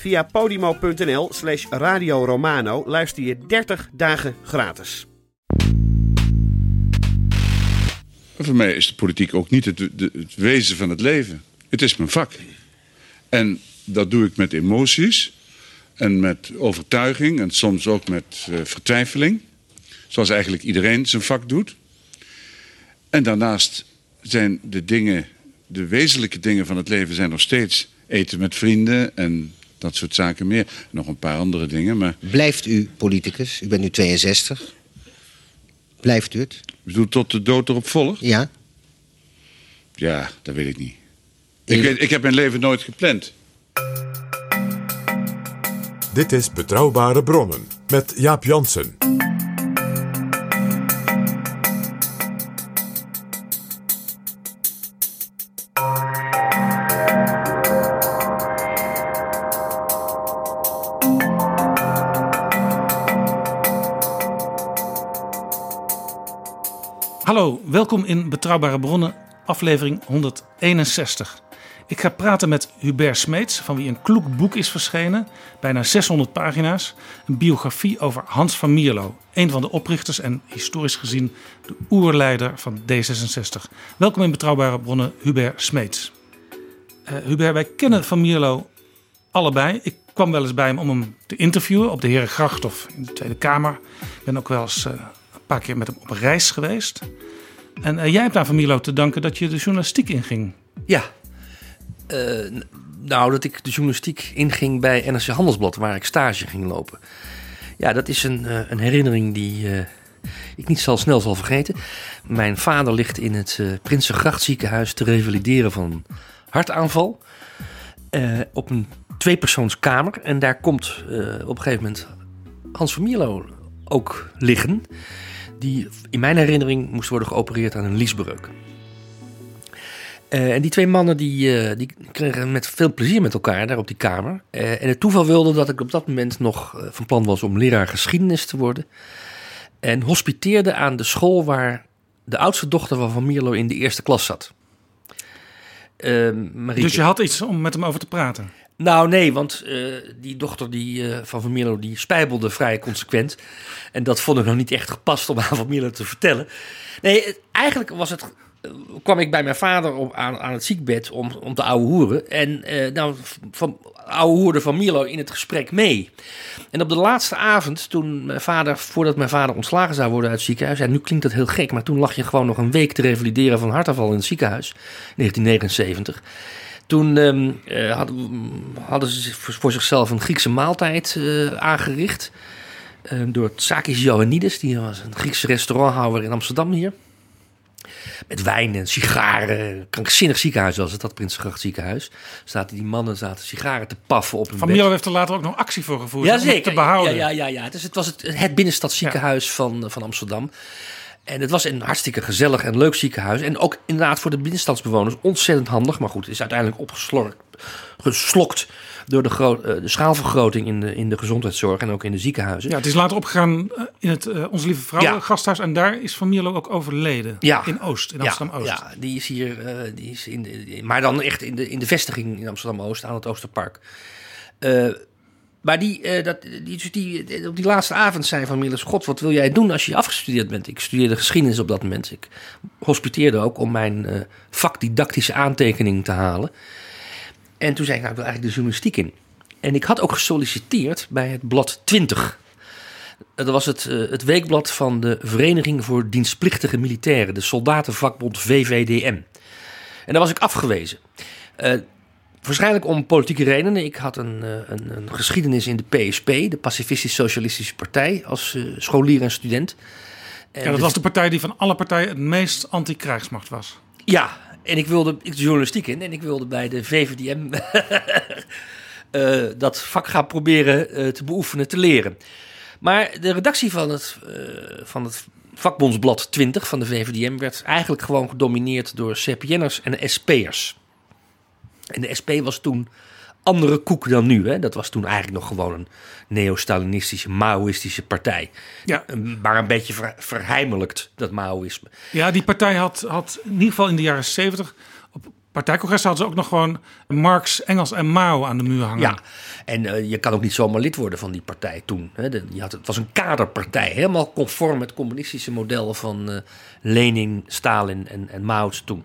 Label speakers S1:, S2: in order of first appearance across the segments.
S1: Via podimo.nl slash Radio Romano luister je 30 dagen gratis.
S2: Voor mij is de politiek ook niet het, het wezen van het leven. Het is mijn vak. En dat doe ik met emoties en met overtuiging en soms ook met eh, vertwijfeling. Zoals eigenlijk iedereen zijn vak doet. En daarnaast zijn de dingen, de wezenlijke dingen van het leven zijn nog steeds eten met vrienden en dat soort zaken meer. Nog een paar andere dingen, maar
S3: Blijft u politicus? U bent nu 62. Blijft u het?
S2: ik bedoel tot de dood erop volgt.
S3: Ja.
S2: Ja, dat weet ik niet. Ik, weet, ik heb mijn leven nooit gepland.
S4: Dit is Betrouwbare Bronnen met Jaap Jansen.
S5: Welkom in Betrouwbare Bronnen, aflevering 161. Ik ga praten met Hubert Smeets, van wie een kloek boek is verschenen, bijna 600 pagina's, een biografie over Hans van Mierlo, een van de oprichters en historisch gezien de oerleider van D66. Welkom in Betrouwbare Bronnen, Hubert Smeets. Eh, Hubert, wij kennen van Mierlo allebei. Ik kwam wel eens bij hem om hem te interviewen op de Herengracht of in de Tweede Kamer. Ik ben ook wel eens eh, een paar keer met hem op reis geweest. En eh, jij hebt aan Van Mierlo te danken dat je de journalistiek inging.
S6: Ja. Eh, nou, dat ik de journalistiek inging bij NRC Handelsblad, waar ik stage ging lopen. Ja, dat is een, eh, een herinnering die ik niet zal snel zal vergeten. Mijn vader ligt in het uh, Prinsengracht ziekenhuis te revalideren van hartaanval. op een tweepersoonskamer. En daar komt op een gegeven moment Hans van Mierlo ook liggen. Die in mijn herinnering moest worden geopereerd aan een liesbreuk. Eh, en die twee mannen die, eh, die kregen met veel plezier met elkaar daar op die kamer. Eh, en het toeval wilde dat ik op dat moment nog van plan was om leraar geschiedenis te worden. En hospiteerde aan de school waar de oudste dochter van Van Mierlo in de eerste klas zat. Eh, Marieke.
S5: Dus je had iets om met hem over te praten.
S6: Nou nee, want eh, die dochter die, eh, van Van Mierlo die spijbelde vrij consequent. En dat vond ik nog niet echt gepast om aan Van Mierlo te vertellen. Nee, eigenlijk was het, eh, kwam ik bij mijn vader op, aan, aan het ziekbed om, om te ouwe hoeren. En nou, van, ouwe hoerde Van Mierlo in het gesprek mee. En op de laatste avond, toen mijn vader, voordat mijn vader ontslagen zou worden uit het ziekenhuis. En nu klinkt dat heel gek, maar toen lag je gewoon nog een week te revalideren van hartaanval in het ziekenhuis. 1979. Toen ehm, eh, hadden, ze voor zichzelf een Griekse maaltijd eh, aangericht. eh, door Tsakis Ioannidis. Die was een Griekse restauranthouder in Amsterdam hier. Met wijn en sigaren. Krankzinnig ziekenhuis was het, dat Prinsengracht ziekenhuis. Zaten die mannen zaten sigaren te paffen op hun
S5: Van
S6: bed.
S5: Mierlo heeft er later ook nog actie voor gevoerd
S6: Ja,
S5: om te behouden.
S6: Ja, ja, ja, ja. Dus het was het, het binnenstadsziekenhuis van, van Amsterdam. En het was een hartstikke gezellig en leuk ziekenhuis. En ook inderdaad voor de binnenstadsbewoners ontzettend handig. Maar goed, het is uiteindelijk opgeslokt geslokt door de, eh, de schaalvergroting in de, in de gezondheidszorg en ook in de ziekenhuizen.
S5: Ja, het is later opgegaan eh, in het eh, Onze Lieve Vrouwen
S6: Ja.
S5: gasthuis. En daar is Van Mierlo ook overleden.
S6: Ja.
S5: In Oost, in Amsterdam-Oost.
S6: Ja, die is hier, die is in de, maar dan echt in de, in de vestiging in Amsterdam-Oost aan het Oosterpark. Eh, maar die, eh, dat, die, die, op die laatste avond zei Van Mierlo, God, wat wil jij doen als je afgestudeerd bent? Ik studeerde geschiedenis op dat moment. Ik hospiteerde ook om mijn eh, vakdidactische aantekening te halen. En toen zei ik, nou, ik wil eigenlijk de journalistiek in. En ik had ook gesolliciteerd bij het blad 20. Dat was het, uh, het weekblad van de Vereniging voor Dienstplichtige Militairen, de Soldatenvakbond VVDM. En daar was ik afgewezen. Waarschijnlijk om politieke redenen. Ik had een, uh, een, een, geschiedenis in de PSP, de Pacifistisch Socialistische Partij, als scholier en student.
S5: En ja, dat was de partij die van alle partijen het meest anti-krijgsmacht was.
S6: Ja, en ik wilde ik de journalistiek in en ik wilde bij de VVDM uh, dat vak gaan proberen uh, te beoefenen, te leren. Maar de redactie van het, van het vakbondsblad 20 van de VVDM werd eigenlijk gewoon gedomineerd door CPN'ers en SP'ers. En de SP was toen andere koek dan nu. Hè? Dat was toen eigenlijk nog gewoon een neo-Stalinistische, Maoïstische partij. Ja. Maar een beetje ver, verheimelijkt, dat Maoïsme.
S5: Ja, die partij had, had in ieder geval in de jaren zeventig... op partijcongres hadden ze ook nog gewoon Marx, Engels en Mao aan de muur hangen.
S6: Ja, en uh, je kan ook niet zomaar lid worden van die partij toen. Hè? De, je had, het was een kaderpartij, helemaal conform het communistische model van uh, Lenin, Stalin en, en Mao toen.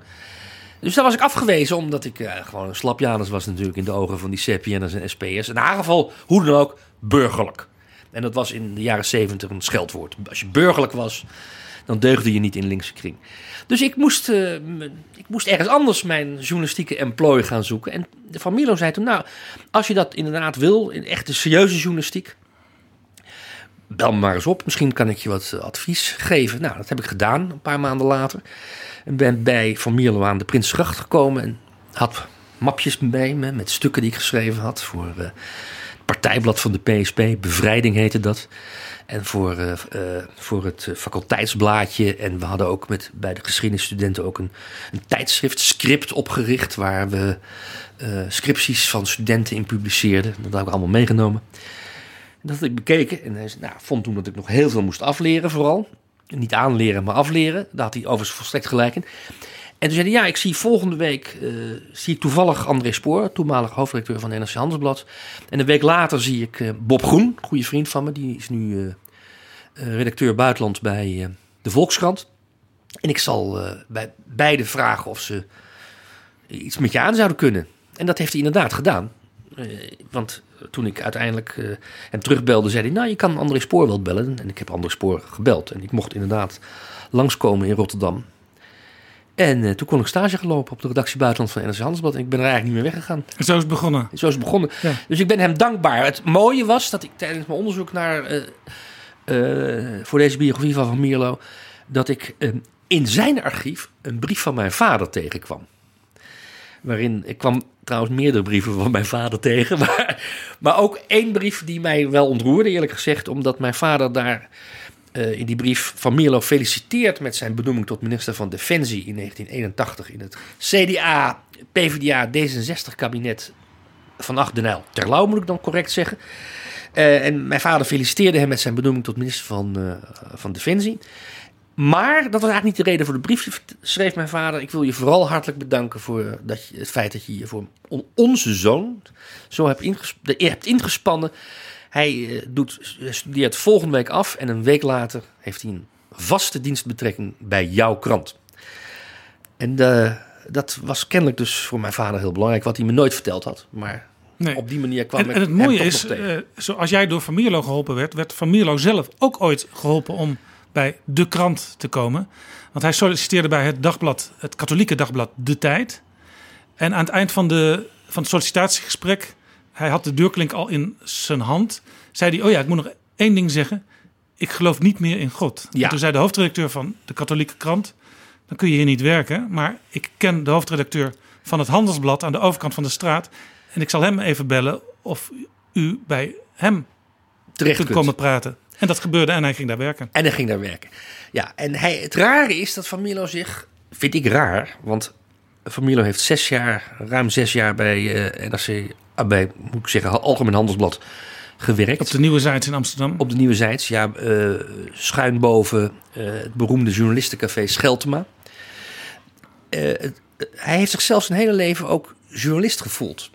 S6: Dus daar was ik afgewezen, omdat ik uh, gewoon een slapjanus was natuurlijk in de ogen van die CPN'ers en SP'ers. In haar geval, hoe dan ook, burgerlijk. En dat was in de jaren zeventig een scheldwoord. Als je burgerlijk was, dan deugde je niet in linkse kring. Dus ik moest, uh, ik moest ergens anders mijn journalistieke employ gaan zoeken. En de Milo zei toen, nou, als je dat inderdaad wil, in echte serieuze journalistiek, bel me maar eens op. Misschien kan ik je wat advies geven. Nou, dat heb ik gedaan een paar maanden later. En ben bij Van Mierlo aan de Prinsgracht gekomen en had mapjes bij me met stukken die ik geschreven had voor uh, het partijblad van de PSP. Bevrijding heette dat. En voor, uh, uh, voor het faculteitsblaadje. En we hadden ook met, bij de geschiedenisstudenten ook een, een tijdschrift, Script, opgericht. Waar we scripties van studenten in publiceerden. Dat heb ik allemaal meegenomen. En dat had ik bekeken. En hij nou, vond toen dat ik nog heel veel moest afleren, vooral. Niet aanleren, maar afleren. Daar had hij overigens volstrekt gelijk in. En toen zei hij, ja, ik zie volgende week uh, zie ik toevallig André Spoor, toenmalig hoofdredacteur van NRC Handelsblad. En een week later zie ik uh, Bob Groen, goede vriend van me, die is nu uh, redacteur buitenland bij de Volkskrant. En ik zal bij beide vragen of ze iets met je aan zouden kunnen. En dat heeft hij inderdaad gedaan. want toen ik uiteindelijk uh, hem terugbelde, zei hij: Nou, je kan André Spoor wel bellen. En ik heb André Spoor gebeld. En ik mocht inderdaad langskomen in Rotterdam. En uh, toen kon ik stage gelopen op de redactie Buitenland van NRC Handelsblad. En ik ben er eigenlijk niet meer weggegaan.
S5: En zo is het begonnen.
S6: Zo is het begonnen. Ja. Dus ik ben hem dankbaar. Het mooie was dat ik tijdens mijn onderzoek naar, uh, voor deze biografie van Van Mierlo... dat ik in zijn archief een brief van mijn vader tegenkwam. Waarin ik kwam trouwens meerdere brieven van mijn vader tegen. Maar, maar ook één brief die mij wel ontroerde, eerlijk gezegd. Omdat mijn vader daar uh, in die brief van Mierlo feliciteert met zijn benoeming tot minister van Defensie in 1981 in het CDA, PvdA, D66 kabinet van Acht. Terlouw moet ik dan correct zeggen. Uh, en mijn vader feliciteerde hem met zijn benoeming tot minister van, uh, van Defensie. Maar dat was eigenlijk niet de reden voor de brief. Schreef mijn vader: Ik wil je vooral hartelijk bedanken voor dat je, het feit dat je je voor onze zoon zo hebt, inges hebt ingespannen. Hij uh, doet, studeert volgende week af en een week later heeft hij een vaste dienstbetrekking bij jouw krant. En dat was kennelijk dus voor mijn vader heel belangrijk, wat hij me nooit verteld had. Maar Nee. Op die manier kwam
S5: en,
S6: ik
S5: En het mooie is, uh, zoals jij door Van Mierlo geholpen werd, werd Van Mierlo zelf ook ooit geholpen om bij de krant te komen. Want hij solliciteerde bij het dagblad, het katholieke dagblad De Tijd. En aan het eind van, de, van het sollicitatiegesprek, hij had de deurklink al in zijn hand, zei hij: Oh ja, ik moet nog één ding zeggen. Ik geloof niet meer in God. Ja. toen zei de hoofdredacteur van de katholieke krant: Dan kun je hier niet werken. Maar ik ken de hoofdredacteur van het Handelsblad aan de overkant van de straat. En ik zal hem even bellen of u bij hem terecht kunt komen praten. En dat gebeurde en hij ging daar werken.
S6: En hij ging daar werken. Ja, en hij, het rare is dat Van Milo zich, vind ik raar, want Van Milo heeft zes jaar, ruim zes jaar bij uh, NRC, uh, bij, moet ik zeggen, Algemeen Handelsblad gewerkt.
S5: Op de Nieuwe Zijds in Amsterdam?
S6: Op de Nieuwe Zijds, ja. Uh, schuin boven uh, het beroemde journalistencafé Scheltema. hij heeft zichzelf zijn hele leven ook journalist gevoeld.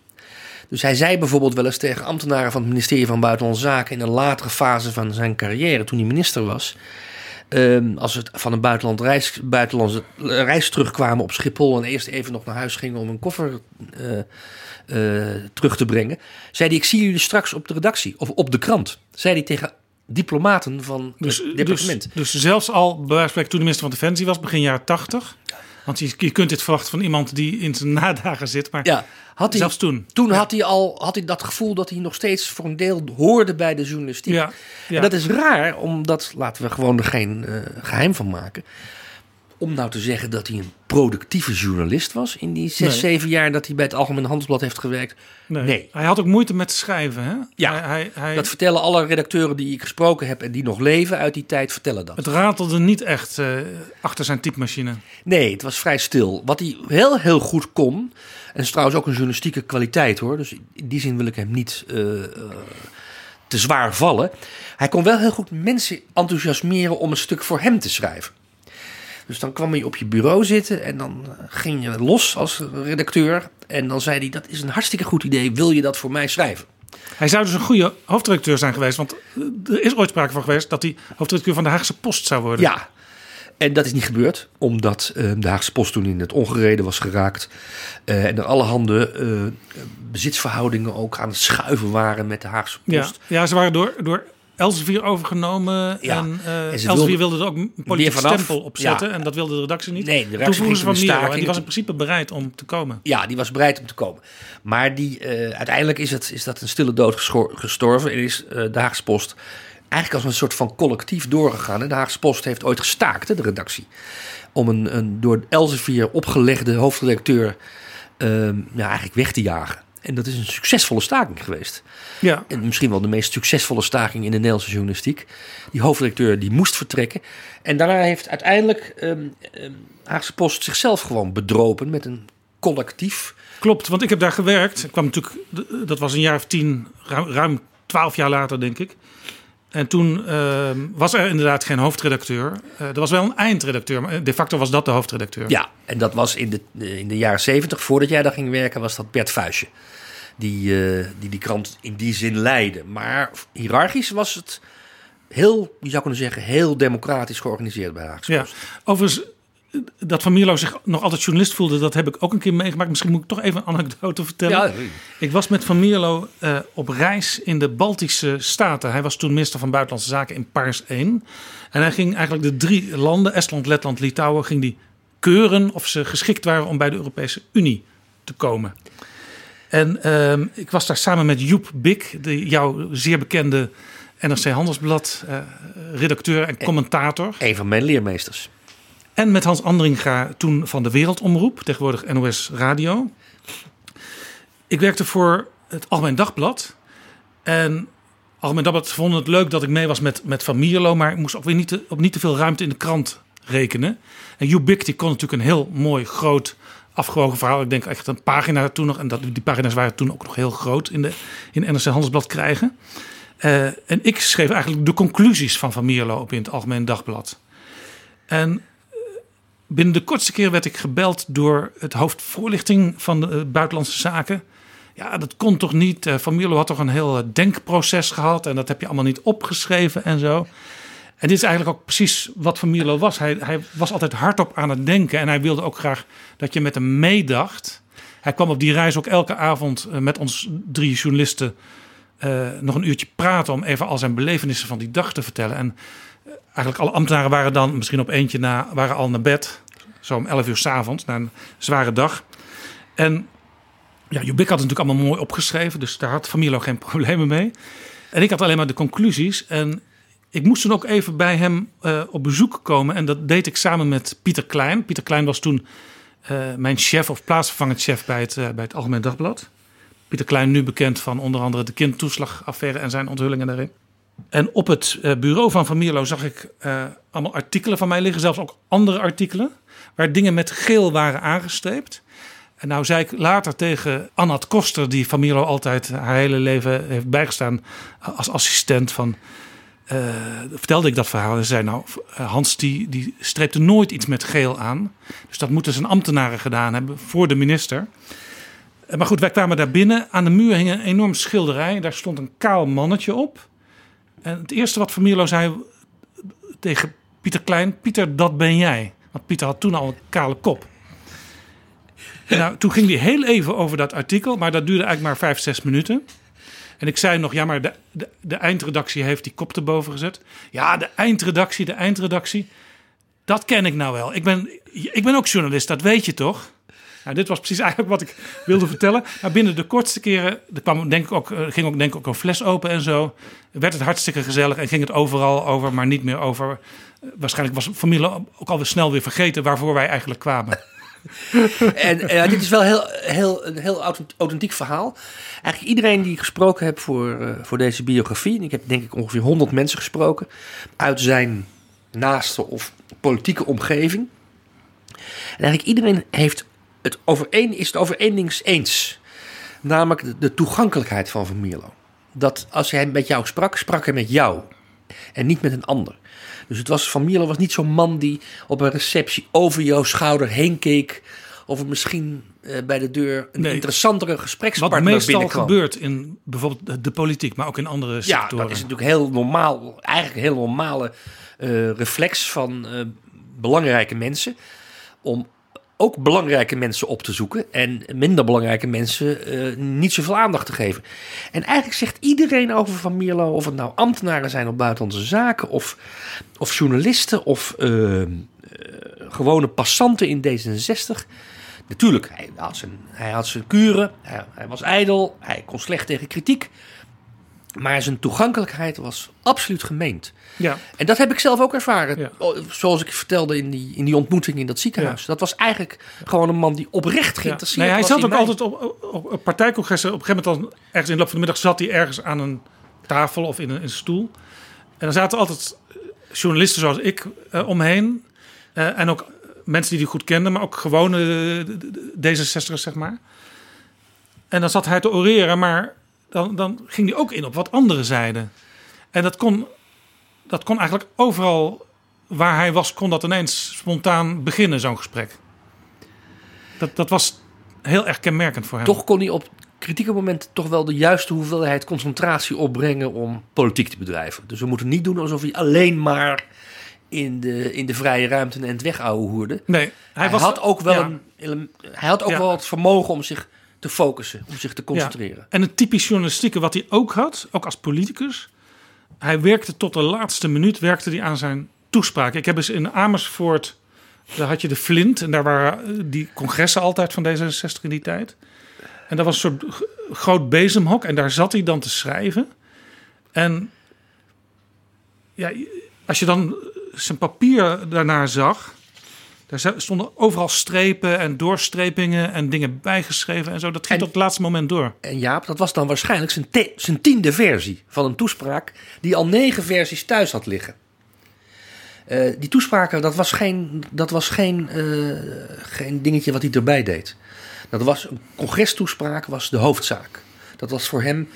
S6: Dus hij zei bijvoorbeeld wel eens tegen ambtenaren van het ministerie van Buitenlandse Zaken in een latere fase van zijn carrière, toen hij minister was. Um, als we van een buitenland reis, buitenlandse reis terugkwamen op Schiphol en eerst even nog naar huis gingen om een koffer uh, uh, terug te brengen, zei hij: Ik zie jullie straks op de redactie of op de krant. Zei hij tegen diplomaten van
S5: Dus,
S6: het
S5: dus,
S6: departement.
S5: dus zelfs al, bij wijze van spreken, toen de minister van Defensie was, begin jaren 80. Want je, je kunt dit verwachten van iemand die in zijn nadagen zit. Maar
S6: ja, had hij,
S5: zelfs toen.
S6: Toen had hij al had hij dat gevoel dat hij nog steeds voor een deel hoorde bij de journalistiek.
S5: Ja, ja.
S6: En dat is raar, omdat, laten we gewoon er geen eh, geheim van maken. Om nou te zeggen dat hij een productieve journalist was in die zes,
S5: Nee.
S6: zeven jaar dat hij bij het Algemeen Handelsblad heeft gewerkt.
S5: Nee.
S6: Nee.
S5: Hij had ook moeite met schrijven. Hè?
S6: Ja,
S5: hij, hij, hij-
S6: Dat vertellen alle redacteuren die ik gesproken heb en die nog leven uit die tijd, vertellen dat.
S5: het ratelde niet echt eh, achter zijn typemachine.
S6: Nee, het was vrij stil. Wat hij heel, heel goed kon, en dat is trouwens ook een journalistieke kwaliteit hoor, dus in die zin wil ik hem niet eh, eh, te zwaar vallen. Hij kon wel heel goed mensen enthousiasmeren om een stuk voor hem te schrijven. Dus dan kwam hij op je bureau zitten en dan eh, ging je los als redacteur. En dan zei hij, dat is een hartstikke goed idee, wil je dat voor mij schrijven?
S5: Hij zou dus een goede hoofdredacteur zijn geweest. Want eh, er is ooit sprake van geweest dat hij hoofdredacteur van de Haagse Post zou worden.
S6: Ja, en dat is niet gebeurd, omdat eh, de Haagse Post toen in het ongereden was geraakt. en er allerhande eh bezitsverhoudingen ook aan het schuiven waren met de Haagse
S5: Ja,
S6: Post.
S5: ja, ze waren door, door Elsevier overgenomen.
S6: Ja,
S5: En, eh
S6: en
S5: Elsevier wilde er ook een politiek
S6: vanaf.
S5: stempel op zetten.
S6: Ja.
S5: En dat wilde de redactie niet.
S6: Nee, de redactie ging
S5: van Miro. En die was in principe bereid om te komen.
S6: Ja, die was bereid om te komen. Maar die, eh, uiteindelijk is, het, is dat een stille dood gestorven. En is eh, de Haagse Post eigenlijk als een soort van collectief doorgegaan. En de Haagse Post heeft ooit gestaakt, hè, de redactie. Om een, een door Elsevier opgelegde hoofdredacteur ehm, ja, eigenlijk weg te jagen. En dat is een succesvolle staking geweest.
S5: Ja,
S6: En misschien wel de meest succesvolle staking in de Nederlandse journalistiek. Die hoofdredacteur die moest vertrekken. En daarna heeft uiteindelijk ehm, Haagse Post zichzelf gewoon bedropen met een collectief.
S5: klopt. Want ik heb daar gewerkt. Ik kwam natuurlijk, dat was een jaar of tien, ruim, ruim twaalf jaar later, denk ik. En toen ehm, was er inderdaad geen hoofdredacteur. Eh, er was wel een eindredacteur, maar de facto was dat de hoofdredacteur.
S6: Ja, en dat was in de, eh, in de jaren zeventig, voordat jij daar ging werken, was dat Bert Vuistje. Die, eh, die die krant in die zin leidde. Maar hiërarchisch was het heel, je zou kunnen zeggen, heel democratisch georganiseerd bij Haagse
S5: Ja, overigens, dat Van Mierlo zich nog altijd journalist voelde, dat heb ik ook een keer meegemaakt. Misschien moet ik toch even een anekdote vertellen.
S6: Ja,
S5: Ik was met Van Mierlo eh, op reis in de Baltische Staten. Hij was toen minister van Buitenlandse Zaken in Paars 1. En hij ging eigenlijk de drie landen, Estland, Letland, Litouwen, ging die keuren of ze geschikt waren om bij de Europese Unie te komen. En ehm, ik was daar samen met Joep Bik, de, jouw zeer bekende NRC Handelsblad eh, redacteur en commentator.
S6: Een van mijn leermeesters.
S5: En met Hans Andringa toen van de Wereldomroep, tegenwoordig NOS Radio. Ik werkte voor het Algemeen Dagblad. En Algemeen Dagblad vond het leuk dat ik mee was met, met Van Mierlo, maar ik moest ook weer niet op niet te veel ruimte in de krant rekenen. En die kon natuurlijk een heel mooi, groot, afgewogen verhaal. Ik denk echt een pagina toen nog, en dat, die pagina's waren toen ook nog heel groot in, de, in NRC Handelsblad krijgen. Eh, en ik schreef eigenlijk de conclusies van Van Mierlo op in het Algemeen Dagblad. En Binnen de kortste keer werd ik gebeld door het hoofd voorlichting van de eh, buitenlandse zaken. Ja, dat kon toch niet. Eh, Van had toch een heel eh, denkproces gehad en dat heb je allemaal niet opgeschreven en zo. En dit is eigenlijk ook precies wat Van was. Hij, hij was altijd hardop aan het denken en hij wilde ook graag dat je met hem meedacht. Hij kwam op die reis ook elke avond met ons drie journalisten nog een uurtje praten om even al zijn belevenissen van die dag te vertellen. En eigenlijk alle ambtenaren waren dan misschien op eentje na, waren al naar bed. Zo om 11 uur s'avonds, na een zware dag. En ja, Jubik had het natuurlijk allemaal mooi opgeschreven, dus daar had Van Mierlo geen problemen mee. En ik had alleen maar de conclusies. En ik moest toen ook even bij hem eh, op bezoek komen. En dat deed ik samen met Pieter Klein. Pieter Klein was toen eh, mijn chef of plaatsvervangend chef bij het, eh, bij het Algemeen Dagblad. Pieter Klein, nu bekend van onder andere de kindtoeslagaffaire en zijn onthullingen daarin. En op het eh, bureau van Van Mierlo zag ik eh, allemaal artikelen van mij liggen, zelfs ook andere artikelen, waar dingen met geel waren aangesteept. En nou zei ik later tegen Annat Koster, die Van Mierlo altijd haar hele leven heeft bijgestaan als assistent van. eh, vertelde ik dat verhaal en ze zei nou, Hans die, die streepte nooit iets met geel aan. Dus dat moeten zijn ambtenaren gedaan hebben voor de minister. Eh, Maar goed, wij kwamen daar binnen. Aan de muur hing een enorm schilderij. Daar stond een kaal mannetje op. En het eerste wat Van Mierlo zei tegen Pieter Klein... Pieter, dat ben jij. Want Pieter had toen al een kale kop. Nou, toen ging hij heel even over dat artikel. Maar dat duurde eigenlijk maar vijf, zes minuten. En ik zei nog, ja, maar de, de, de eindredactie heeft die kop erboven gezet. Ja, de eindredactie, de eindredactie. Dat ken ik nou wel. Ik ben, ik ben ook journalist, dat weet je toch? Nou, dit was precies eigenlijk wat ik wilde vertellen. Maar binnen de kortste keren, er kwam denk ik ook, er ging ook denk ik ook een fles open en zo. Werd het hartstikke gezellig en ging het overal over, maar niet meer over. Waarschijnlijk was familie ook alweer snel weer vergeten waarvoor wij eigenlijk kwamen.
S6: en uh, dit is wel heel, heel, een heel authentiek verhaal. Eigenlijk iedereen die ik gesproken heb voor, voor deze biografie... en ik heb denk ik ongeveer 100 mensen gesproken... uit zijn naaste of politieke omgeving. En eigenlijk iedereen heeft het over één, is het over één ding eens. Namelijk de, de toegankelijkheid van Van Mierlo. Dat als hij met jou sprak, sprak hij met jou. En niet met een ander. Dus het was, Van Mierlo was niet zo'n man die op een receptie over jouw schouder heen keek. Of misschien uh, bij de deur een nee, interessantere gesprekspartner
S5: Wat meestal
S6: binnenkwam.
S5: gebeurt in bijvoorbeeld de politiek, maar ook in andere sectoren.
S6: Ja, dat is natuurlijk heel normaal. Eigenlijk een heel normale uh, reflex van uh, belangrijke mensen. Om ook belangrijke mensen op te zoeken en minder belangrijke mensen uh, niet zoveel aandacht te geven. En eigenlijk zegt iedereen over Van Mierlo, of het nou ambtenaren zijn op buitenlandse zaken, of, of journalisten, of uh, uh, gewone passanten in D66. Natuurlijk, hij had zijn, hij had zijn kuren, hij, hij was ijdel, hij kon slecht tegen kritiek. Maar zijn toegankelijkheid was absoluut gemeend.
S5: Ja.
S6: En dat heb ik zelf ook ervaren. Ja. Zoals ik vertelde in die, in die ontmoeting in dat ziekenhuis. Ja. Dat was eigenlijk gewoon een man die oprecht geïnteresseerd
S5: nee, hij zat ook
S6: mij.
S5: altijd op, op, op partijcongressen. Op een gegeven moment, dan, ergens in de loop van de middag, zat hij ergens aan een tafel of in een, in een stoel. En dan zaten altijd journalisten zoals ik uh, omheen. Uh, en ook mensen die hij goed kenden, maar ook gewone D66'ers, zeg maar. En dan zat hij te oreren, maar dan, dan ging hij ook in op wat anderen zeiden. En dat kon, dat kon eigenlijk overal waar hij was, kon dat ineens spontaan beginnen, zo'n gesprek. Dat, dat was heel erg kenmerkend voor hem.
S6: Toch kon hij op kritieke momenten toch wel de juiste hoeveelheid concentratie opbrengen om politiek te bedrijven. Dus we moeten niet doen alsof hij alleen maar in de, in de vrije ruimte en het wegouwehoerde.
S5: Nee, hij,
S6: hij
S5: was,
S6: had ook wel,
S5: ja.
S6: een, hij had ook
S5: Ja.
S6: wel het vermogen om zich te focussen, om zich te concentreren.
S5: Ja. En het typisch journalistieke wat hij ook had, ook als politicus. Hij werkte tot de laatste minuut werkte hij aan zijn toespraak. Ik heb eens in Amersfoort, daar had je de Flint. En daar waren die congressen altijd van D66 in die tijd. En dat was een soort groot bezemhok. En daar zat hij dan te schrijven. En ja, als je dan zijn papier daarnaar zag... Daar stonden overal strepen en doorstrepingen en dingen bijgeschreven en zo. Dat ging
S6: En-
S5: tot het laatste moment door.
S6: En Jaap, dat was dan waarschijnlijk zijn, te- zijn tiende versie van een toespraak die al negen versies thuis had liggen. Eh, die toespraken, dat was geen, dat was geen, eh, geen dingetje wat hij erbij deed. Dat was een congrestoespraak, was de hoofdzaak. Dat was voor hem,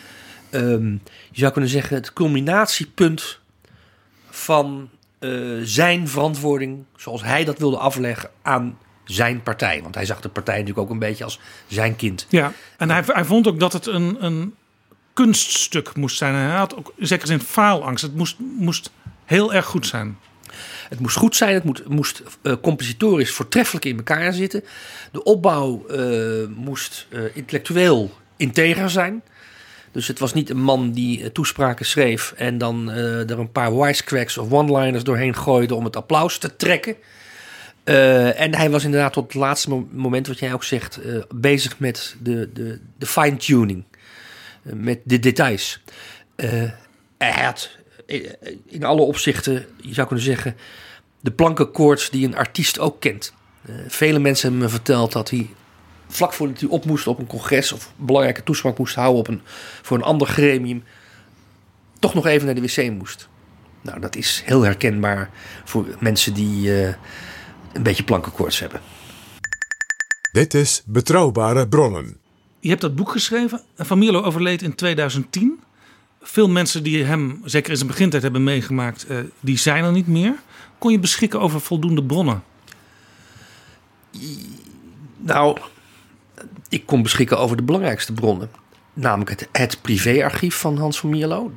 S6: ehm, je zou kunnen zeggen, het culminatiepunt van eh, zijn verantwoording, zoals hij dat wilde afleggen aan zijn partij. Want hij zag de partij natuurlijk ook een beetje als zijn kind.
S5: Ja, en hij, hij vond ook dat het een, een kunststuk moest zijn. Hij had ook in zekere zin faalangst. Het moest, moest heel erg goed zijn.
S6: Het moest goed zijn, het moet, moest eh, compositorisch voortreffelijk in elkaar zitten. De opbouw eh, moest intellectueel integer zijn. Dus het was niet een man die eh, toespraken schreef en dan eh, er een paar wisecracks of one-liners doorheen gooide om het applaus te trekken. Eh, en hij was inderdaad tot het laatste mo- moment, wat jij ook zegt, bezig met de, de, de fine-tuning. Met de details. Hij had in alle opzichten, je zou kunnen zeggen, de plankenkoorts die een artiest ook kent. Vele mensen hebben me verteld dat hij vlak voordat hij op moest op een congres of een belangrijke toespraak moest houden op een, voor een ander gremium, toch nog even naar de wc moest. Nou, dat is heel herkenbaar voor mensen die eh, een beetje plankenkoorts hebben.
S4: Dit is Betrouwbare Bronnen.
S5: Je hebt dat boek geschreven. Van Mierlo overleed in 2010. Veel mensen die hem, zeker in zijn begintijd, hebben meegemaakt, eh, die zijn er niet meer. Kon je beschikken over voldoende bronnen?
S6: Nou, ik kon beschikken over de belangrijkste bronnen. Namelijk het, het privéarchief van Hans van Mierlo.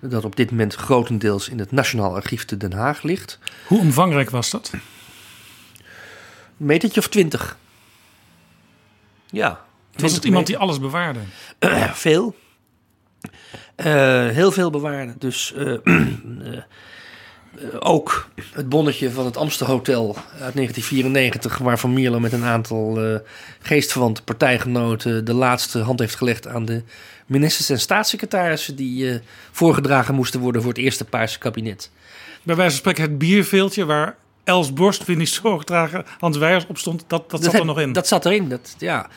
S6: Dat op dit moment grotendeels in het Nationaal Archief te Den Haag ligt.
S5: Hoe omvangrijk was dat?
S6: Een metertje of twintig. Ja.
S5: Was het iemand die alles bewaarde?
S6: Veel. Eh, heel veel bewaarde. Dus eh, eh, ook het bonnetje van het Amsterhotel uit 1994, waar Van Mierlo met een aantal uh, geestverwante partijgenoten de laatste hand heeft gelegd aan de ministers en staatssecretarissen die voorgedragen moesten worden voor het eerste Paarse kabinet.
S5: Bij wijze van spreken het bierveeltje waar Els Borst, Winnie Zorgdrager, Hans Weijers op stond, dat, dat zat er nog in.
S6: Dat zat erin, dat, ja.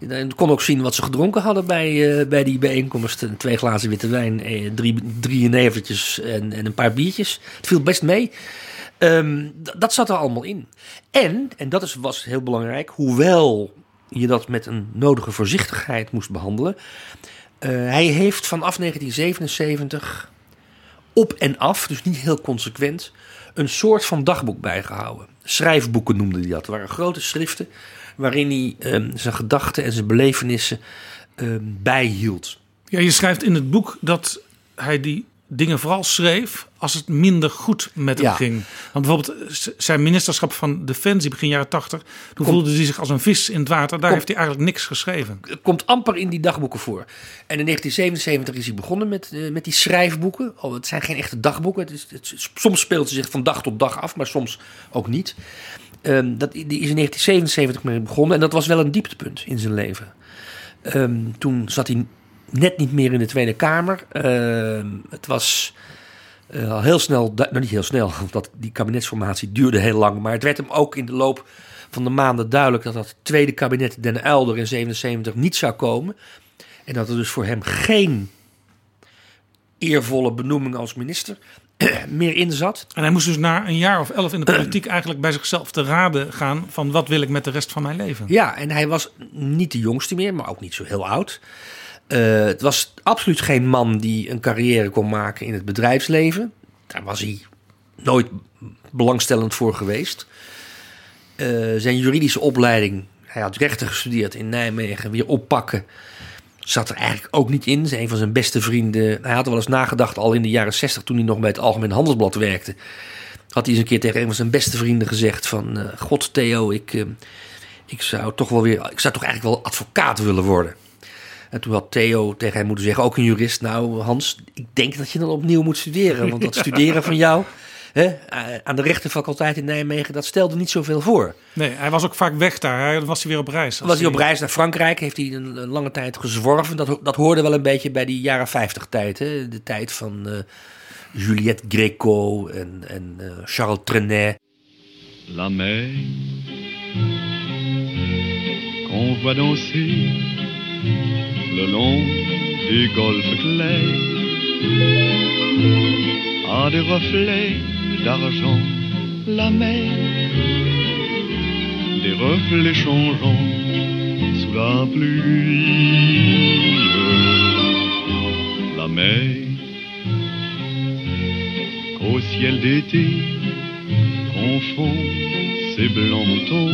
S6: Je kon ook zien wat ze gedronken hadden bij, uh, bij die bijeenkomst. Twee glazen witte wijn, eh, drie, drie nevertjes en, en een paar biertjes. Het viel best mee. Um, dat zat er allemaal in. En, en dat is, was heel belangrijk, hoewel je dat met een nodige voorzichtigheid moest behandelen. Uh, hij heeft vanaf 1977 op en af, dus niet heel consequent, een soort van dagboek bijgehouden. Schrijfboeken noemde hij dat. Het waren grote schriften waarin hij um, zijn gedachten en zijn belevenissen um, bijhield.
S5: Ja, je schrijft in het boek dat hij die dingen vooral schreef als het minder goed met hem ging. Want bijvoorbeeld zijn ministerschap van Defensie begin jaren 80, toen voelde hij zich als een vis in het water. Daar heeft hij eigenlijk niks geschreven.
S6: Komt amper in die dagboeken voor. En in 1977 is hij begonnen met, uh, met die schrijfboeken. Oh, het zijn geen echte dagboeken. Het is, het, soms speelt ze zich van dag tot dag af, maar soms ook niet. Um, dat, die is in 1977 mee begonnen en dat was wel een dieptepunt in zijn leven. Um, toen zat hij net niet meer in de Tweede Kamer. Uh, het was uh, al heel snel, nou niet heel snel, want die kabinetsformatie duurde heel lang. Maar het werd hem ook in de loop van de maanden duidelijk dat dat tweede kabinet Den Uilder in 77 niet zou komen. En dat er dus voor hem geen eervolle benoeming als minister meer in zat.
S5: En hij moest dus na een jaar of elf in de politiek eigenlijk bij zichzelf te raden gaan van wat wil ik met de rest van mijn leven.
S6: Ja, en hij was niet de jongste meer, maar ook niet zo heel oud. Uh, het was absoluut geen man die een carrière kon maken in het bedrijfsleven. Daar was hij nooit belangstellend voor geweest. Uh, zijn juridische opleiding, hij had rechten gestudeerd in Nijmegen, weer oppakken. Zat er eigenlijk ook niet in. Een van zijn beste vrienden. Hij had er wel eens nagedacht, al in de jaren 60, toen hij nog bij het Algemeen Handelsblad werkte. Had hij eens een keer tegen een van zijn beste vrienden gezegd: van uh, God, Theo, ik, uh, ik zou toch wel weer. Ik zou toch eigenlijk wel advocaat willen worden. En toen had Theo tegen hem moeten zeggen, ook een jurist, nou Hans, ik denk dat je dan opnieuw moet studeren. Want dat studeren van jou hè, aan de rechtenfaculteit in Nijmegen, dat stelde niet zoveel voor.
S5: Nee, hij was ook vaak weg daar. Hij was hij weer op reis.
S6: Was hij op reis naar Frankrijk, heeft hij een, lange tijd gezworven. Dat, dat hoorde wel een beetje bij die jaren 50 tijd. Hè? De tijd van uh, Juliette Gréco en, en uh, Charles Trenet. La mer, qu'on voit danser le long du golfe clair a des reflets d'argent la mer. Des reflets changeants sous la pluie. La mer qu'au ciel d'été confond ses blancs moutons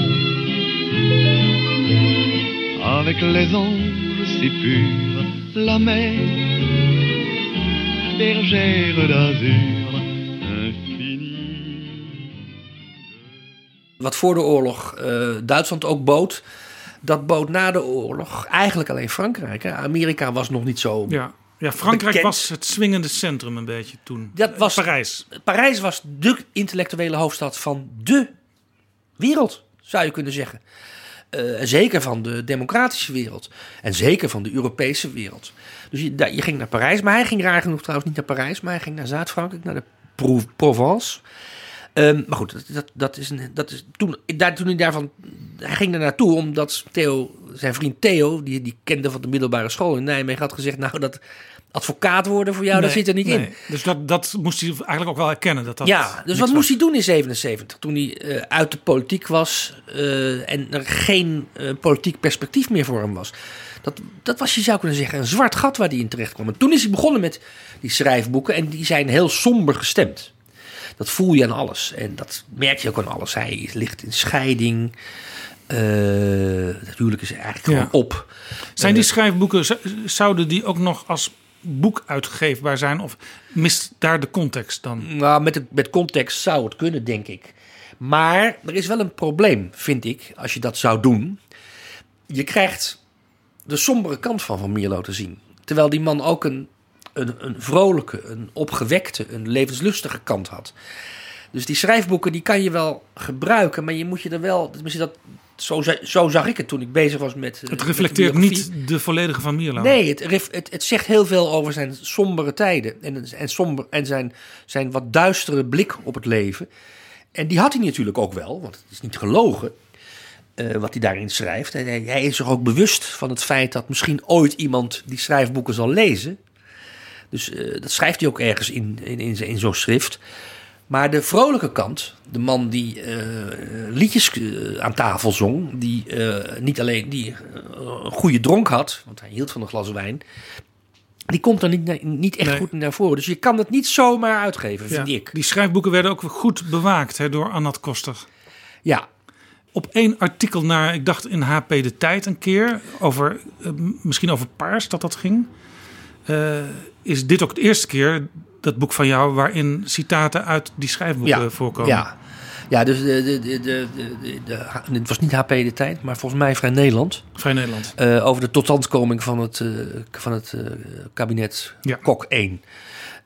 S6: avec les anges si purs, la mer, bergère d'azur, Wat voor de oorlog uh, Duitsland ook bood, dat bood na de oorlog eigenlijk alleen Frankrijk. Hè? Amerika was nog niet zo.
S5: Ja. Ja, Frankrijk was het swingende centrum een beetje toen.
S6: Dat was,
S5: Parijs.
S6: Parijs was de intellectuele hoofdstad van de wereld, zou je kunnen zeggen. Uh, zeker van de democratische wereld. En zeker van de Europese wereld. Dus je, ging naar Parijs. Maar hij ging raar genoeg trouwens niet naar Parijs. Maar hij ging naar Zuid-Frankrijk, naar de Provence. Um, maar goed, dat, dat, dat, is een, dat is toen, daar, toen hij daarvan. Hij ging er naartoe omdat Theo, zijn vriend Theo, die, die kende van de middelbare school in Nijmegen, had gezegd: Nou, dat advocaat worden voor jou, nee, dat zit er niet nee. in.
S5: Dus dat, dat moest hij eigenlijk ook wel herkennen. Dat dat
S6: ja, dus wat was. moest hij doen in 77? Toen hij uh, uit de politiek was uh, en er geen uh, politiek perspectief meer voor hem was. Dat, dat was, je zou kunnen zeggen, een zwart gat waar hij in terecht kwam. En toen is hij begonnen met die schrijfboeken en die zijn heel somber gestemd. Dat voel je aan alles en dat merk je ook aan alles. Hij ligt in scheiding. natuurlijk is eigenlijk gewoon op.
S5: Zijn die schrijfboeken, zouden die ook nog als boek uitgeefbaar zijn? Of mist daar de context dan?
S6: Nou, met, met context zou het kunnen, denk ik. Maar er is wel een probleem, vind ik, als je dat zou doen. Je krijgt de sombere kant van Van Mierlo te zien. Terwijl die man ook een een, een vrolijke, een opgewekte, een levenslustige kant had. Dus die schrijfboeken die kan je wel gebruiken, maar je moet je er wel. Tenminste, dat, zo, za- zo zag ik het toen ik bezig was met. eh,
S5: Het
S6: met
S5: reflecteert
S6: de
S5: niet de volledige Van Mierlo.
S6: Nee, het, het, het zegt heel veel over zijn sombere tijden en, en, somber, en zijn, zijn wat duistere blik op het leven. En die had hij natuurlijk ook wel, want het is niet gelogen eh, wat hij daarin schrijft. Hij, hij- hij is zich ook bewust van het feit dat misschien ooit iemand die schrijfboeken zal lezen. Dus eh, dat schrijft hij ook ergens in, in, in, zijn- in zo'n schrift. Maar de vrolijke kant, de man die eh, liedjes eh, aan tafel zong, die eh, niet alleen die, een goede dronk had, want hij hield van een glas wijn, die komt er niet, niet echt
S5: Nee.
S6: goed naar voren. Dus je kan het niet zomaar uitgeven, vind
S5: Ja,
S6: ik.
S5: Die schrijfboeken werden ook goed bewaakt hè, door Annat Koster.
S6: Ja,
S5: Op één artikel naar, ik dacht in HP De Tijd een keer, over, misschien over paars dat dat ging. is dit ook de eerste keer, dat boek van jou, waarin citaten uit die schrijfboeken
S6: ja,
S5: voorkomen.
S6: Ja, ja dus de, de, de, de, de, de- het was niet HP de tijd, maar volgens mij Vrij Nederland.
S5: Vrij Nederland.
S6: Eh, over de totstandkoming van het, eh, van het eh, kabinet
S5: Ja.
S6: Kok 1.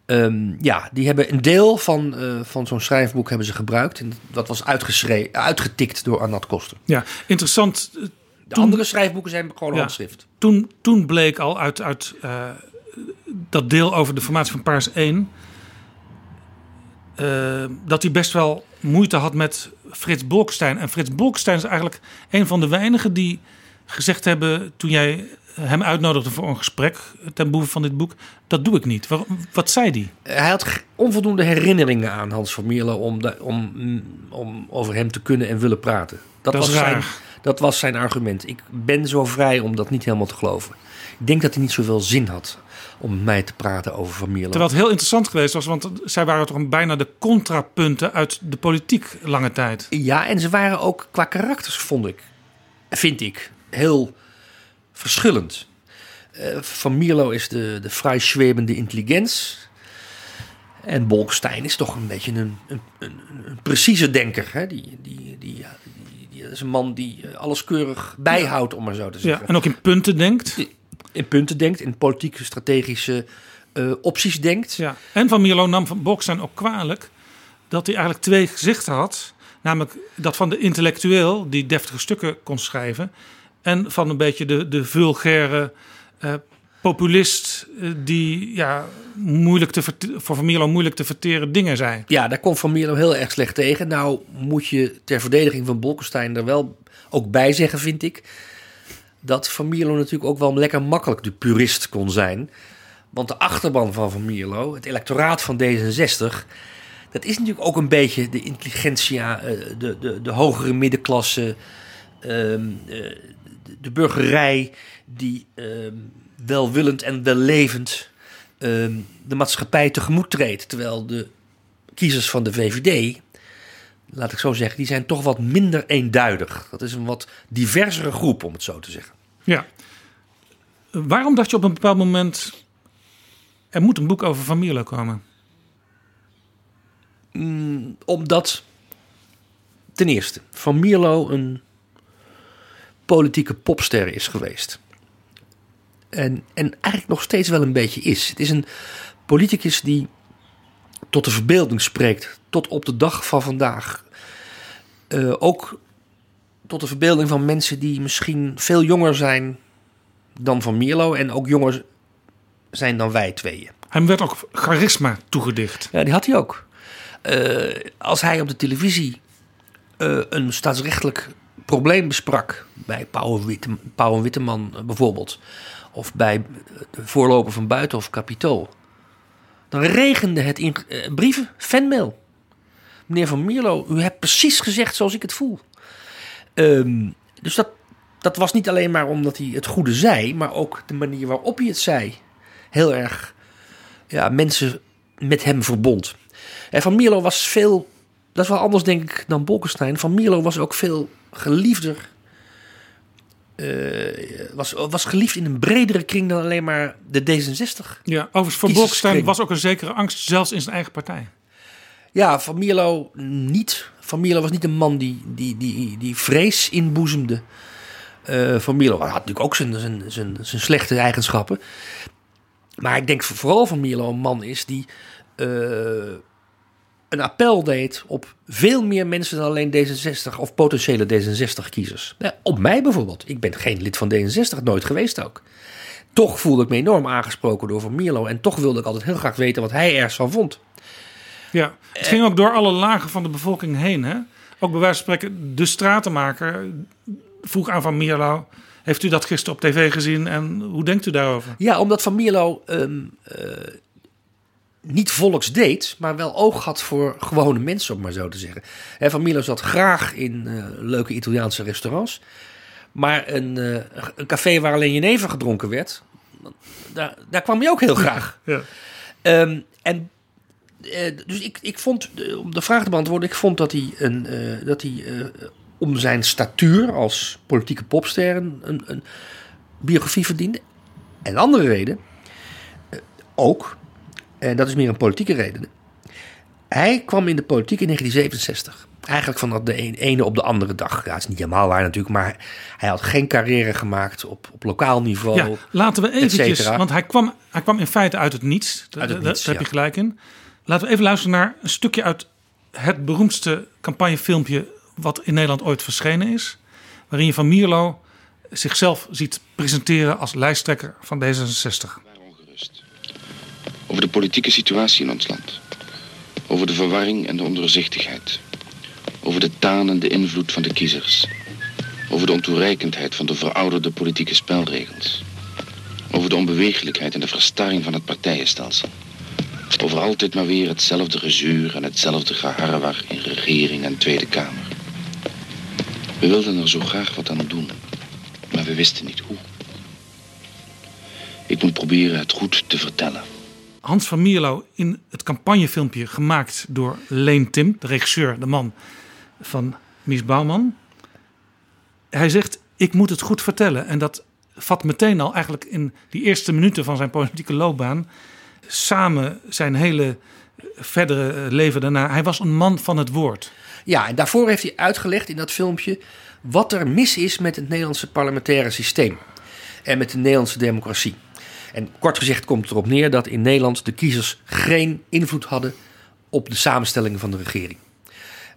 S6: Ehm, ja, die hebben een deel van, van zo'n schrijfboek hebben ze gebruikt. En dat was uitgeschreven, uitgetikt door Arnat Koster.
S5: Ja, interessant.
S6: De
S5: Toen-
S6: andere schrijfboeken zijn gewoon
S5: Ja.
S6: handschrift.
S5: Toen, toen bleek al uit, uit dat deel over de formatie van Paars 1... eh, dat hij best wel moeite had met Frits Bolkestein. En Frits Bolkestein is eigenlijk een van de weinigen die gezegd hebben... toen jij hem uitnodigde voor een gesprek ten behoeve van dit boek... dat doe ik niet. Wat zei hij?
S6: Hij had onvoldoende herinneringen aan Hans van Mierlo om, om, om over hem te kunnen en willen praten. Dat, was zijn,
S5: raar.
S6: Dat was zijn argument. Ik ben zo vrij om dat niet helemaal te geloven. Ik denk dat hij niet zoveel zin had om met mij te praten over Van Mierlo.
S5: Terwijl het heel interessant geweest was... want zij waren toch een, bijna de contrapunten uit de politiek lange tijd.
S6: Ja, en ze waren ook qua karakters, vond ik, vind ik, heel verschillend. Eh, Van Mierlo is de, de vrij zwebende intelligentie. En Bolkestein is toch een beetje een, een, een, een precieze denker. Hè? Die, die, die, die, is een man die eh, alles keurig bijhoudt, om maar zo te
S5: Ja,
S6: zeggen.
S5: en ook in punten denkt.
S6: In punten denkt, in politieke, strategische eh, opties denkt.
S5: Ja. En Van Mierlo nam van Bolkestein ook kwalijk dat hij eigenlijk twee gezichten had. Namelijk dat van de intellectueel die deftige stukken kon schrijven. En van een beetje de, de vulgaire eh, populist eh, die ja, moeilijk te voor Van Mierlo moeilijk te verteren dingen zei.
S6: Ja, daar komt Van Mierlo heel erg slecht tegen. Nou moet je ter verdediging van Bolkestein er wel ook bij zeggen, vind ik... dat Van Mierlo natuurlijk ook wel lekker makkelijk de purist kon zijn. Want de achterban van Van Mierlo, het electoraat van D66... dat is natuurlijk ook een beetje de intelligentsia, eh, de, de, de hogere middenklasse... ehm, eh, de, de burgerij die ehm, welwillend en wellevend ehm, de maatschappij tegemoet treedt. Terwijl de kiezers van de VVD, laat ik zo zeggen, die zijn toch wat minder eenduidig. Dat is een wat diversere groep, om het zo te zeggen.
S5: Ja. Waarom dacht je op een bepaald moment... er moet een boek over Van Mierlo komen?
S6: Mm, omdat, ten eerste, Van Mierlo een politieke popster is geweest. En, en eigenlijk nog steeds wel een beetje is. Het is een politicus die tot de verbeelding spreekt, tot op de dag van vandaag. Eh, ook tot de verbeelding van mensen die misschien veel jonger zijn dan Van Mierlo en ook jonger zijn dan wij tweeën.
S5: Hem werd ook charisma toegedicht.
S6: Ja, die had hij ook. Eh, als hij op de televisie eh, een staatsrechtelijk probleem besprak, bij Pauw en Witteman bijvoorbeeld, of bij de voorloper van Buitenhof Capitool, dan regende het in eh, brieven, fanmail. Meneer Van Mierlo, u hebt precies gezegd zoals ik het voel. Ehm, dus dat, dat was niet alleen maar omdat hij het goede zei, maar ook de manier waarop hij het zei. Heel erg ja, mensen met hem verbond. En Van Mierlo was veel, dat is wel anders denk ik dan Bolkestein. Van Mierlo was ook veel geliefder. Eh, was, was geliefd in een bredere kring dan alleen maar de D66.
S5: Ja, overigens voor. Bolkestein was ook een zekere angst, zelfs in zijn eigen partij.
S6: Ja, Van Mierlo niet. Van Mierlo was niet een man die, die, die, die vrees inboezemde. Eh van Mierlo had natuurlijk ook zijn, zijn, zijn, zijn slechte eigenschappen. Maar ik denk vooral van Mierlo een man is die eh, een appel deed op veel meer mensen dan alleen D66 of potentiële D66-kiezers. op mij bijvoorbeeld. Ik ben geen lid van D66, nooit geweest ook. Toch voelde ik me enorm aangesproken door Van Mierlo. En toch wilde ik altijd heel graag weten wat hij ergens van vond.
S5: Ja, het ging ook door alle lagen van de bevolking heen. Hè? Ook bij wijze van spreken, de stratenmaker vroeg aan Van Mierlo... Heeft u dat gisteren op tv gezien en hoe denkt u daarover?
S6: Ja, omdat Van Mierlo um, niet volks deed, maar wel oog had voor gewone mensen, om maar zo te zeggen. van Mierlo zat graag in uh, leuke Italiaanse restaurants. Maar een, uh, een café waar alleen jenever gedronken werd, daar, daar kwam hij ook heel graag. Ja. Um, en uh, dus ik, ik vond, om de vraag te beantwoorden, ik vond dat hij, een, dat hij om zijn statuur als politieke popster een, een, biografie verdiende. En een andere reden, ook, en dat is meer een politieke reden. Hij kwam in de politiek in 1967. Eigenlijk van de ene op de andere dag. Ja, dat is niet helemaal waar natuurlijk, maar hij had geen carrière gemaakt op, op lokaal niveau. Ja,
S5: laten we eventjes, want hij kwam, hij kwam in feite uit het niets. Uit het niets Daar heb je gelijk in. Laten we even luisteren naar een stukje uit het beroemdste campagnefilmpje wat in Nederland ooit verschenen is. Waarin je van Mierlo zichzelf ziet presenteren als lijsttrekker van D66
S7: over de politieke situatie in ons land. Over de verwarring en de ondoorzichtigheid. Over de tanende invloed van de kiezers. Over de ontoereikendheid van de verouderde politieke spelregels. Over de onbewegelijkheid en de verstarring van het partijenstelsel. Over altijd maar weer hetzelfde gezuur en hetzelfde geharrewar in regering en Tweede Kamer. We wilden er zo graag wat aan doen, maar we wisten niet hoe. Ik moet proberen het goed te vertellen.
S5: Hans van Mierlo in het campagnefilmpje gemaakt door Leen Tim, de regisseur, de man van Mies Bouwman. Hij zegt: Ik moet het goed vertellen. En dat vat meteen al eigenlijk in die eerste minuten van zijn politieke loopbaan. Samen zijn hele verdere leven daarna. Hij was een man van het woord.
S6: Ja, en daarvoor heeft hij uitgelegd in dat filmpje wat er mis is met het Nederlandse parlementaire systeem en met de Nederlandse democratie. En kort gezegd komt het erop neer dat in Nederland de kiezers geen invloed hadden op de samenstelling van de regering.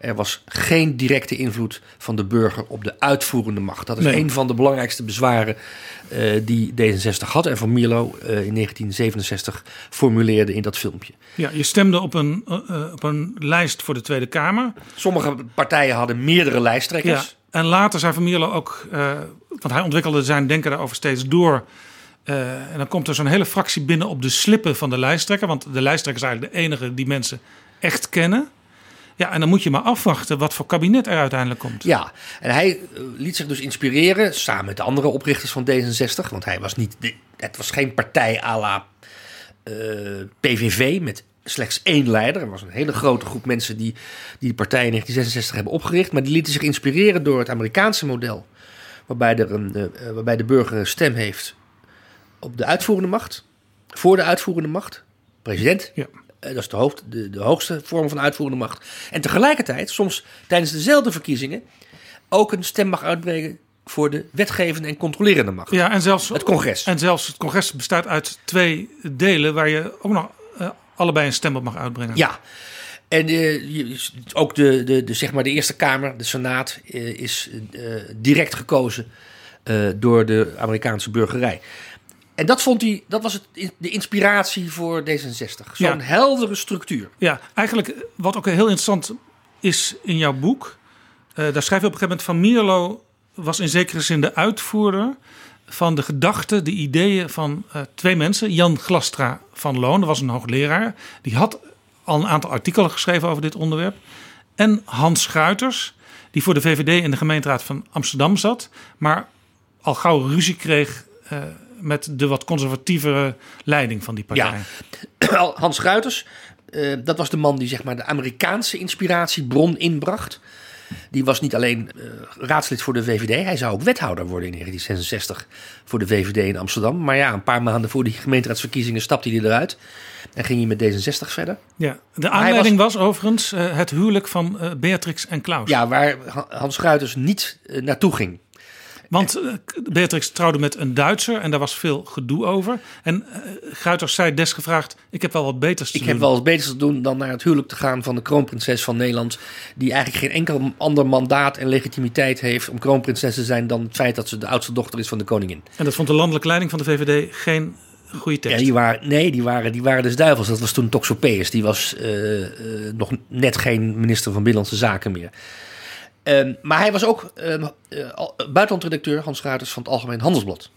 S6: Er was geen directe invloed van de burger op de uitvoerende macht. Dat is een van de belangrijkste bezwaren uh, die D66 had en van Milo uh, in 1967 formuleerde in dat filmpje.
S5: Ja, je stemde op een, uh, op een lijst voor de Tweede Kamer.
S6: Sommige partijen hadden meerdere lijsttrekkers. Ja,
S5: en later zei Van Mierlo ook, want hij ontwikkelde zijn denken daarover steeds door uh, en dan komt er zo'n hele fractie binnen op de slippen van de lijsttrekker. Want de lijsttrekker is eigenlijk de enige die mensen echt kennen. Ja, en dan moet je maar afwachten wat voor kabinet er uiteindelijk komt.
S6: Ja, en hij eh, liet zich dus inspireren samen met de andere oprichters van D66. Want hij was niet, het was geen partij à la eh, PVV met slechts één leider. Er was een hele grote groep mensen die die partij in 1966 hebben opgericht. Maar die lieten zich inspireren door het Amerikaanse model. Waarbij, er een, waarbij de burger een stem heeft op de uitvoerende macht, voor de uitvoerende macht, president. Ja. Eh, dat is de, hoofd, de, de hoogste vorm van uitvoerende macht. En tegelijkertijd, soms tijdens dezelfde verkiezingen, ook een stem mag uitbrengen voor de wetgevende en controlerende macht.
S5: Ja, en zelfs
S6: het congres.
S5: En zelfs het congres bestaat uit twee delen waar je ook nog uh, allebei een stem op mag uitbrengen.
S6: Ja. En uh, ook de, de, de, zeg maar de Eerste Kamer, de Senaat, uh, is direct gekozen door de Amerikaanse burgerij. En dat vond hij, dat was het, de inspiratie voor D66. Zo'n heldere structuur.
S5: Ja, eigenlijk wat ook heel interessant is in jouw boek. Uh, daar schrijf je op een gegeven moment van Mierlo was in zekere zin de uitvoerder van de gedachten, de ideeën van uh, twee mensen. Jan Glastra van Loon, dat was een hoogleraar. Die had al een aantal artikelen geschreven over dit onderwerp. En Hans Schuiters, die voor de VVD in de gemeenteraad van Amsterdam zat. Maar al gauw ruzie kreeg uh, met de wat conservatievere leiding van die partij.
S6: Ja. Hans Ruiters, uh, dat was de man die zeg maar de Amerikaanse inspiratiebron inbracht. Die was niet alleen uh, raadslid voor de VVD, hij zou ook wethouder worden in 1966 voor de VVD in Amsterdam. Maar ja, een paar maanden voor die gemeenteraadsverkiezingen stapte hij eruit en ging hij met D66 verder.
S5: Ja, de aanleiding was, was, overigens uh, het huwelijk van Beatrix en Klaus.
S6: Ja, waar Hans Ruiters niet naartoe ging.
S5: Want uh, Beatrix trouwde met een Duitser en daar was veel gedoe over. En uh, Guiters zei desgevraagd, ik heb wel wat beters te
S6: ik
S5: doen.
S6: heb wel wat beters te doen dan naar het huwelijk te gaan van de kroonprinses van Nederland. Die eigenlijk geen enkel ander mandaat en legitimiteit heeft om kroonprinses te zijn dan het feit dat ze de oudste dochter is van de koningin.
S5: En dat vond de landelijke leiding van de VVD geen goede tekst.
S6: Ja, die waren, nee, die waren, die waren dus duivels. Dat was toen Toxopeus. Die was uh, uh, nog net geen minister van Binnenlandse Zaken meer. Um, maar hij was ook um, uh, buitenlandredacteur, Hans Ruiters, van het Algemeen Handelsblad.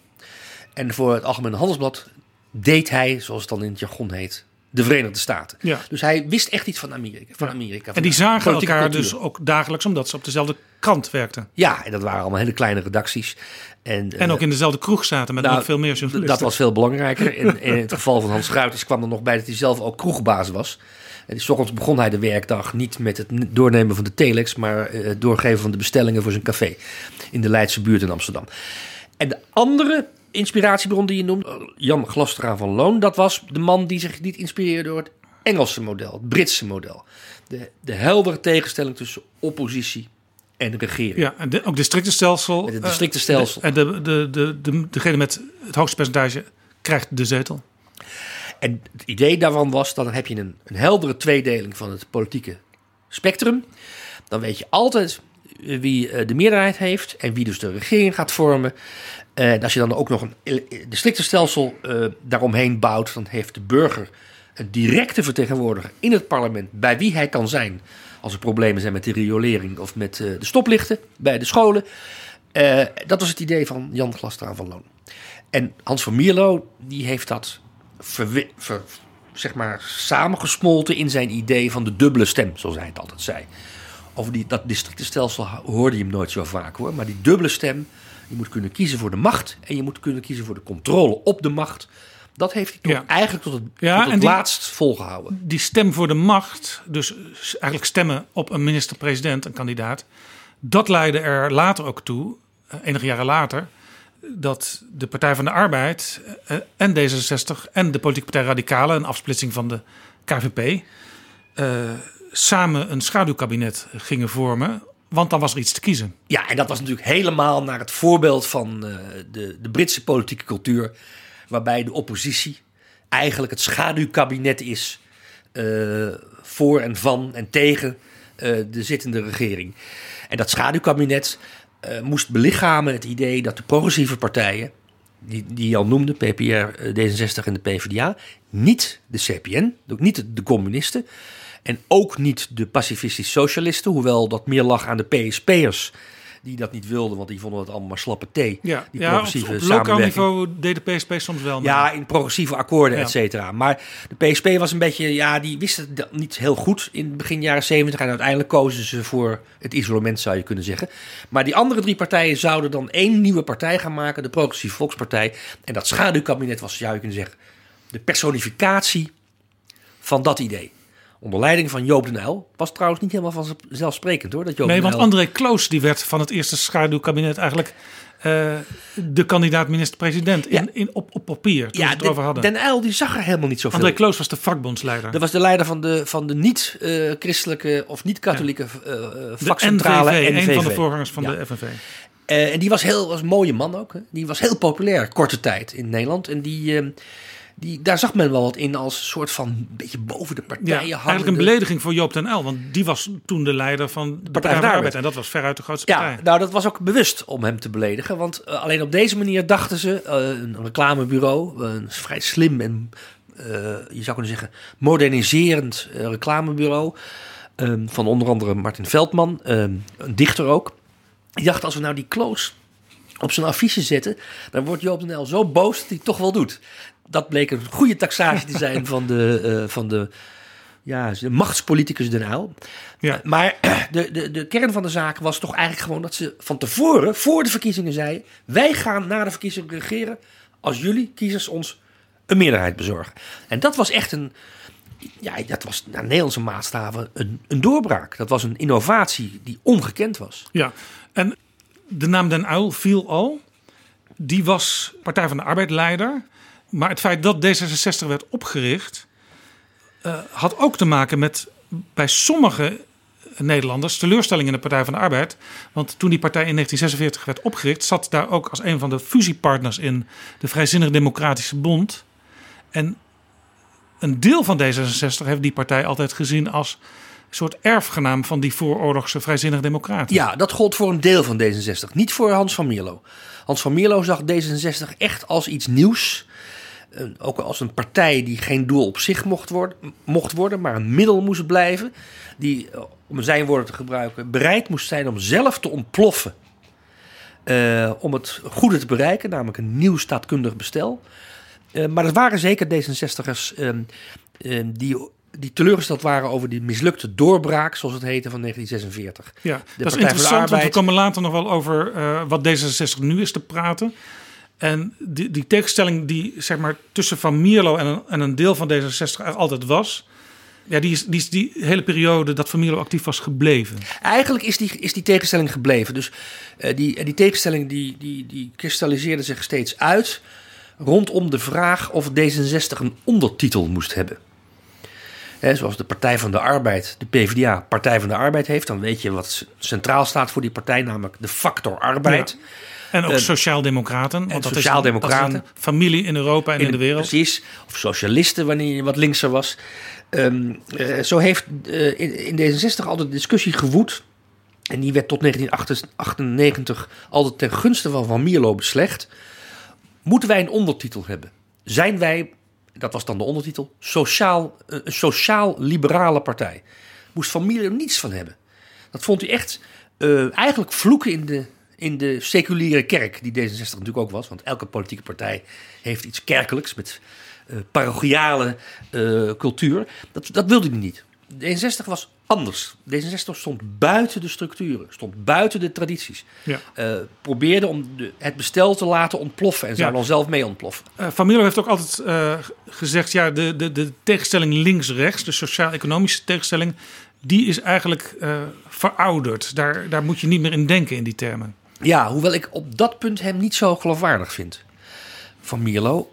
S6: En voor het Algemeen Handelsblad deed hij, zoals het dan in het jargon heet, de Verenigde Staten.
S5: Ja.
S6: Dus hij wist echt iets van Amerika. Van Amerika van
S5: en die zagen elkaar
S6: cultuur.
S5: dus ook dagelijks, omdat ze op dezelfde krant werkten.
S6: Ja, en dat waren allemaal hele kleine redacties. En,
S5: en ook in dezelfde kroeg zaten met
S6: nou,
S5: nog veel meer journalisten.
S6: Dat was veel belangrijker. In, in het geval van Hans Ruiters kwam er nog bij dat hij zelf ook kroegbaas was. En s ochtends begon hij de werkdag niet met het doornemen van de telex, maar uh, het doorgeven van de bestellingen voor zijn café in de Leidse buurt in Amsterdam. En de andere inspiratiebron die je noemt, Jan Glastra van Loon, dat was de man die zich niet inspireerde door het Engelse model, het Britse model. De, de heldere tegenstelling tussen oppositie en regering.
S5: Ja, en de, ook districtenstelsel.
S6: Het districtenstelsel.
S5: Uh, en de, de, de, de, degene met het hoogste percentage krijgt de zetel.
S6: En het idee daarvan was, dan heb je een, een heldere tweedeling van het politieke spectrum. Dan weet je altijd wie de meerderheid heeft en wie dus de regering gaat vormen. En als je dan ook nog een districtenstelsel uh, daaromheen bouwt, dan heeft de burger een directe vertegenwoordiger in het parlement bij wie hij kan zijn als er problemen zijn met de riolering of met uh, de stoplichten bij de scholen. Dat was het idee van Jan Glastraan van Loon. En Hans van Mierlo die heeft dat ver, ver, zeg maar samengesmolten in zijn idee van de dubbele stem, zoals hij het altijd zei. Over die, dat districtenstelsel hoorde je hem nooit zo vaak hoor, maar die dubbele stem, je moet kunnen kiezen voor de macht en je moet kunnen kiezen voor de controle op de macht. Dat heeft hij toch
S5: Ja.
S6: eigenlijk tot het,
S5: Ja,
S6: tot het
S5: die-
S6: laatst volgehouden.
S5: Die stem voor de macht, dus eigenlijk stemmen op een minister-president, een kandidaat, dat leidde er later ook toe, eh, enige jaren later, dat de Partij van de Arbeid eh, en D66 en de politieke partij Radicalen, een afsplitsing van de KVP, eh, samen een schaduwkabinet gingen vormen, want dan was er iets te kiezen.
S6: Ja, en dat was natuurlijk helemaal naar het voorbeeld van eh, de, de Britse politieke cultuur, waarbij de oppositie eigenlijk het schaduwkabinet is voor en van en tegen de zittende regering. En dat schaduwkabinet eh, moest belichamen het idee dat de progressieve partijen, die, die je al noemde, PPR, eh, D66 en de PvdA, niet de CPN, ook niet de, communisten en ook niet de pacifistisch socialisten, hoewel dat meer lag aan de PSP'ers die dat niet wilden, want die vonden het allemaal maar slappe thee.
S5: Ja,
S6: die
S5: ja op,
S6: progressieve
S5: op lokaal niveau deed de PSP soms wel. mee.
S6: Ja, in progressieve akkoorden,
S5: Ja.
S6: et cetera. Maar de PSP was een beetje, ja, die wisten het niet heel goed in begin jaren 70. En uiteindelijk kozen ze voor het isolement, zou je kunnen zeggen. Maar die andere drie partijen zouden dan één nieuwe partij gaan maken, de Progressieve Volkspartij. En dat schaduwkabinet was, zou je kunnen zeggen, de personificatie van dat idee. Onder leiding van Joop den Uyl. Was trouwens niet helemaal vanzelfsprekend hoor. Dat Joop
S5: Nee, want André Kloos die werd van het eerste schaduwkabinet eigenlijk eh, de kandidaat minister-president in, in, op, op papier. Toen
S6: ja,
S5: het erover
S6: Den,
S5: hadden.
S6: den Uyl die zag er helemaal niet zoveel.
S5: André Kloos was de vakbondsleider.
S6: Dat was de leider van de, van de niet-christelijke of niet-katholieke eh, eh, vakcentrale
S5: NVV,
S6: NVV.
S5: een van de voorgangers van
S6: Ja.
S5: de FNV.
S6: Eh, en die was heel, was een mooie man ook. Hè. Die was heel populair, korte tijd in Nederland. En die, eh, die, daar zag men wel wat in als een soort van een beetje boven de
S5: Ja,
S6: partijen
S5: eigenlijk een belediging voor Joop den Uyl, want die was toen de leider van de Partij van de Arbeid. En dat was veruit de grootste partij.
S6: Ja, nou dat was ook bewust om hem te beledigen. Want eh, alleen op deze manier dachten ze, eh, een reclamebureau, een vrij slim en eh, je zou kunnen zeggen moderniserend eh, reclamebureau. eh, van onder andere Martin Veldman, eh, een dichter ook. Die dacht als we nou die Kloos op zijn affiche zetten, dan wordt Joop den Uyl zo boos dat hij het toch wel doet. Dat bleek een goede taxage te zijn van de, eh, van de, ja, de machtspoliticus Den Uyl.
S5: Ja.
S6: Maar de, de, de kern van de zaak was toch eigenlijk gewoon dat ze van tevoren, voor de verkiezingen, zeiden: wij gaan na de verkiezingen regeren als jullie kiezers ons een meerderheid bezorgen. En dat was echt een, ja, dat was naar Nederlandse maatstaven een, een doorbraak. Dat was een innovatie die ongekend was.
S5: Ja, en de naam Den Uyl viel al. Die was Partij van de Arbeid leider. Maar het feit dat D66 werd opgericht... eh, had ook te maken met bij sommige Nederlanders teleurstelling in de Partij van de Arbeid. Want toen die partij in 1946 werd opgericht, zat daar ook als een van de fusiepartners in de Vrijzinnig Democratische Bond. En een deel van D66 heeft die partij altijd gezien als een soort erfgenaam van die vooroorlogse Vrijzinnig Democraten.
S6: Ja, dat gold voor een deel van D66, niet voor Hans van Mierlo. Hans van Mierlo zag D66 echt als iets nieuws. Eh, ook als een partij die geen doel op zich mocht worden, mocht worden, maar een middel moest blijven. Die, eh, om zijn woorden te gebruiken, bereid moest zijn om zelf te ontploffen. Uh, om het goede te bereiken, namelijk een nieuw staatkundig bestel. Uh, maar er waren zeker D66'ers uh, die die teleurgesteld waren over die mislukte doorbraak, zoals het heette, van 1946.
S5: Ja, dat is interessant, want we komen later nog wel over wat D66 nu is te praten. En die, die tegenstelling die zeg maar, tussen Van Mierlo en een, en een deel van D66 er altijd was... Ja, die is, die is die hele periode dat Van Mierlo actief was gebleven.
S6: Eigenlijk is die, is die tegenstelling gebleven. Dus uh, die, die tegenstelling die, die, die kristalliseerde zich steeds uit... rondom de vraag of D66 een ondertitel moest hebben zoals de Partij van de Arbeid, de PvdA, Partij van de Arbeid heeft, dan weet je wat centraal staat voor die partij, namelijk de factor arbeid.
S5: En ook uh, sociaaldemocraten.
S6: Want dat sociaaldemocraten.
S5: Is, dat familie in Europa en in, de wereld.
S6: Precies. Of socialisten, wanneer je wat linkser was. Um, uh, zo heeft uh, in, in D66 altijd discussie gewoed. En die werd tot 1998 altijd ten gunste van Van Mierlo beslecht. Moeten wij een ondertitel hebben? Zijn wij dat was dan de ondertitel, sociaal, een sociaal-liberale partij. Moest familie niets van hebben. Dat vond hij echt eigenlijk vloeken in de, in de seculiere kerk, die D66 natuurlijk ook was. Want elke politieke partij heeft iets kerkelijks met uh, parochiale uh, cultuur. Dat, dat wilde hij niet. D66 was anders. D66 stond buiten de structuren, stond buiten de tradities. Ja. Uh, probeerde om de, het bestel te laten ontploffen en zou ja. dan zelf mee ontploffen.
S5: Uh, Van heeft ook altijd uh, gezegd, ja, de, de, de tegenstelling links-rechts, de sociaal-economische tegenstelling, die is eigenlijk verouderd. Daar, daar moet je niet meer in denken in die termen.
S6: Ja, hoewel ik op dat punt hem niet zo geloofwaardig vind. Van Mierlo.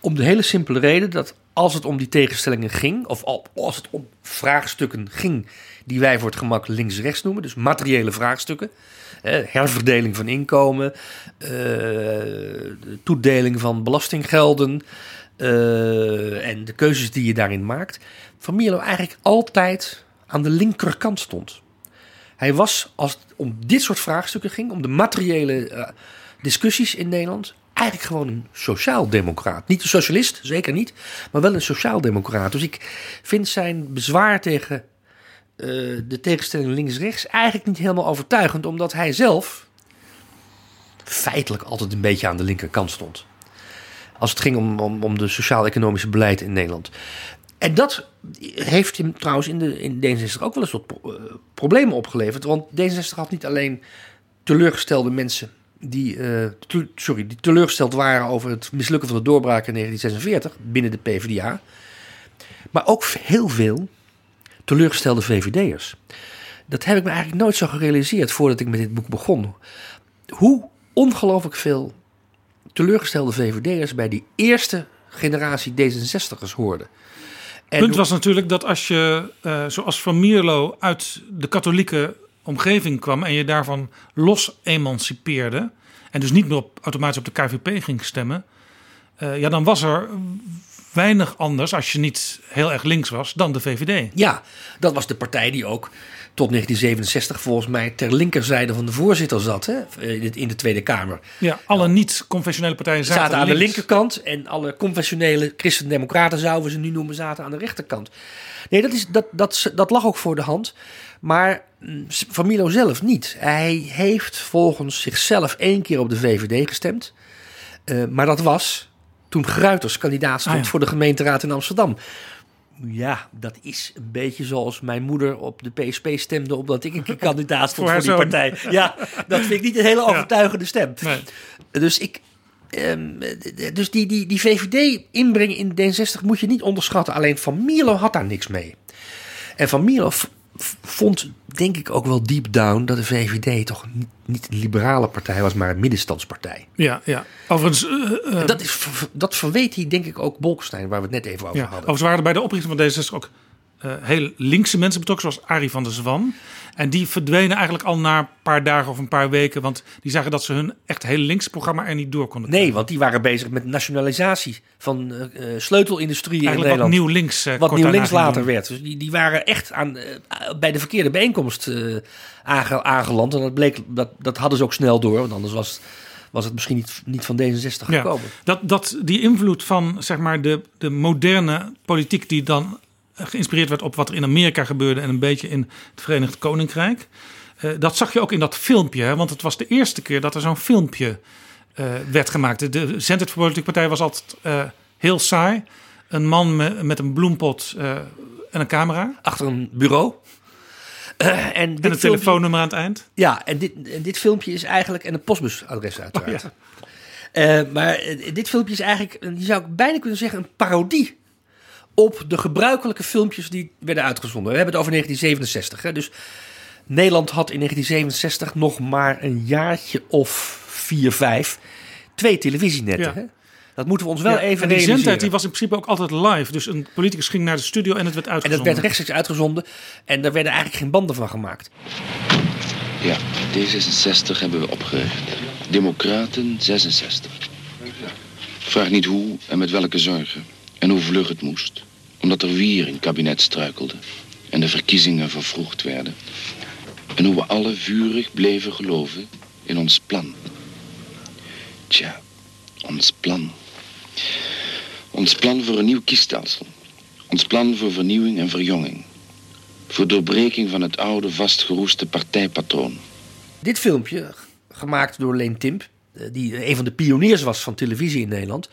S6: Om de hele simpele reden dat als het om die tegenstellingen ging, of als het om vraagstukken ging die wij voor het gemak links-rechts noemen, dus materiële vraagstukken, herverdeling van inkomen, uh, toedeling van belastinggelden uh, en de keuzes die je daarin maakt, Van Mierlo eigenlijk altijd aan de linkerkant stond. Hij was, als om dit soort vraagstukken ging, om de materiële uh, discussies in Nederland, eigenlijk gewoon een sociaaldemocraat. Niet een socialist, zeker niet, maar wel een sociaaldemocraat. Dus ik vind zijn bezwaar tegen uh, de tegenstelling links-rechts eigenlijk niet helemaal overtuigend, omdat hij zelf feitelijk altijd een beetje aan de linkerkant stond. Als het ging om, om, om de sociaal-economische beleid in Nederland. En dat heeft hem trouwens in, de, in D66 ook wel eens wat uh, problemen opgeleverd. Want D66 had niet alleen teleurgestelde mensen die, uh, sorry, die teleurgesteld waren over het mislukken van de doorbraak in 1946 binnen de PvdA. Maar ook heel veel teleurgestelde VVD'ers. Dat heb ik me eigenlijk nooit zo gerealiseerd voordat ik met dit boek begon. Hoe ongelooflijk veel teleurgestelde VVD'ers bij die eerste generatie D66'ers hoorden.
S5: Het punt was natuurlijk dat als je, uh, zoals Van Mierlo, uit de katholieke omgeving kwam en je daarvan los emancipeerde en dus niet meer op, automatisch op de KVP ging stemmen, uh, ja, dan was er weinig anders als je niet heel erg links was dan de VVD.
S6: Ja, dat was de partij die ook tot 1967 volgens mij ter linkerzijde van de voorzitter zat hè, in de Tweede Kamer.
S5: Ja, alle niet-conventionele partijen zaten,
S6: zaten aan
S5: links.
S6: de linkerkant en alle conventionele christendemocraten zouden we ze nu noemen zaten aan de rechterkant. Nee, dat, is, dat, dat, dat lag ook voor de hand. Maar mm, Van Milo zelf niet. Hij heeft volgens zichzelf één keer op de VVD gestemd. Uh, maar dat was toen Gruiters kandidaat stond ah, ja. voor de gemeenteraad in Amsterdam. Ja, dat is een beetje zoals mijn moeder op de PSP stemde... omdat ik een kandidaat stond voor, voor die partij. Ja, dat vind ik niet een hele overtuigende stem. Nee. Dus ik... Um, dus die, die, die VVD-inbreng in D66 moet je niet onderschatten. Alleen Van Mierlo had daar niks mee. En Van Mierlo vond, denk ik ook wel deep down, dat de VVD toch niet, een liberale partij was, maar een middenstandspartij.
S5: Ja, ja. Overigens. Uh, uh,
S6: dat, is, dat verweet hij, denk ik, ook Bolkestein, waar we het net even over
S5: ja,
S6: hadden.
S5: Overigens waren er bij de oprichting van D66 ook uh, heel linkse mensen betrokken, zoals Arie van der Zwan. En die verdwenen eigenlijk al na een paar dagen of een paar weken. Want die zagen dat ze hun echt heel linkse programma er niet door konden
S6: Nee, want die waren bezig met nationalisatie van uh, sleutelindustrie in Nederland.
S5: wat nieuw links uh,
S6: Wat nieuw links later werd. Dus die, die waren echt aan, bij de verkeerde bijeenkomst aange, aangeland. En dat, bleek, dat, dat hadden ze ook snel door. Want anders was het was het misschien niet, niet van D66 gekomen.
S5: Ja, dat, dat die invloed van zeg maar, de, de moderne politiek die dan geïnspireerd werd op wat er in Amerika gebeurde en een beetje in het Verenigd Koninkrijk. Uh, dat zag je ook in dat filmpje, hè? want het was de eerste keer dat er zo'n filmpje uh, werd gemaakt. De, Zendert voor Politieke Partij was altijd uh, heel saai. Een man met, met een bloempot en een camera.
S6: Achter een bureau.
S5: en, en een telefoonnummer aan het eind.
S6: Ja, en dit, en dit filmpje is eigenlijk... En een postbusadres uiteraard. Oh, ja. maar dit filmpje is eigenlijk, je zou ik bijna kunnen zeggen, een parodie op de gebruikelijke filmpjes die werden uitgezonden. We hebben het over 1967. Hè? Dus Nederland had in 1967 nog maar een jaartje of vier, vijf twee televisienetten. Hè? Dat moeten we ons wel even
S5: en die zendtijd die was in principe ook altijd live. Dus een politicus ging naar de studio en het werd uitgezonden.
S6: En het werd rechtstreeks uitgezonden. En daar werden eigenlijk geen banden van gemaakt.
S7: Ja, D66 hebben we opgericht. Democraten 66. Vraag niet hoe en met welke zorgen. En hoe vlug het moest. Omdat er weer een kabinet struikelde. En de verkiezingen vervroegd werden. En hoe we alle vurig bleven geloven in ons plan. Tja, ons plan. Ons plan voor een nieuw kiesstelsel. Ons plan voor vernieuwing en verjonging. Voor doorbreking van het oude vastgeroeste partijpatroon.
S6: Dit filmpje, gemaakt door Leen Timp, eh, die een van de pioniers was van televisie in Nederland,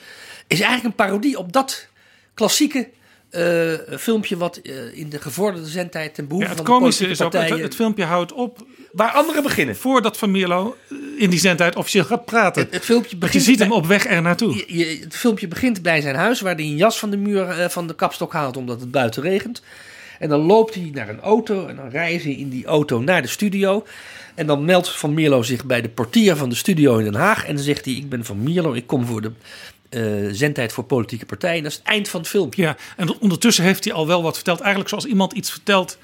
S6: is eigenlijk een parodie op dat klassieke uh, filmpje wat uh, in de gevorderde zendtijd ten behoeve
S5: ja,
S6: het
S5: van de komische is ook, het, het, filmpje houdt op
S6: waar anderen beginnen.
S5: Voordat Van Mierlo in die zendtijd officieel gaat praten.
S6: Het, het filmpje begint
S5: je ziet hem op weg er naartoe.
S6: Het filmpje begint bij zijn huis waar hij een jas van de muur uh, van de kapstok haalt omdat het buiten regent. En dan loopt hij naar een auto en dan rijden ze in die auto naar de studio. En dan meldt Van Mierlo zich bij de portier van de studio in Den Haag. En dan zegt hij: Ik ben Van Mierlo, ik kom voor de uh, zendtijd voor politieke partijen. Dat is het eind van het filmpje.
S5: Ja, en ondertussen heeft hij al wel wat verteld. Eigenlijk zoals iemand iets vertelt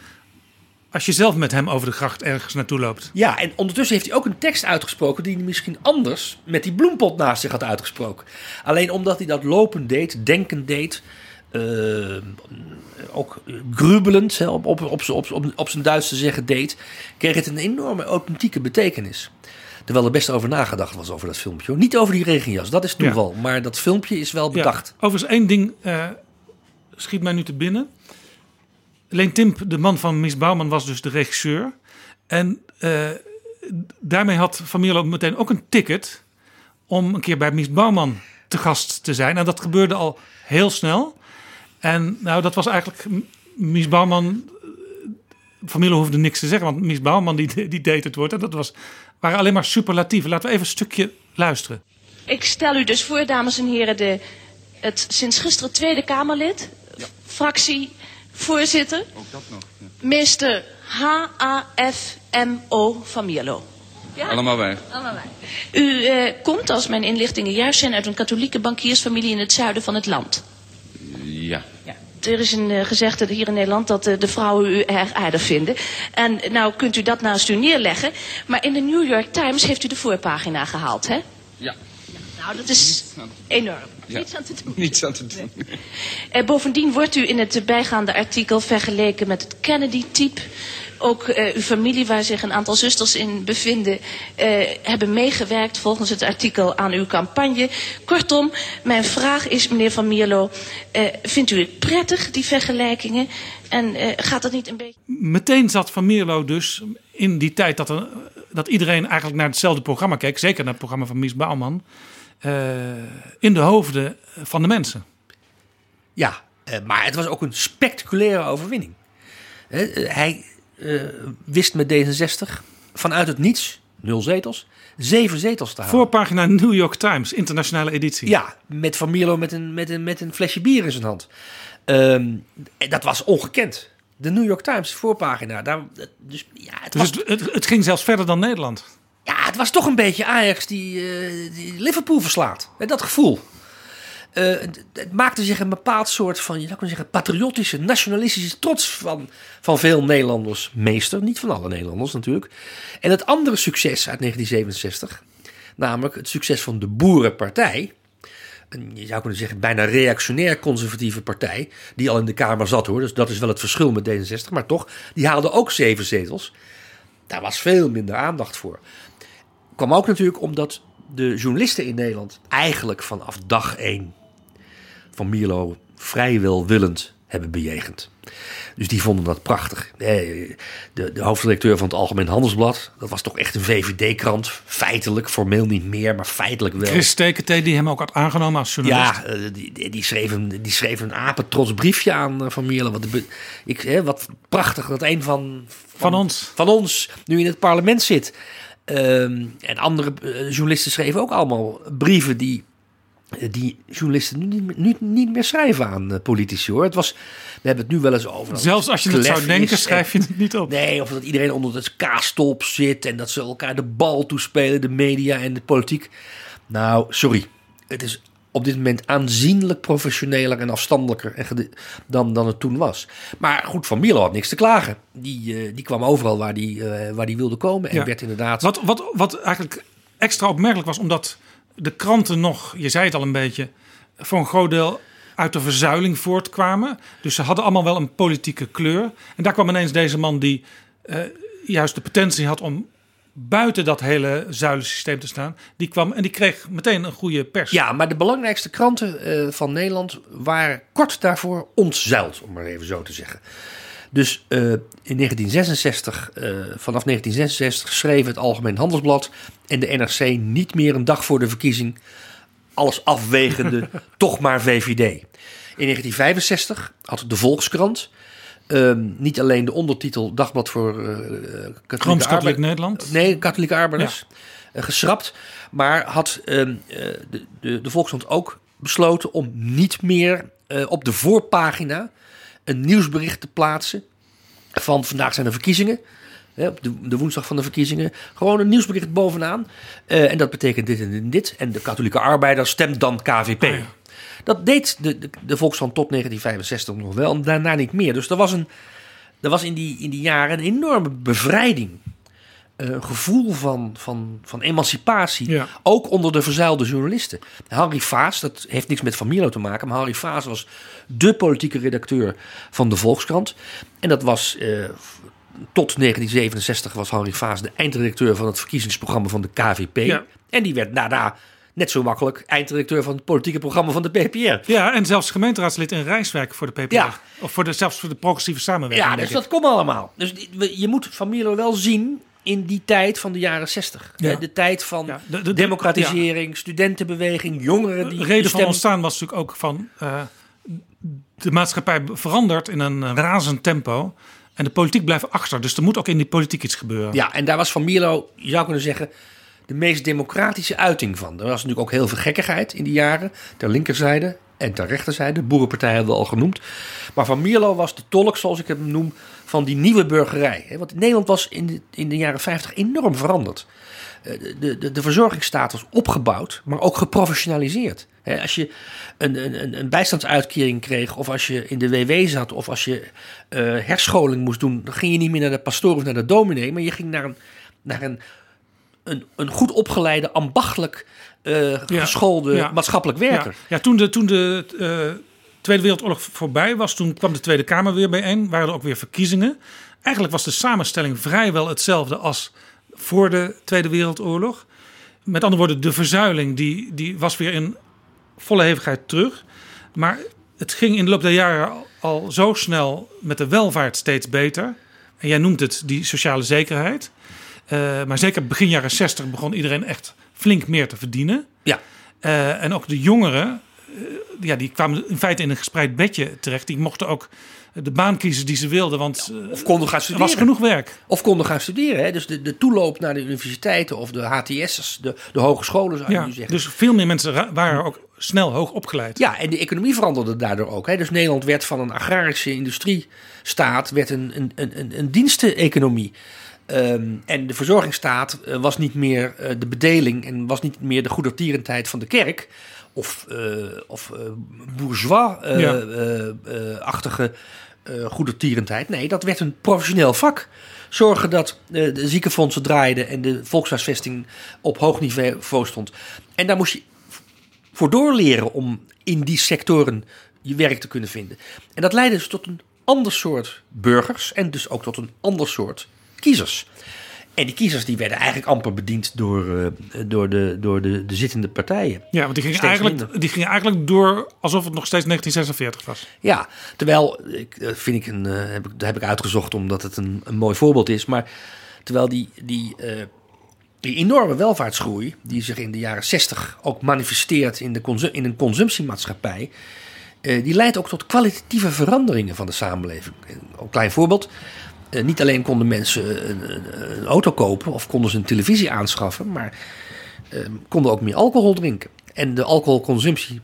S5: als je zelf met hem over de gracht ergens naartoe loopt.
S6: Ja, en ondertussen heeft hij ook een tekst uitgesproken die hij misschien anders met die bloempot naast zich had uitgesproken. Alleen omdat hij dat lopend deed, denkend deed, uh, ook grubelend, op, op, op, op, op, op zijn Duits te zeggen deed, kreeg het een enorme authentieke betekenis. Terwijl er best over nagedacht was over dat filmpje. Niet over die regenjas, dat is toeval. Maar dat filmpje is wel bedacht.
S5: Ja. Overigens één ding uh, schiet mij nu te binnen. Leen Timp, de man van Miss Bouwman, was dus de regisseur. En uh, daarmee had Van Mierlo meteen ook een ticket... om een keer bij Miss Bouwman te gast te zijn. En dat gebeurde al heel snel. En nou, dat was eigenlijk... Mies Bouwman Van Mierlo hoefde niks te zeggen, want Mies Bouwman die, die deed het woord. En dat was waren alleen maar superlatieven. Laten we even een stukje luisteren.
S8: Ik stel u dus voor, dames en heren, de, het sinds gisteren Tweede Kamerlid, ja. fractievoorzitter, Ook dat nog. Ja. Mr. H-A-F-M-O van Mierlo.
S2: Ja? Allemaal wij.
S8: Allemaal wij. U eh, komt, als mijn inlichtingen juist zijn, uit een katholieke bankiersfamilie in het zuiden van het land. Er is een uh, gezegde hier in Nederland dat uh, de vrouwen u erg aardig vinden. En nou kunt u dat naast u neerleggen. Maar in de New York Times heeft u de voorpagina gehaald, hè?
S2: Ja.
S8: Nou, dat is enorm.
S2: Ja.
S8: Niets aan te doen.
S2: Niets aan te doen.
S8: Nee. Uh, bovendien wordt u in het bijgaande artikel vergeleken met het Kennedy-type ook uh, uw familie, waar zich een aantal zusters in bevinden, uh, hebben meegewerkt volgens het artikel aan uw campagne. Kortom, mijn vraag is, meneer Van Mierlo, uh, vindt u het prettig, die vergelijkingen? En gaat dat niet een beetje...
S5: Meteen zat Van Mierlo dus in die tijd dat, er, dat iedereen eigenlijk naar hetzelfde programma keek, zeker naar het programma van Mies Bouwman, in de hoofden van de mensen.
S6: Ja, maar het was ook een spectaculaire overwinning. Hij wist met D66 vanuit het niets, nul zetels, zeven zetels te halen.
S5: Voorpagina New York Times, internationale editie.
S6: Ja, met Van Mierlo met een, met een, met een flesje bier in zijn hand. Um, dat was ongekend. De New York Times, voorpagina. Daar, dus, ja, het,
S5: dus
S6: was...
S5: het, het, het, ging zelfs verder dan Nederland.
S6: Ja, het was toch een beetje Ajax die, uh, die Liverpool verslaat. Dat gevoel. Eh, het, maakte zich een bepaald soort van, je zou kunnen zeggen, patriotische, nationalistische trots van, van veel Nederlanders meester. Niet van alle Nederlanders natuurlijk. En het andere succes uit 1967, namelijk het succes van de Boerenpartij. Een, je zou kunnen zeggen, bijna reactionair conservatieve partij. Die al in de Kamer zat hoor. Dus dat is wel het verschil met D66. Maar toch, die haalde ook zeven zetels. Daar was veel minder aandacht voor. Kwam ook natuurlijk omdat de journalisten in Nederland eigenlijk vanaf dag één van Mierlo vrijwel willend hebben bejegend. Dus die vonden dat prachtig. De, de hoofdredacteur van het Algemeen Handelsblad, dat was toch echt een VVD-krant. Feitelijk, formeel niet meer, maar feitelijk wel.
S5: Chris Stekentee, die hem ook had aangenomen als journalist.
S6: Ja, eh, die, die, schreef, een, die schreef een apetrots briefje aan eh, Van Mierlo. Wat, ik, hè, wat prachtig dat een van,
S5: van, van, ons.
S6: van ons nu in het parlement zit. Ehm, en andere uh, journalisten schreven ook allemaal brieven die die journalisten nu niet, niet, niet meer schrijven aan politici hoor. Het was, we hebben het nu wel eens over.
S5: Zelfs als je het zou denken, schrijf je het niet op.
S6: Nee, of dat iedereen onder het kaastop zit en dat ze elkaar de bal toespelen, de media en de politiek. Nou, sorry. Het is op dit moment aanzienlijk professioneler en afstandelijker dan, dan het toen was. Maar goed, Van Mierlo had niks te klagen. Die, uh, die kwam overal waar die, uh, waar die wilde komen en werd inderdaad...
S5: Wat, wat, wat eigenlijk extra opmerkelijk was, omdat de kranten nog, je zei het al een beetje, voor een groot deel uit de verzuiling voortkwamen. Dus ze hadden allemaal wel een politieke kleur. En daar kwam ineens deze man die uh, juist de potentie had om buiten dat hele zuilensysteem te staan. Die kwam en die kreeg meteen een goede pers.
S6: Ja, maar de belangrijkste kranten uh, van Nederland waren kort daarvoor ontzuild, om maar even zo te zeggen. Dus uh, in 1966, vanaf 1966 schreef het Algemeen Handelsblad en de NRC niet meer een dag voor de verkiezing alles afwegende, toch maar VVD. In 1965 had de Volkskrant um, niet alleen de ondertitel Dagblad voor uh,
S5: katholieke Katholiek Nederland.
S6: Nee, katholieke arbeiders. Ja. Uh, geschrapt. Maar had um, de, de, de Volkskrant ook besloten om niet meer op de voorpagina een nieuwsbericht te plaatsen van vandaag zijn er verkiezingen. op de, woensdag van de verkiezingen. Gewoon een nieuwsbericht bovenaan. Uh, en dat betekent dit en dit. En de katholieke arbeider stemt dan KVP. Oh ja. Dat deed de, de, de tot 1965 nog wel. En daarna niet meer. Dus er was, een, er was in, die, in die jaren een enorme bevrijding. Een uh, gevoel van, van, van emancipatie.
S5: Ja.
S6: Ook onder de verzuilde journalisten. Harry Vaas, dat heeft niks met Familo te maken. Maar Harry Vaas was de politieke redacteur van de Volkskrant. En dat was uh, tot 1967 was Harry Vaas de eindredacteur van het verkiezingsprogramma van de KVP.
S5: Ja.
S6: En die werd daarna net zo makkelijk eindredacteur van het politieke programma van de PPR.
S5: Ja, en zelfs gemeenteraadslid in Rijswijk voor de PPR.
S6: Ja.
S5: Of voor de, zelfs voor de progressieve samenwerking.
S6: Ja, dus dat komt allemaal. Dus je moet Van Mierlo wel zien in die tijd van de jaren 60.
S5: Ja.
S6: De tijd van
S5: Ja, de- de-
S6: democratisering, studentenbeweging, jongeren die
S5: De reden van
S6: stem-
S5: ontstaan was natuurlijk ook van... eh, de maatschappij verandert in een razend tempo. En de politiek blijft achter. Dus er moet ook in die politiek iets gebeuren.
S6: Ja, en daar was Van Mierlo, je zou kunnen zeggen, de meest democratische uiting van. Er was natuurlijk ook heel veel gekkigheid in die jaren. Ter linkerzijde en ter rechterzijde. De boerenpartij hebben we al genoemd. Maar Van Mierlo was de tolk, zoals ik hem noem, van die nieuwe burgerij. hè. Want Nederland was in de, in de jaren 50 enorm veranderd. Eh, De, de, de verzorgingsstaat was opgebouwd, maar ook geprofessionaliseerd. Als je een, een, een bijstandsuitkering kreeg, of als je in de WW zat, of als je eh, herscholing moest doen, dan ging je niet meer naar de pastoor of naar de dominee, maar je ging naar een, naar een, een, een goed opgeleide, ambachtelijk eh, geschoolde
S5: Ja.
S6: maatschappelijk werker.
S5: Ja, ja toen de, toen de Tweede Wereldoorlog voorbij was, toen kwam de Tweede Kamer weer bijeen. Waren er ook weer verkiezingen. Eigenlijk was de samenstelling vrijwel hetzelfde als voor de Tweede Wereldoorlog. Met andere woorden, de verzuiling die, die was weer in volle hevigheid terug. Maar het ging in de loop der jaren al, al zo snel met de welvaart steeds beter. En jij noemt het die sociale zekerheid. Eh, maar zeker begin jaren 60 begon iedereen echt flink meer te verdienen.
S6: Ja.
S5: Eh, en ook de jongeren, ja, die kwamen in feite in een gespreid bedje terecht. Die mochten ook de baan kiezen die ze wilden, want eh,
S6: Of konden gaan
S5: er
S6: studeren.
S5: was genoeg werk.
S6: Of konden gaan studeren. Hè? Dus de, de toeloop naar de universiteiten of de HTS'ers, de, de hogescholen zou je
S5: Ja,
S6: nu zeggen.
S5: dus veel meer mensen waren ook snel hoog opgeleid.
S6: Ja, en de economie veranderde daardoor ook. Hè? Dus Nederland werd van een agrarische industriestaat werd een, een, een, een, diensteneconomie. Ehm, en de verzorgingsstaat eh, was niet meer eh, de bedeling en was niet meer de goedertierendheid van de kerk. Of, eh of eh, bourgeois-achtige goedertierendheid. Nee, dat werd een professioneel vak. Zorgen dat eh, de ziekenfondsen draaiden en de volkshuisvesting op hoog niveau stond. En daar moest je voor doorleren om in die sectoren je werk te kunnen vinden. En dat leidde dus tot een ander soort burgers en dus ook tot een ander soort kiezers. En die kiezers die werden eigenlijk amper bediend door, eh, door, de, door de, de zittende partijen.
S5: Ja, want die gingen,
S6: Steeds
S5: eigenlijk,
S6: minder.
S5: die gingen eigenlijk door alsof het nog steeds 1946 was.
S6: Ja, terwijl, ik, dat vind ik een, eh, heb ik, dat heb ik uitgezocht omdat het een, een mooi voorbeeld is. Maar terwijl die, die, eh, die enorme welvaartsgroei, die zich in de jaren 60 ook manifesteert in, de consu- in een consumptiemaatschappij, eh, die leidt ook tot kwalitatieve veranderingen van de samenleving. Een klein voorbeeld. Eh, niet alleen konden mensen een, een, auto kopen of konden ze een televisie aanschaffen, maar eh, konden ook meer alcohol drinken. En de alcoholconsumptie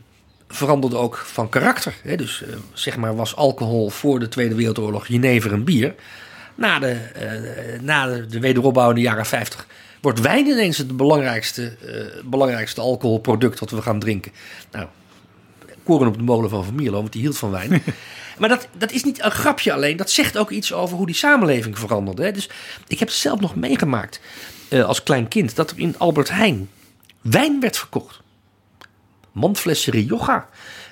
S6: veranderde ook van karakter. Hè? Dus eh, zeg maar was alcohol voor de Tweede Wereldoorlog jenever en bier. Na de, eh, na de, de wederopbouw in de jaren 50 wordt wijn ineens het belangrijkste, eh, belangrijkste alcoholproduct wat we gaan drinken. Nou, koren op de molen van Van want die hield van wijn. maar dat, dat is niet een grapje alleen. Dat zegt ook iets over hoe die samenleving veranderde. Hè? Dus ik heb het zelf nog meegemaakt eh, als klein kind... dat er in Albert Heijn wijn werd verkocht. Mandflessen Rioja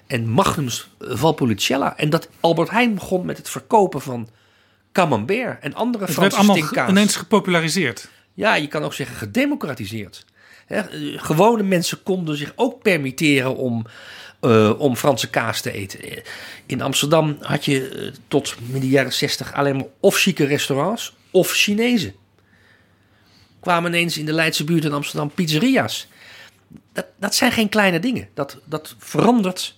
S6: en Magnums Valpolicella. En dat Albert Heijn begon met het verkopen van camembert en andere
S5: Het werd
S6: Franse
S5: allemaal ge-
S6: stinkkaas.
S5: ineens gepopulariseerd.
S6: Ja, je kan ook zeggen gedemocratiseerd. Eh, gewone mensen konden zich ook permitteren om, eh, om Franse kaas te eten. In Amsterdam had je eh, tot midden jaren 60 alleen maar of chique restaurants of Chinezen. Kwamen ineens in de Leidse buurt in Amsterdam pizzeria's. Dat, dat zijn geen kleine dingen. Dat, dat verandert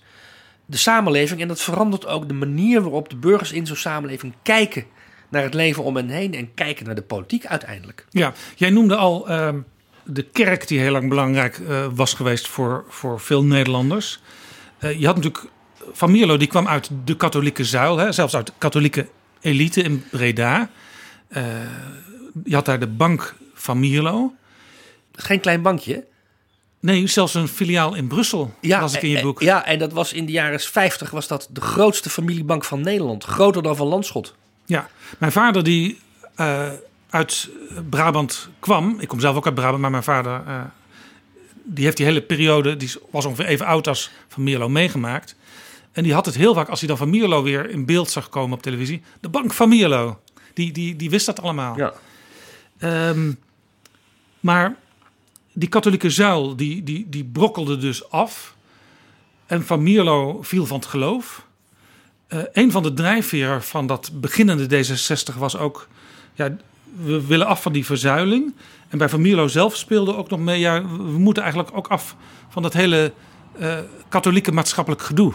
S6: de samenleving en dat verandert ook de manier waarop de burgers in zo'n samenleving kijken naar het leven om hen heen en kijken naar de politiek uiteindelijk.
S5: Ja, jij noemde al ehm, de kerk die heel lang belangrijk eh, was geweest voor, voor veel Nederlanders. Eh, je had natuurlijk Van Mierlo, die kwam uit de katholieke zuil, hè, zelfs uit de katholieke elite in Breda. Eh, je had daar de bank Van Mierlo.
S6: Geen klein bankje.
S5: Nee, zelfs een filiaal in Brussel, las ik in je
S6: eh,
S5: boek.
S6: Ja, en dat was in de jaren 50 was dat de grootste familiebank van Nederland. Groter dan van Landschot.
S5: Ja, mijn vader die eh, uit Brabant kwam. Ik kom zelf ook uit Brabant, maar mijn vader eh, die heeft die hele periode, die was ongeveer even oud als Van Mierlo meegemaakt. En die had het heel vaak, als hij dan Van Mierlo weer in beeld zag komen op televisie. De bank van Mierlo. Die, die, die wist dat allemaal.
S6: Ja.
S5: Ehm, maar die katholieke zuil, die, die, die brokkelde dus af. En Van Mierlo viel van het geloof. Eh, een van de drijfveren van dat beginnende D66 was ook... Ja, we willen af van die verzuiling. En bij Van Mierlo zelf speelde ook nog mee... Ja, we moeten eigenlijk ook af van dat hele eh, katholieke maatschappelijk gedoe.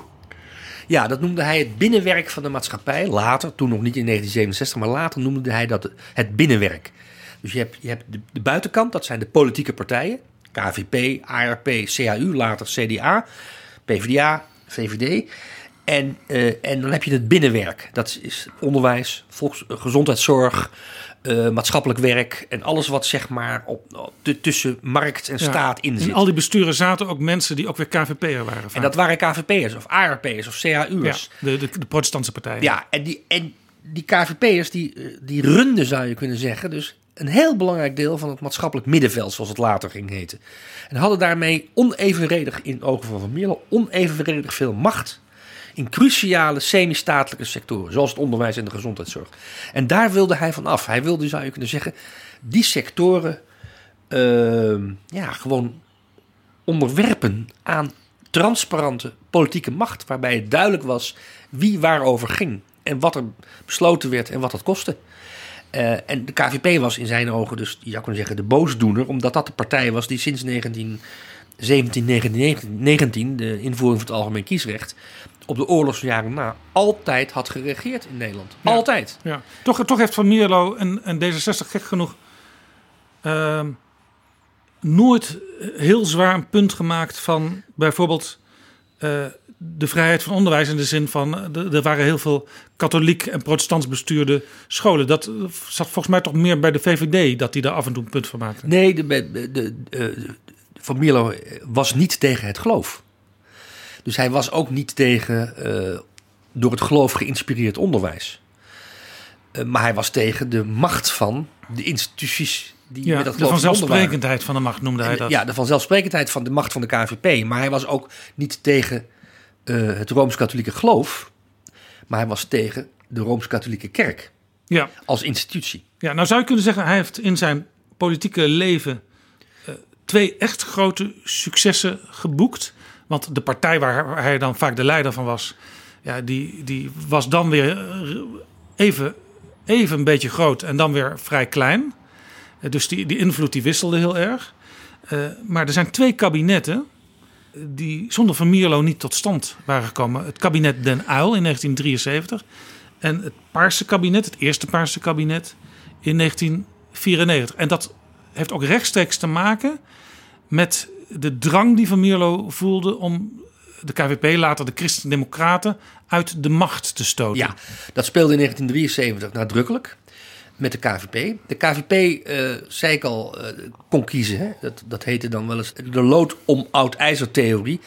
S6: Ja, dat noemde hij het binnenwerk van de maatschappij. Later, toen nog niet in 1967, maar later noemde hij dat het binnenwerk. Dus je hebt, je hebt de, de buitenkant, dat zijn de politieke partijen. KVP, ARP, CAU, later CDA, PvdA, VVD. En, eh, en dan heb je het binnenwerk. Dat is onderwijs, volks, eh, gezondheidszorg, eh, maatschappelijk werk... en alles wat zeg maar op, de, tussen markt en
S5: Ja.
S6: staat in zit.
S5: En al die besturen zaten ook mensen die ook weer KVP'er waren.
S6: En dat waren KVP'ers of ARP'ers of
S5: ja,
S6: CAU'ers.
S5: de, de, de protestantse partijen.
S6: Ja, en die, en die KVP'ers die, die runden, zou je kunnen zeggen, dus een heel belangrijk deel van het maatschappelijk middenveld, zoals het later ging heten. En hadden daarmee onevenredig, in ogen van Van Mierlo, onevenredig veel macht in cruciale semi-statelijke sectoren, zoals het onderwijs en de gezondheidszorg. En daar wilde hij van af. Hij wilde, zou je kunnen zeggen, die sectoren ehm, ja, gewoon onderwerpen aan transparante politieke macht, waarbij het duidelijk was wie waarover ging en wat er besloten werd en wat dat kostte. Eh, en de KVP was in zijn ogen dus, je zou kunnen zeggen, de boosdoener, omdat dat de partij was die sinds 1917, 1919, de invoering van het algemeen kiesrecht, op de oorlogsjaren na altijd had geregeerd in Nederland.
S5: Ja.
S6: Altijd.
S5: Ja. Toch, toch heeft Van Mierlo en, en D66 gek genoeg ehm, nooit heel zwaar een punt gemaakt van bijvoorbeeld uh, de vrijheid van onderwijs in de zin van uh, er waren heel veel katholiek en protestants bestuurde scholen. Dat zat volgens mij toch meer bij de VVD dat die daar af en toe een punt van maakte.
S6: Nee, de, de, de, de Van Mierlo was niet tegen het geloof. Dus hij was ook niet tegen uh, door het geloof geïnspireerd onderwijs. Uh, maar hij was tegen de macht van de instituties die
S5: ja,
S6: met dat
S5: de vanzelfsprekendheid van de macht noemde hij dat.
S6: Ja, de vanzelfsprekendheid van de macht van de KVP. Maar hij was ook niet tegen uh, het Rooms-Katholieke geloof. Maar hij was tegen de Rooms-Katholieke kerk.
S5: Ja.
S6: Als institutie.
S5: Ja, nou zou je kunnen zeggen, hij heeft in zijn politieke leven twee echt grote successen geboekt. Want de partij waar hij dan vaak de leider van was, ja, die, die was dan weer even, even een beetje groot en dan weer vrij klein. Dus die, die invloed die wisselde heel erg. Uh, maar er zijn twee kabinetten die zonder Van Mierlo niet tot stand waren gekomen. Het kabinet Den Uyl in 1973 en het Paarse kabinet, het eerste Paarse kabinet in 1994. En dat heeft ook rechtstreeks te maken met de drang die Van Mierlo voelde om de KVP, later de Christen-Democraten, uit de macht te stoten.
S6: Ja, dat speelde in 1973 nadrukkelijk met de KVP. De KVP, uh, zei ik al, uh, kon kiezen. Hè? Dat, dat heette dan wel eens de lood om oud ijzer theorie.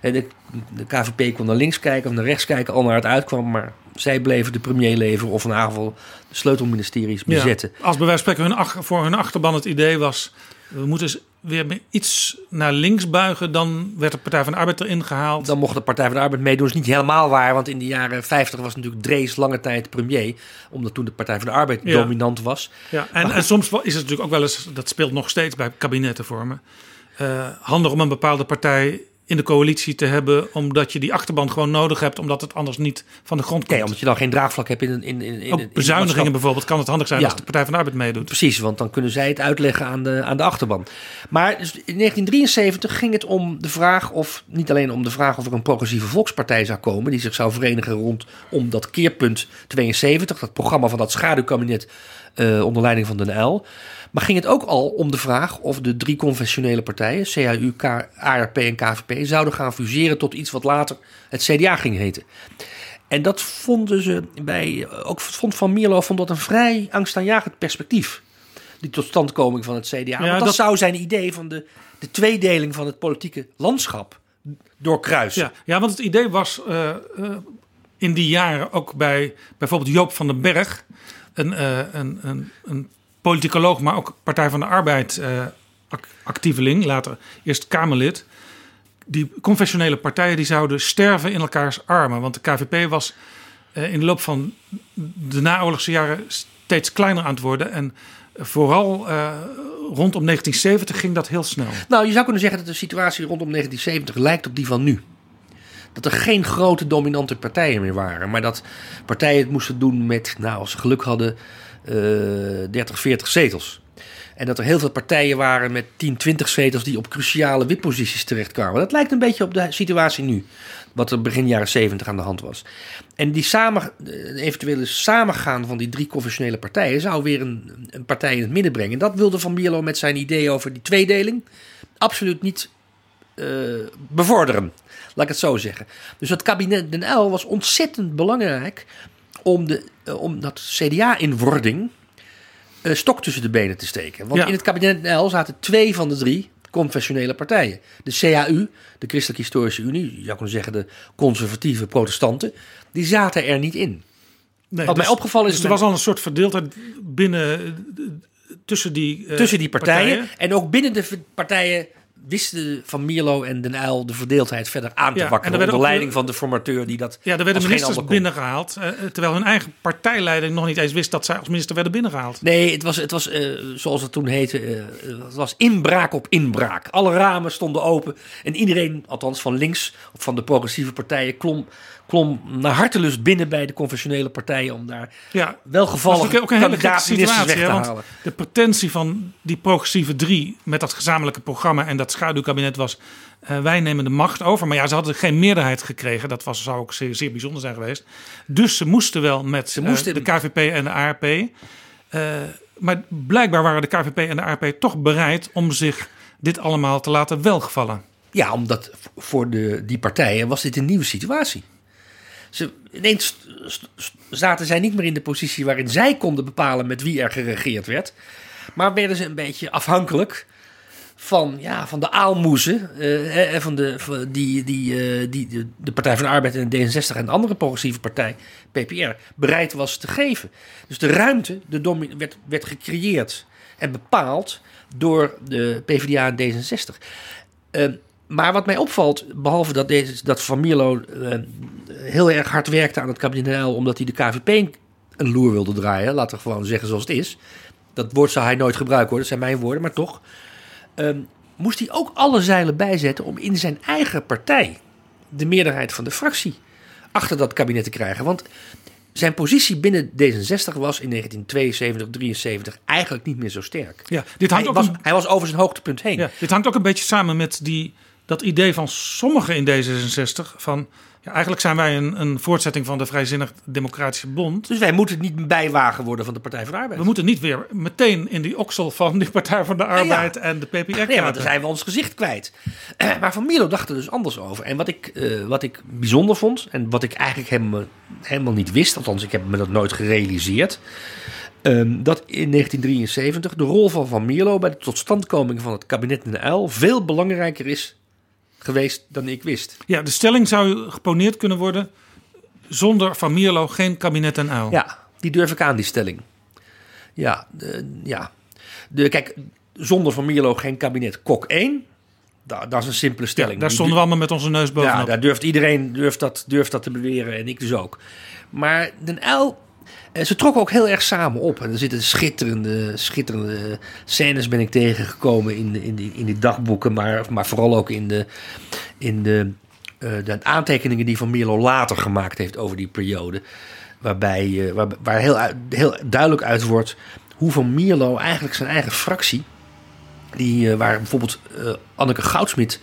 S6: De, de KVP kon naar links kijken of naar rechts kijken, al naar het uitkwam. Maar zij bleven de premier leveren of in ieder geval de sleutelministeries bezetten.
S5: Ja, als bij wijze van spreken hun, voor hun achterban het idee was... we moeten weer iets naar links buigen, dan werd de Partij van de Arbeid erin gehaald.
S6: Dan mocht de Partij van de Arbeid meedoen. Dat is niet helemaal waar, want in de jaren 50 was natuurlijk Drees lange tijd premier, omdat toen de Partij van de Arbeid
S5: ja.
S6: dominant was.
S5: Ja, en, en, soms is het natuurlijk ook wel eens, dat speelt nog steeds bij kabinetten vormen, uh, handig om een bepaalde partij in de coalitie te hebben, omdat je die achterban gewoon nodig hebt, omdat het anders niet van de grond komt.
S6: Omdat je dan geen draagvlak hebt in in in, in
S5: Ook bezuinigingen in bijvoorbeeld kan het handig zijn ja. als de Partij van de Arbeid meedoet.
S6: Precies, want dan kunnen zij het uitleggen aan de aan de achterban. Maar dus in 1973 ging het om de vraag of niet alleen om de vraag of er een progressieve volkspartij zou komen die zich zou verenigen rondom dat keerpunt 72, dat programma van dat schaduwkabinet uh, onder leiding van Den Uyl. Maar ging het ook al om de vraag of de drie conventionele partijen, CAU, K, ARP en KVP, zouden gaan fuseren tot iets wat later het CDA ging heten. En dat vonden ze bij, ook vond Van Mierlo vond dat een vrij angstaanjagend perspectief. Die totstandkoming van het CDA. Ja, Want dat, dat, zou zijn idee van de, de tweedeling van het politieke landschap doorkruisen.
S5: Ja, ja want het idee was uh, uh, in die jaren ook bij bijvoorbeeld Joop van den Berg, een, uh, een, een, een politicoloog, maar ook Partij van de Arbeid uh, actieveling, later eerst Kamerlid. Die confessionele partijen die zouden sterven in elkaars armen. Want de KVP was uh, in de loop van de naoorlogse jaren steeds kleiner aan het worden. En vooral uh, rondom 1970 ging dat heel snel.
S6: Nou, je zou kunnen zeggen dat de situatie rondom 1970 lijkt op die van nu. Dat er geen grote dominante partijen meer waren. Maar dat partijen het moesten doen met, nou, als ze geluk hadden, 30, 40 zetels. En dat er heel veel partijen waren met 10, 20 zetels die op cruciale wipposities terechtkwamen. Dat lijkt een beetje op de situatie nu. Wat er begin jaren 70 aan de hand was. En die samen, eventuele samengaan van die drie confessionele partijen zou weer een, een partij in het midden brengen. Dat wilde Van Mierlo met zijn idee over die tweedeling absoluut niet uh, bevorderen. Laat ik het zo zeggen. Dus het kabinet Den Uyl was ontzettend belangrijk om, de, om dat CDA-inwording uh, stok tussen de benen te steken. Want
S5: Ja.
S6: in het kabinet Uyl zaten twee van de drie confessionele partijen. De CAU, de Christelijke Historische Unie, je zou kunnen zeggen de conservatieve protestanten, die zaten er niet in.
S5: Nee,
S6: Wat mij
S5: dus-
S6: opgevallen is...
S5: Dus er was al een soort verdeeldheid binnen, eh, tussen die eh,
S6: tussen die partijen, En ook binnen de partijen wisten Van Mierlo en Den Uyl de verdeeldheid verder aan te
S5: Ja, en
S6: wakkeren.
S5: er
S6: Onder leiding van de formateur die dat
S5: Ja, er werden ministers binnengehaald. eh, terwijl hun eigen partijleiding nog niet eens wist dat zij als minister werden binnengehaald.
S6: Nee, het was, het was eh, zoals het toen heette, eh, het was inbraak op inbraak. Alle ramen stonden open en iedereen, althans van links of van de progressieve partijen, klom, klom naar hartelust binnen bij de conventionele partijen om daar
S5: Ja,
S6: welgevallig
S5: dat is ook een hele gekke
S6: kandidaat-ministers
S5: situatie.
S6: weg te halen.
S5: de pretentie van die progressieve drie met dat gezamenlijke programma en dat schaduwkabinet was: eh, wij nemen de macht over. Maar ja, ze hadden geen meerderheid gekregen. Dat was, zou ook zeer, zeer bijzonder zijn geweest. Dus ze moesten wel met
S6: Ze
S5: eh,
S6: moesten-
S5: de KVP en de ARP. Eh, maar blijkbaar waren de KVP en de ARP toch bereid om zich dit allemaal te laten welgevallen.
S6: Ja, omdat voor de, die partijen was dit een nieuwe situatie. Ze, ineens zaten zij niet meer in de positie waarin zij konden bepalen met wie er geregeerd werd. Maar werden ze een beetje afhankelijk van, ja, van de aalmoezen. Uh, van de, die, die, uh, die de, Partij van de Arbeid en de D66 en de andere progressieve partij, PPR, bereid was te geven. Dus de ruimte de werd, werd gecreëerd en bepaald door de PvdA en D66. Uh, maar wat mij opvalt, behalve dat, deze, dat Van Mierlo heel erg hard werkte aan het kabinet NL, omdat hij de KVP een loer wilde draaien, laten we gewoon zeggen zoals het is. Dat woord zou hij nooit gebruiken hoor, dat zijn mijn woorden, maar toch. Um, moest hij ook alle zeilen bijzetten om in zijn eigen partij de meerderheid van de fractie achter dat kabinet te krijgen. Want zijn positie binnen D66 was in 1972, 73 eigenlijk niet meer zo sterk.
S5: Ja, dit hangt
S6: hij,
S5: ook
S6: was, hij was over zijn hoogtepunt heen.
S5: Ja, dit hangt ook een beetje samen met die, dat idee van sommigen in D66 van ja, eigenlijk zijn wij een, een voortzetting van de Vrijzinnig Democratische Bond.
S6: Dus wij moeten niet bijwagen worden van de Partij van de Arbeid.
S5: We moeten niet weer meteen in die oksel van die Partij van de Arbeid en de PPR
S6: Nee, want dan zijn we ons gezicht kwijt. Eh, maar Van Milo dacht er dus anders over. En wat ik, uh, wat ik bijzonder vond, en wat ik eigenlijk helemaal, helemaal niet wist, althans ik heb me dat nooit gerealiseerd... Um, dat in 1973 de rol van Van Mierlo bij de totstandkoming van het kabinet in de Uil veel belangrijker is geweest dan ik wist.
S5: Ja, de stelling zou geponeerd kunnen worden... zonder Van Mierlo geen kabinet en uil.
S6: Ja, die durf ik aan, die stelling. Ja, de, ja. De, kijk, zonder Van Mierlo geen kabinet Kok 1... Dat, dat is een simpele stelling.
S5: daar stonden we allemaal met onze neus bovenop.
S6: Ja, daar durft iedereen durft dat, durft dat te beweren en ik dus ook. Maar Den Uil eh, ze trokken ook heel erg samen op. En er zitten schitterende, schitterende scènes ben ik tegengekomen in, in, die, in die dagboeken. Maar, maar vooral ook in de, in de, uh, de aantekeningen die Van Mierlo later gemaakt heeft over die periode. Waarbij, uh, waar, heel, heel duidelijk uit wordt hoe Van Mierlo eigenlijk zijn eigen fractie... Die, uh, waar bijvoorbeeld Anneke Goudsmit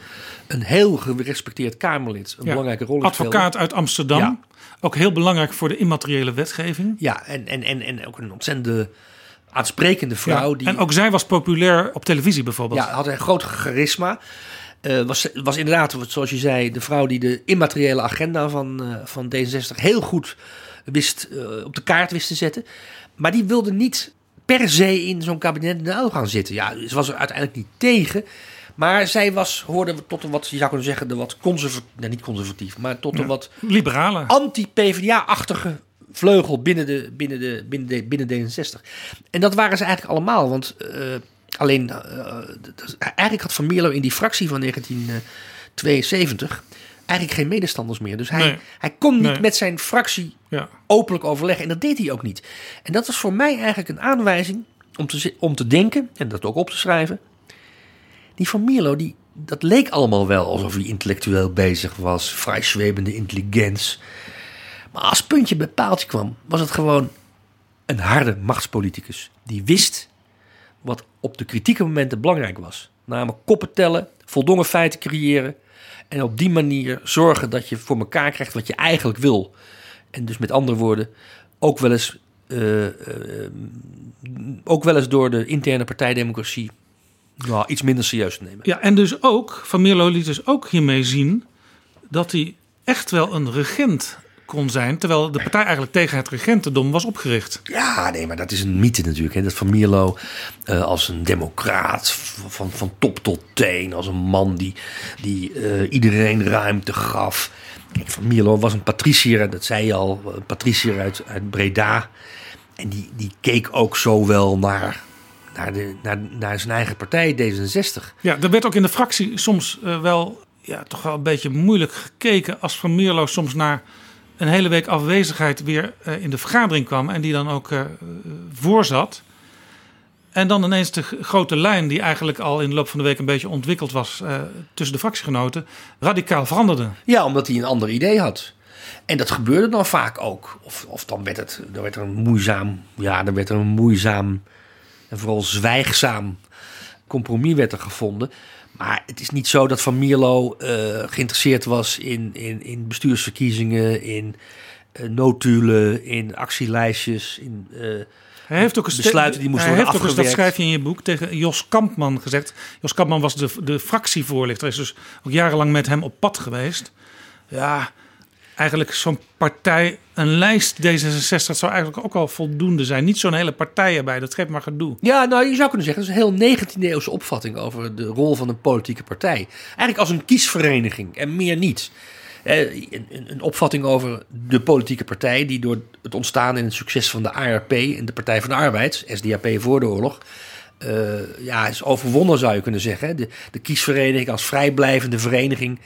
S6: een heel gerespecteerd Kamerlid, een belangrijke rol
S5: speelde. Advocaat uit Amsterdam. Ja. Ook heel belangrijk voor de immateriële wetgeving.
S6: Ja, en, en, en, en ook een ontzettende aansprekende vrouw. Ja, die...
S5: En ook zij was populair op televisie bijvoorbeeld.
S6: Ja, had een groot charisma. Uh, was, was inderdaad, zoals je zei, de vrouw die de immateriële agenda van, uh, van D66 heel goed wist, uh, op de kaart wist te zetten. Maar die wilde niet per se in zo'n kabinet in de gaan zitten. Ja, ze was er uiteindelijk niet tegen. Maar zij was, hoorde tot een wat, je zou kunnen zeggen, de wat conservatief, nee, niet conservatief, maar tot een wat
S5: liberale,
S6: anti-PVDA-achtige vleugel binnen, de, binnen, de, binnen, de, binnen D66. En dat waren ze eigenlijk allemaal, want uh, alleen, uh, eigenlijk had Van Mierlo in die fractie van 1972 eigenlijk geen medestanders meer. Dus hij, nee. hij kon niet nee. met zijn fractie ja. openlijk overleggen en dat deed hij ook niet. En dat was voor mij eigenlijk een aanwijzing om te, om te denken en dat ook op te schrijven die van Milo, die, dat leek allemaal wel alsof hij intellectueel bezig was. Vrij zwebende intelligentie. Maar als puntje bij paaltje kwam, was het gewoon een harde machtspoliticus. Die wist wat op de kritieke momenten belangrijk was. Namelijk koppen tellen, voldongen feiten creëren. En op die manier zorgen dat je voor elkaar krijgt wat je eigenlijk wil. En dus met andere woorden, ook wel eens, uh, uh, ook wel eens door de interne partijdemocratie nou, iets minder serieus te nemen.
S5: Ja, en dus ook, Van Mierlo liet dus ook hiermee zien dat hij echt wel een regent kon zijn, terwijl de partij eigenlijk tegen het regentendom was opgericht.
S6: Ja, nee, maar dat is een mythe natuurlijk. Hè? Dat Van Mierlo uh, als een democraat van, van top tot teen, als een man die, die uh, iedereen ruimte gaf. Kijk, Van Mierlo was een patricier, dat zei je al, een patricier uit, uit Breda. En die, die keek ook zo wel naar naar, de, naar, naar zijn eigen partij, D66.
S5: Ja, er werd ook in de fractie soms uh, wel, ja, toch wel een beetje moeilijk gekeken als Van Mierlo soms naar een hele week afwezigheid weer uh, in de vergadering kwam en die dan ook uh, voorzat. En dan ineens de grote lijn, die eigenlijk al in de loop van de week een beetje ontwikkeld was tussen de fractiegenoten, radicaal veranderde.
S6: Ja, omdat hij een ander idee had. En dat gebeurde dan vaak ook. Of, of dan werd het dan werd er een moeizaam, ja, dan werd er een moeizaam en vooral zwijgzaam compromis werd er gevonden. Maar het is niet zo dat Van Mierlo uh, geïnteresseerd was in, in, in bestuursverkiezingen, in uh, notulen, in actielijstjes. In, uh,
S5: Hij heeft ook een
S6: besluiten die moesten
S5: hij
S6: worden
S5: heeft ook dat schrijf je in je boek, tegen Jos Kampman gezegd. Jos Kampman was de, de fractievoorlichter. Is dus ook jarenlang met hem op pad geweest. Ja, eigenlijk zo'n partij, een lijst D66 zou eigenlijk ook al voldoende zijn. Niet zo'n hele partij erbij, dat geeft maar gedoe.
S6: Ja, nou, je zou kunnen zeggen, dat is een heel 19e eeuwse opvatting over de rol van een politieke partij. Eigenlijk als een kiesvereniging en meer niet. Eh, een opvatting over de politieke partij die door het ontstaan en het succes van de ARP en de Partij van de Arbeid, SDAP voor de oorlog, eh, ja, is overwonnen zou je kunnen zeggen. De, de kiesvereniging als vrijblijvende vereniging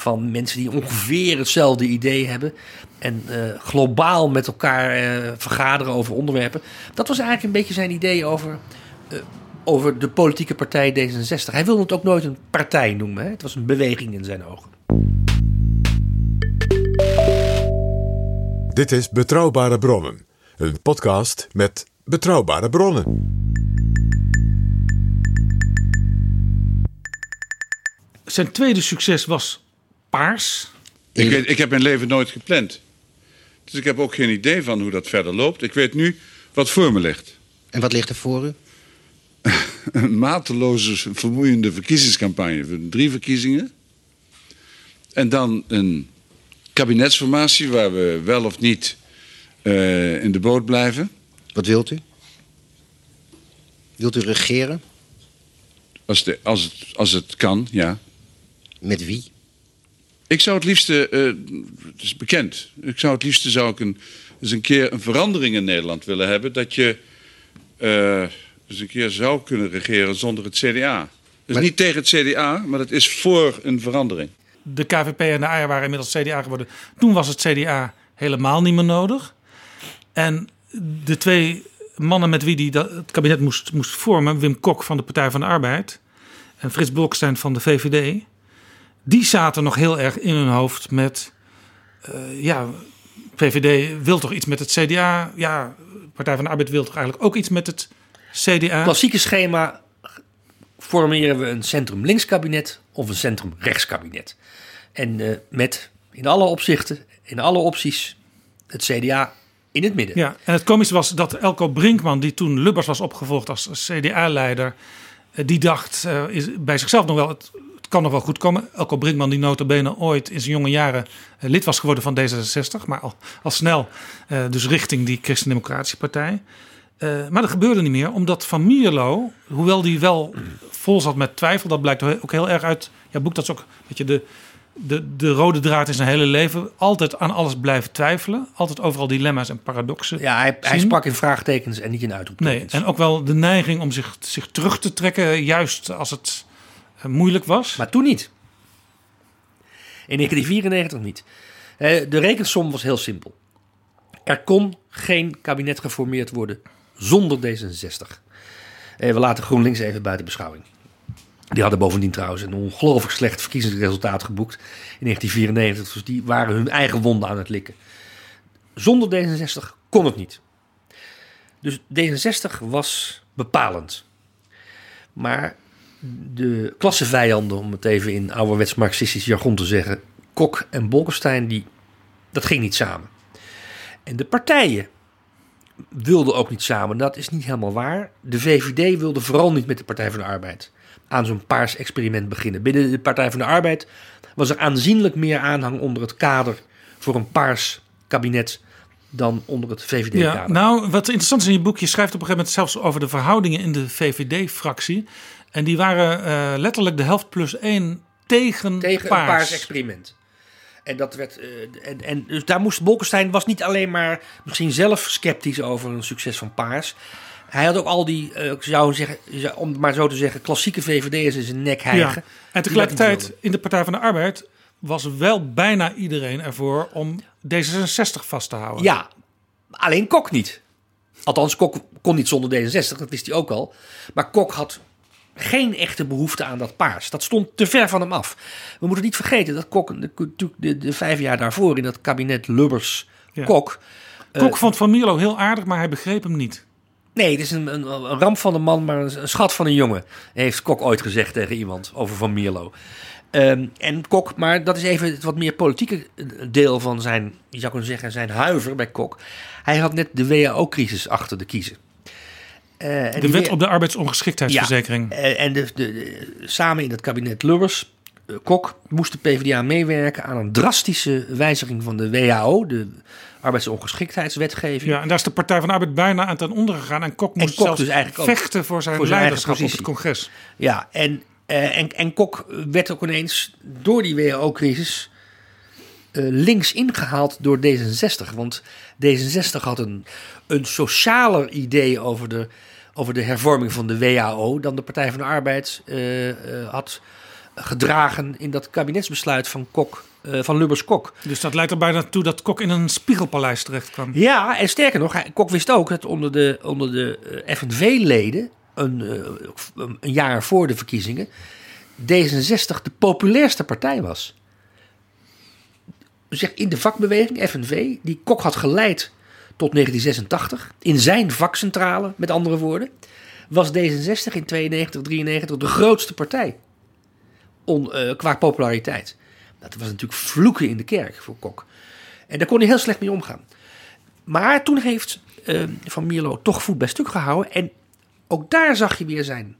S6: van mensen die ongeveer hetzelfde idee hebben en eh, globaal met elkaar eh, vergaderen over onderwerpen. Dat was eigenlijk een beetje zijn idee over, eh, over de politieke partij D66. Hij wilde het ook nooit een partij noemen. Hè? Het was een beweging in zijn ogen.
S4: Dit is Betrouwbare Bronnen, een podcast met betrouwbare bronnen.
S5: Zijn tweede succes was Paars.
S2: Ik, weet, ik heb mijn leven nooit gepland. Dus ik heb ook geen idee van hoe dat verder loopt. Ik weet nu wat voor me ligt.
S3: En wat ligt er voor u?
S2: Een mateloze, vermoeiende verkiezingscampagne. voor Drie verkiezingen. En dan een kabinetsformatie waar we wel of niet eh, in de boot blijven.
S3: Wat wilt u? Wilt u regeren?
S2: Als, de, als, het, als het kan, ja.
S3: Met wie?
S2: Ik zou het liefste, eh, het is bekend, ik zou het liefste zou ik een, eens een keer een verandering in Nederland willen hebben. Dat je eh, eens een keer zou kunnen regeren zonder het CDA. Dus niet tegen het CDA, maar dat is voor een verandering.
S5: De KVP en de AR waren inmiddels CDA geworden. Toen was het CDA helemaal niet meer nodig. En de twee mannen met wie hij dat- het kabinet moest, moest vormen, Wim Kok van de Partij van de Arbeid en Frits Bolkestein van de VVD, die zaten nog heel erg in hun hoofd met, eh, ja, VVD wil toch iets met het CDA, ja, Partij van de Arbeid wil toch eigenlijk ook iets met het CDA.
S6: Klassieke schema formeren we een centrum-links kabinet of een centrum-rechts kabinet. En eh, met in alle opzichten, in alle opties, het CDA in het midden.
S5: Ja, en het komische was dat Elko Brinkman, die toen Lubbers was opgevolgd als CDA-leider, eh, die dacht is bij zichzelf nog wel, het kan nog wel goed komen. Elko Brinkman, die notabene ooit in zijn jonge jaren eh, lid was geworden van D66, maar al, al snel eh, dus richting die Christen-Democratische Partij. Eh, maar dat gebeurde niet meer, omdat Van Mierlo, hoewel die wel vol zat met twijfel, dat blijkt ook heel erg uit ja, boek, dat is ook weet je, de, de, de rode draad in zijn hele leven. Altijd aan alles blijven twijfelen. Altijd overal dilemma's en paradoxen.
S6: Ja, hij, sprak in vraagtekens en niet in
S5: Nee,
S6: uitroeptekens.
S5: en ook wel de neiging om zich, zich terug te trekken, juist als het moeilijk was.
S6: Maar toen niet. In 1994 niet. Eh, De rekensom was heel simpel. Er kon geen kabinet geformeerd worden zonder D66. Eh, We laten GroenLinks even buiten beschouwing. Die hadden bovendien trouwens een ongelooflijk slecht verkiezingsresultaat geboekt in 1994. Dus die waren hun eigen wonden aan het likken. Zonder D66 kon het niet. Dus D66 was bepalend. Maar de klassevijanden, om het even in ouderwets marxistisch jargon te zeggen, Kok en Bolkestein, die, dat ging niet samen. En de partijen wilden ook niet samen. Dat is niet helemaal waar. De VVD wilde vooral niet met de Partij van de Arbeid aan zo'n paars experiment beginnen. Binnen de Partij van de Arbeid was er aanzienlijk meer aanhang onder het kader voor een paars kabinet dan onder het VVD-kader.
S5: Ja, nou, wat interessant is in je boek, je schrijft op een gegeven moment zelfs over de verhoudingen in de VVD-fractie. En die waren eh, letterlijk de helft plus één tegen,
S6: tegen
S5: paars.
S6: een paars experiment. En, dat werd, eh, en, en dus daar moest Bolkestein was niet alleen maar misschien zelf sceptisch over een succes van Paars. Hij had ook al die, eh, ik zou zeggen, om het maar zo te zeggen, klassieke VVD'ers in zijn nek hijgen.
S5: Ja. En tegelijkertijd in de Partij van de Arbeid was wel bijna iedereen ervoor om D66 vast te houden.
S6: Ja, alleen Kok niet. Althans, Kok kon niet zonder D66, dat wist hij ook al. Maar Kok had geen echte behoefte aan dat paars. Dat stond te ver van hem af. We moeten niet vergeten dat Kok de, de, vijf jaar daarvoor in dat kabinet Lubbers-Kok...
S5: Ja. Kok vond Van Mierlo heel aardig, maar hij begreep hem niet.
S6: Nee, het is een, een, een ramp van een man, maar een, een schat van een jongen. Heeft Kok ooit gezegd tegen iemand over Van Mierlo. Ehm, en Kok, maar dat is even het wat meer politieke deel van zijn, je zou kunnen zeggen, zijn huiver bij Kok. Hij had net de WHO-crisis achter de kiezen. Uh,
S5: de wet op de arbeidsongeschiktheidsverzekering.
S6: Ja, en de, de, samen in het kabinet Lubbers, uh, Kok, moest de PvdA meewerken aan een drastische wijziging van de WHO, de arbeidsongeschiktheidswetgeving.
S5: Ja, en daar is de Partij van de Arbeid bijna aan ten onder gegaan. En Kok moest en Kok zelfs dus eigenlijk vechten voor zijn, voor zijn leiderschap op het congres.
S6: Ja, en, uh, en, en Kok werd ook ineens door die WHO-crisis links ingehaald door D66. Want D66 had een, een socialer idee over de, over de hervorming van de WHO dan de Partij van de Arbeid uh, uh, had gedragen in dat kabinetsbesluit van Kok. van Lubbers Kok.
S5: Dus dat leidt er bijna toe dat Kok in een spiegelpaleis terecht kwam.
S6: Ja, en sterker nog, Kok wist ook dat onder de, onder de FNV-leden, een, een jaar voor de verkiezingen, D66 de populairste partij was zeg, in de vakbeweging, FNV, die Kok had geleid tot 1986, in zijn vakcentrale, met andere woorden, was D66 in 92, 93 de grootste partij on, uh, qua populariteit. Dat was natuurlijk vloeken in de kerk voor Kok. En daar kon hij heel slecht mee omgaan. Maar toen heeft uh, Van Mierlo toch voet bij stuk gehouden. En ook daar zag je weer zijn,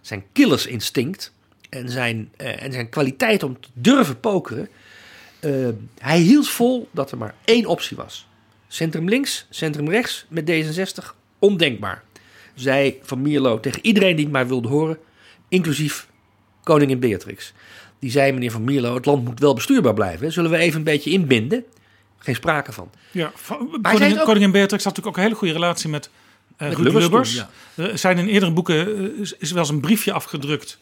S6: zijn killersinstinct en zijn, uh, en zijn kwaliteit om te durven pokeren. Hij hield vol dat er maar één optie was. Centrum links, centrum rechts met D66, ondenkbaar. Zei Van Mierlo tegen iedereen die het maar wilde horen, inclusief koningin Beatrix. Die zei, meneer Van Mierlo, het land moet wel bestuurbaar blijven. Zullen we even een beetje inbinden? Geen sprake van.
S5: Ja, koningin, ook, koningin Beatrix had natuurlijk ook een hele goede relatie met, uh, met Ruud Lubbers. Ja. Er zijn in eerdere boeken is, is wel eens een briefje afgedrukt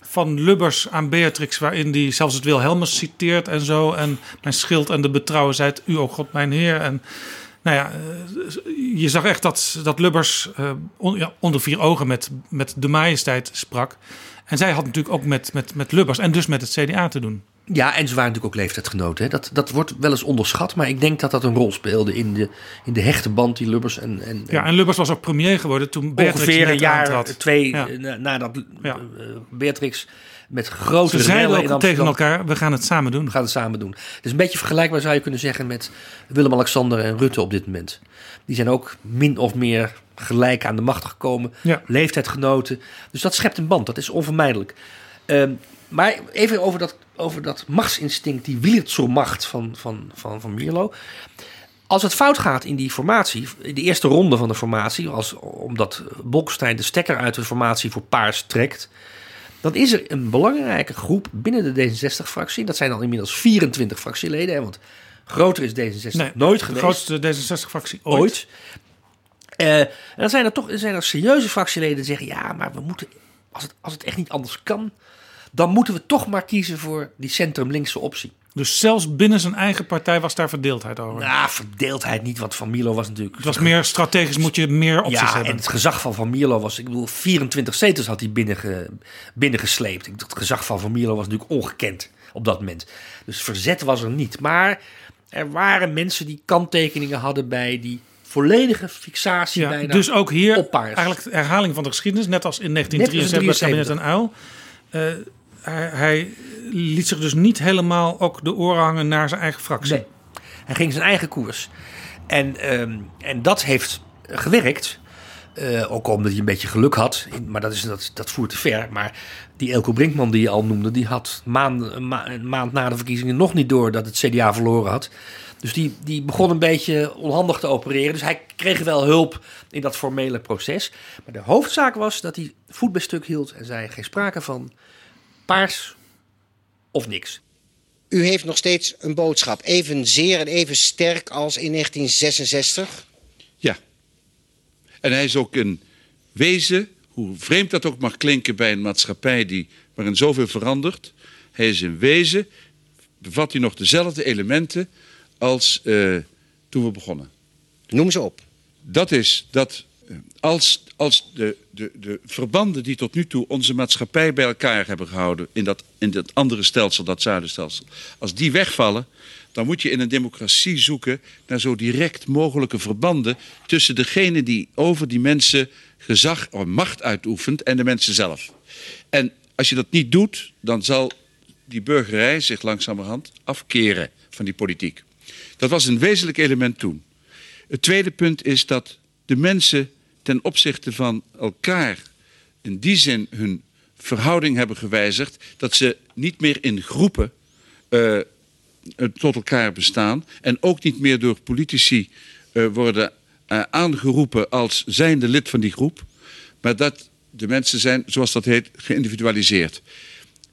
S5: van Lubbers aan Beatrix, waarin hij zelfs het Wilhelmus citeert en zo. En mijn schild en de betrouwenheid, u, ook God, mijn Heer. En nou ja, je zag echt dat, dat Lubbers ja, onder vier ogen met, met de majesteit sprak. En zij had natuurlijk ook met, met, met Lubbers en dus met het CDA te doen.
S6: Ja, en ze waren natuurlijk ook leeftijdsgenoten. Hè. Dat, dat wordt wel eens onderschat, maar ik denk dat dat een rol speelde in de, in de hechte band die Lubbers en, en...
S5: Ja, en Lubbers was ook premier geworden toen Beatrix
S6: Ongeveer een jaar,
S5: aantrad.
S6: twee ja. nadat ja. Beatrix met grote
S5: Ze zeiden ook tegen elkaar, we gaan het samen doen.
S6: We gaan het samen doen. Het is een beetje vergelijkbaar zou je kunnen zeggen met Willem-Alexander en Rutte op dit moment. Die zijn ook min of meer gelijk aan de macht gekomen.
S5: Ja.
S6: Leeftijdgenoten. Dus dat schept een band, dat is onvermijdelijk. Um, maar even over dat, over dat machtsinstinct, die Wiertselmacht van, van, van, van Mierlo. Als het fout gaat in die formatie, in de eerste ronde van de formatie, als, omdat Bolkestein de stekker uit de formatie voor paars trekt, dan is er een belangrijke groep binnen de D66-fractie. Dat zijn al inmiddels 24 fractieleden, hè, want groter is D66
S5: nee,
S6: nooit geweest.
S5: De grootste D66-fractie ooit.
S6: ooit. Uh, en dan zijn er toch zijn er serieuze fractieleden die zeggen: ja, maar we moeten, als het, als het echt niet anders kan, dan moeten we toch maar kiezen voor die centrum-linkse optie.
S5: Dus zelfs binnen zijn eigen partij was daar verdeeldheid over?
S6: Nou, verdeeldheid niet, want Van Mierlo was natuurlijk...
S5: Het was meer strategisch, moet je meer opties
S6: ja,
S5: hebben.
S6: en het gezag van Van Mierlo was... Ik bedoel, 24 zetels had hij binnenge, binnengesleept. Het gezag van Van Mierlo was natuurlijk ongekend op dat moment. Dus verzet was er niet. Maar er waren mensen die kanttekeningen hadden bij die volledige fixatie
S5: ja,
S6: bijna
S5: Dus ook hier
S6: op
S5: eigenlijk de herhaling van de geschiedenis, net als in 1973 bij kabinet en Uil. Uh, hij, liet zich dus niet helemaal ook de oren hangen naar zijn eigen fractie.
S6: Nee, hij ging zijn eigen koers. En, um, en dat heeft gewerkt. Uh, ook omdat hij een beetje geluk had. Maar dat, is, dat, dat voert te ver. Maar die Elko Brinkman die je al noemde... die had maand, een, ma een maand na de verkiezingen nog niet door... dat het CDA verloren had. Dus die, die begon een beetje onhandig te opereren. Dus hij kreeg wel hulp in dat formele proces. Maar de hoofdzaak was dat hij voet bij stuk hield... en zei geen sprake van paars of niks.
S3: U heeft nog steeds een boodschap, evenzeer en even sterk als in 1966?
S2: Ja. En hij is ook een wezen, hoe vreemd dat ook mag klinken bij een maatschappij die, waarin zoveel verandert. Hij is een wezen, bevat hij nog dezelfde elementen als uh, toen we begonnen.
S3: Noem ze op.
S2: Dat is dat als, als de, de, de verbanden die tot nu toe onze maatschappij bij elkaar hebben gehouden... in dat, in dat andere stelsel, dat zuidenstelsel... als die wegvallen, dan moet je in een democratie zoeken... naar zo direct mogelijke verbanden tussen degene die over die mensen gezag of macht uitoefent... en de mensen zelf. En als je dat niet doet, dan zal die burgerij zich langzamerhand afkeren van die politiek. Dat was een wezenlijk element toen. Het tweede punt is dat de mensen ten opzichte van elkaar in die zin hun verhouding hebben gewijzigd dat ze niet meer in groepen uh, tot elkaar bestaan en ook niet meer door politici uh, worden uh, aangeroepen als zijnde lid van die groep, maar dat de mensen zijn, zoals dat heet, geïndividualiseerd.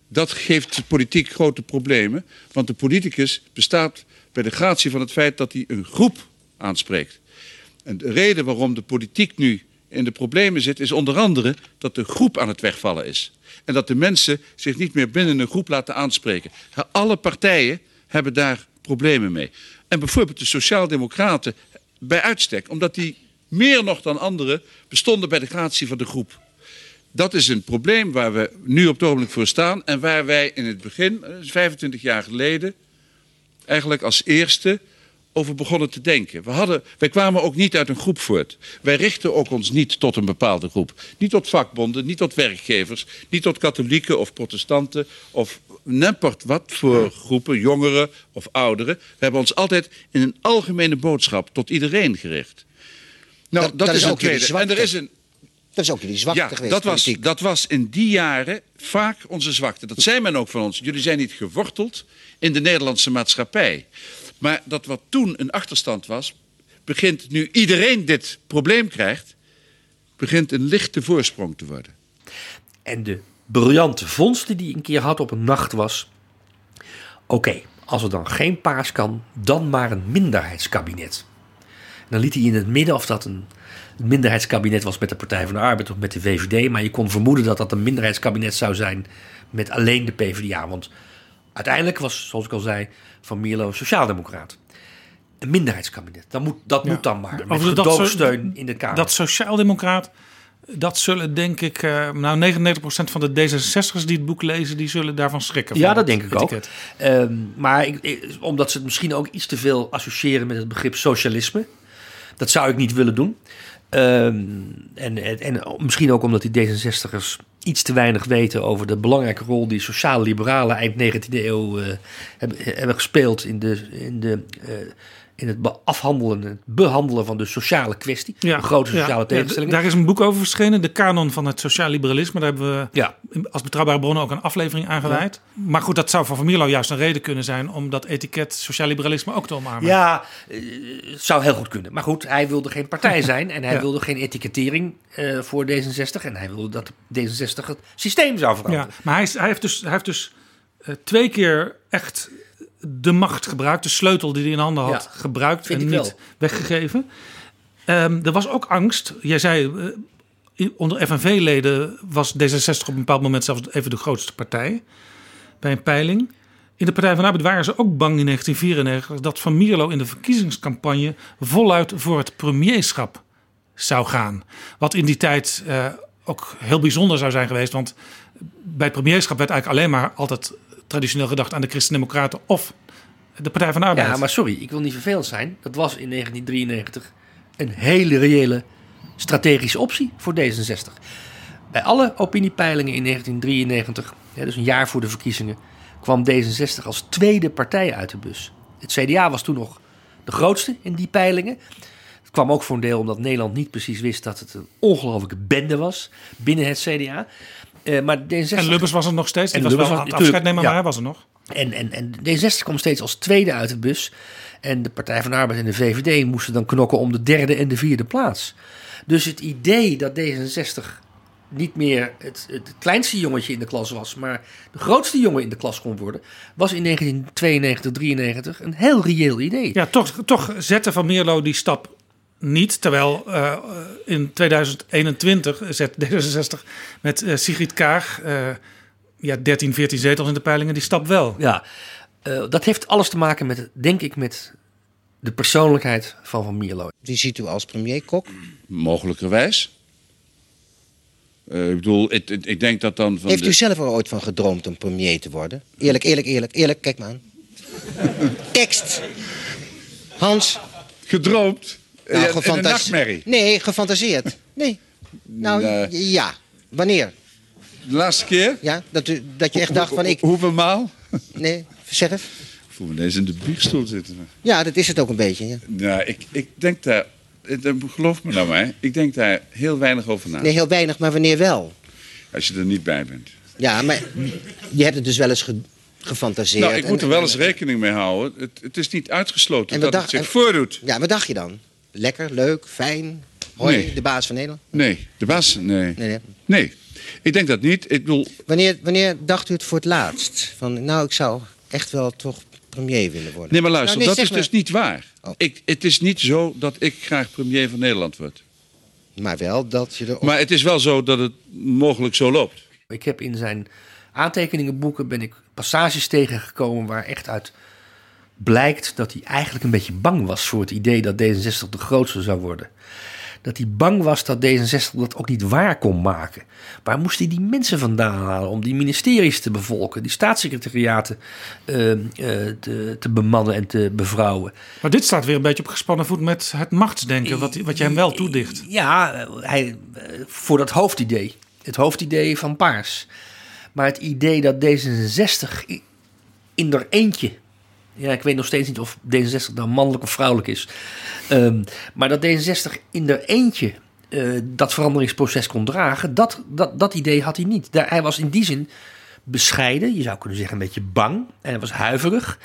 S2: Dat geeft de politiek grote problemen, want de politicus bestaat bij de gratie van het feit dat hij een groep aanspreekt. De reden waarom de politiek nu in de problemen zit, is onder andere dat de groep aan het wegvallen is. En dat de mensen zich niet meer binnen een groep laten aanspreken. Alle partijen hebben daar problemen mee. En bijvoorbeeld de Sociaaldemocraten bij uitstek, omdat die meer nog dan anderen bestonden bij de gratie van de groep. Dat is een probleem waar we nu op het ogenblik voor staan en waar wij in het begin, 25 jaar geleden, eigenlijk als eerste over begonnen te denken. We hadden, wij kwamen ook niet uit een groep voort. Wij richten ook ons niet tot een bepaalde groep. Niet tot vakbonden, niet tot werkgevers, niet tot katholieken of protestanten of nempert wat voor groepen, jongeren of ouderen. We hebben ons altijd in een algemene boodschap tot iedereen gericht. Nou, dat, is, ook tweede. En er is een,
S3: dat is ook jullie zwakte
S2: ja,
S3: geweest.
S2: Dat was, dat was in die jaren vaak onze zwakte. Dat zei men ook van ons. Jullie zijn niet geworteld in de Nederlandse maatschappij. Maar dat wat toen een achterstand was, begint nu iedereen dit probleem krijgt, begint een lichte voorsprong te worden.
S6: En de briljante vondst die hij een keer had op een nacht was: oké, als er dan geen paas kan, dan maar een minderheidskabinet. En dan liet hij in het midden of dat een minderheidskabinet was met de Partij van de Arbeid of met de VVD, maar je kon vermoeden dat dat een minderheidskabinet zou zijn met alleen de PvdA. Want uiteindelijk was, zoals ik al zei, Van Mierlo sociaaldemocraat. Een minderheidskabinet. Dat moet, dat moet dan maar. Met gedoogsteun in de Kamer.
S5: Dat sociaaldemocraat, dat zullen denk ik... Uh, nou, 99% van de D66'ers die het boek lezen... die zullen daarvan schrikken.
S6: Ja, dat denk ik etiket. ook. Um, maar ik, omdat ze het misschien ook iets te veel associëren... met het begrip socialisme. Dat zou ik niet willen doen. Um, en, en, en, misschien ook omdat die D66'ers iets te weinig weten over de belangrijke rol die sociale liberalen eind 19e eeuw uh, hebben, hebben, gespeeld in de, in de uh, in het afhandelen, het behandelen van de sociale kwestie. Ja, grote sociale ja, tegenstellingen.
S5: daar is een boek over verschenen, de kanon van het sociaal liberalisme. Daar hebben we ja. als betrouwbare bronnen ook een aflevering aan gewijd. Maar goed, dat zou voor Van Mierlo juist een reden kunnen zijn om dat etiket sociaal liberalisme ook te omarmen.
S6: Ja, het zou heel goed kunnen. Maar goed, hij wilde geen partij zijn en hij wilde geen etikettering uh, voor D66. En hij wilde dat D66 het systeem zou veranderen.
S5: Ja, maar hij, hij heeft dus, hij heeft dus uh, twee keer echt de macht gebruikt, de sleutel die hij in handen had, gebruikt en niet wel. weggegeven. Um, er was ook angst. Jij zei, uh, onder FNV-leden was D66 op een bepaald moment zelfs even de grootste partij bij een peiling. In de Partij van Arbeid waren ze ook bang in 1994 dat Van Mierlo in de verkiezingscampagne voluit voor het premierschap zou gaan. Wat in die tijd uh, ook heel bijzonder zou zijn geweest, want bij het premierschap werd eigenlijk alleen maar altijd traditioneel gedacht aan de Christen-Democraten of de Partij van de Arbeid.
S6: Ja, maar sorry, ik wil niet vervelend zijn. Dat was in 1993 een hele reële strategische optie voor D66. Bij alle opiniepeilingen in 1993, dus een jaar voor de verkiezingen, kwam D66 als tweede partij uit de bus. Het CDA was toen nog de grootste in die peilingen. Het kwam ook voor een deel omdat Nederland niet precies wist dat het een ongelofelijke bende was binnen het CDA. Uh, maar D66...
S5: En Lubbers was er nog steeds. Die en was Lubbers wel was, afscheid nemen, ja. maar hij was er nog.
S6: En, en, en D66 kwam steeds als tweede uit de bus. En de Partij van de Arbeid en de VVD moesten dan knokken om de derde en de vierde plaats. Dus het idee dat D66 niet meer het, het, kleinste jongetje in de klas was, maar de grootste jongen in de klas kon worden, was in 1992, 93 een heel reëel idee.
S5: Ja, toch, toch zette Van Meerlo die stap niet. Terwijl uh, in 2021 zet D66 met uh, Sigrid Kaag uh, ja, 13, 14 zetels in de peilingen, die stap wel.
S6: Ja, dat heeft alles te maken met, denk ik, met de persoonlijkheid van Van Mierlo.
S3: Wie ziet u als premier Kok?
S2: Mogelijkerwijs. ik bedoel, ik, ik, denk dat dan. Van
S3: Heeft u zelf er ooit van gedroomd om premier te worden? Eerlijk, eerlijk, eerlijk, eerlijk, kijk maar aan. Tekst. Hans.
S2: Gedroomd?
S3: Nou,
S2: ja, gefantaseerd.
S3: Nee, gefantaseerd. Nee. Nou, nee. ja. Wanneer?
S2: De laatste keer?
S3: Ja, dat, u, dat je echt dacht van ik...
S2: Hoeveel maal?
S3: Nee, zeg het.
S2: Ik voel me ineens in de biechtstoel zitten.
S3: Ja, dat is het ook een beetje, ja.
S2: Nou, ik, ik denk daar eh, geloof me nou mij, ik denk daar heel weinig over na.
S3: Nee, heel weinig, maar wanneer wel?
S2: Als je er niet bij bent.
S3: Ja, maar je hebt het dus wel eens ge gefantaseerd.
S2: Nou, ik moet er wel eens rekening mee houden. Het, het is niet uitgesloten
S3: En
S2: dat het zich voordoet.
S3: Ja, wat dacht je dan? Lekker, leuk, fijn? Hoi,
S2: Nee.
S3: de baas van Nederland?
S2: Nee, de baas, nee.
S3: Nee, nee.
S2: Nee, ik denk dat niet. Ik bedoel,
S3: Wanneer, wanneer dacht u het voor het laatst? Van, nou, ik zou echt wel toch premier willen worden.
S2: nee maar luister,
S3: Nou, nee,
S2: dat is dus niet waar.
S3: Oh.
S2: Ik, het is niet zo dat ik graag premier van Nederland word.
S3: Maar wel dat je er...
S2: Maar het is wel zo dat het mogelijk zo loopt.
S6: Ik heb in zijn aantekeningenboeken ben ik passages tegengekomen waar echt uit blijkt dat hij eigenlijk een beetje bang was voor het idee dat D66 de grootste zou worden. Dat hij bang was dat D66 dat ook niet waar kon maken. Waar moest hij die mensen vandaan halen om die ministeries te bevolken, die staatssecretariaten eh, eh, te, te bemannen en te bevrouwen?
S5: Maar dit staat weer een beetje op gespannen voet met het machtsdenken, wat, wat je hem wel toedicht.
S6: Ja, hij, eh, voor dat hoofdidee. Het hoofdidee van Paars. Maar het idee dat D66 i- in er eentje. Ja, ik weet nog steeds niet of D66 nou mannelijk of vrouwelijk is. Ehm, maar dat D66 in er eentje eh, dat veranderingsproces kon dragen, dat, dat, dat idee had hij niet. Daar, hij was in die zin bescheiden, je zou kunnen zeggen een beetje bang. En hij was huiverig.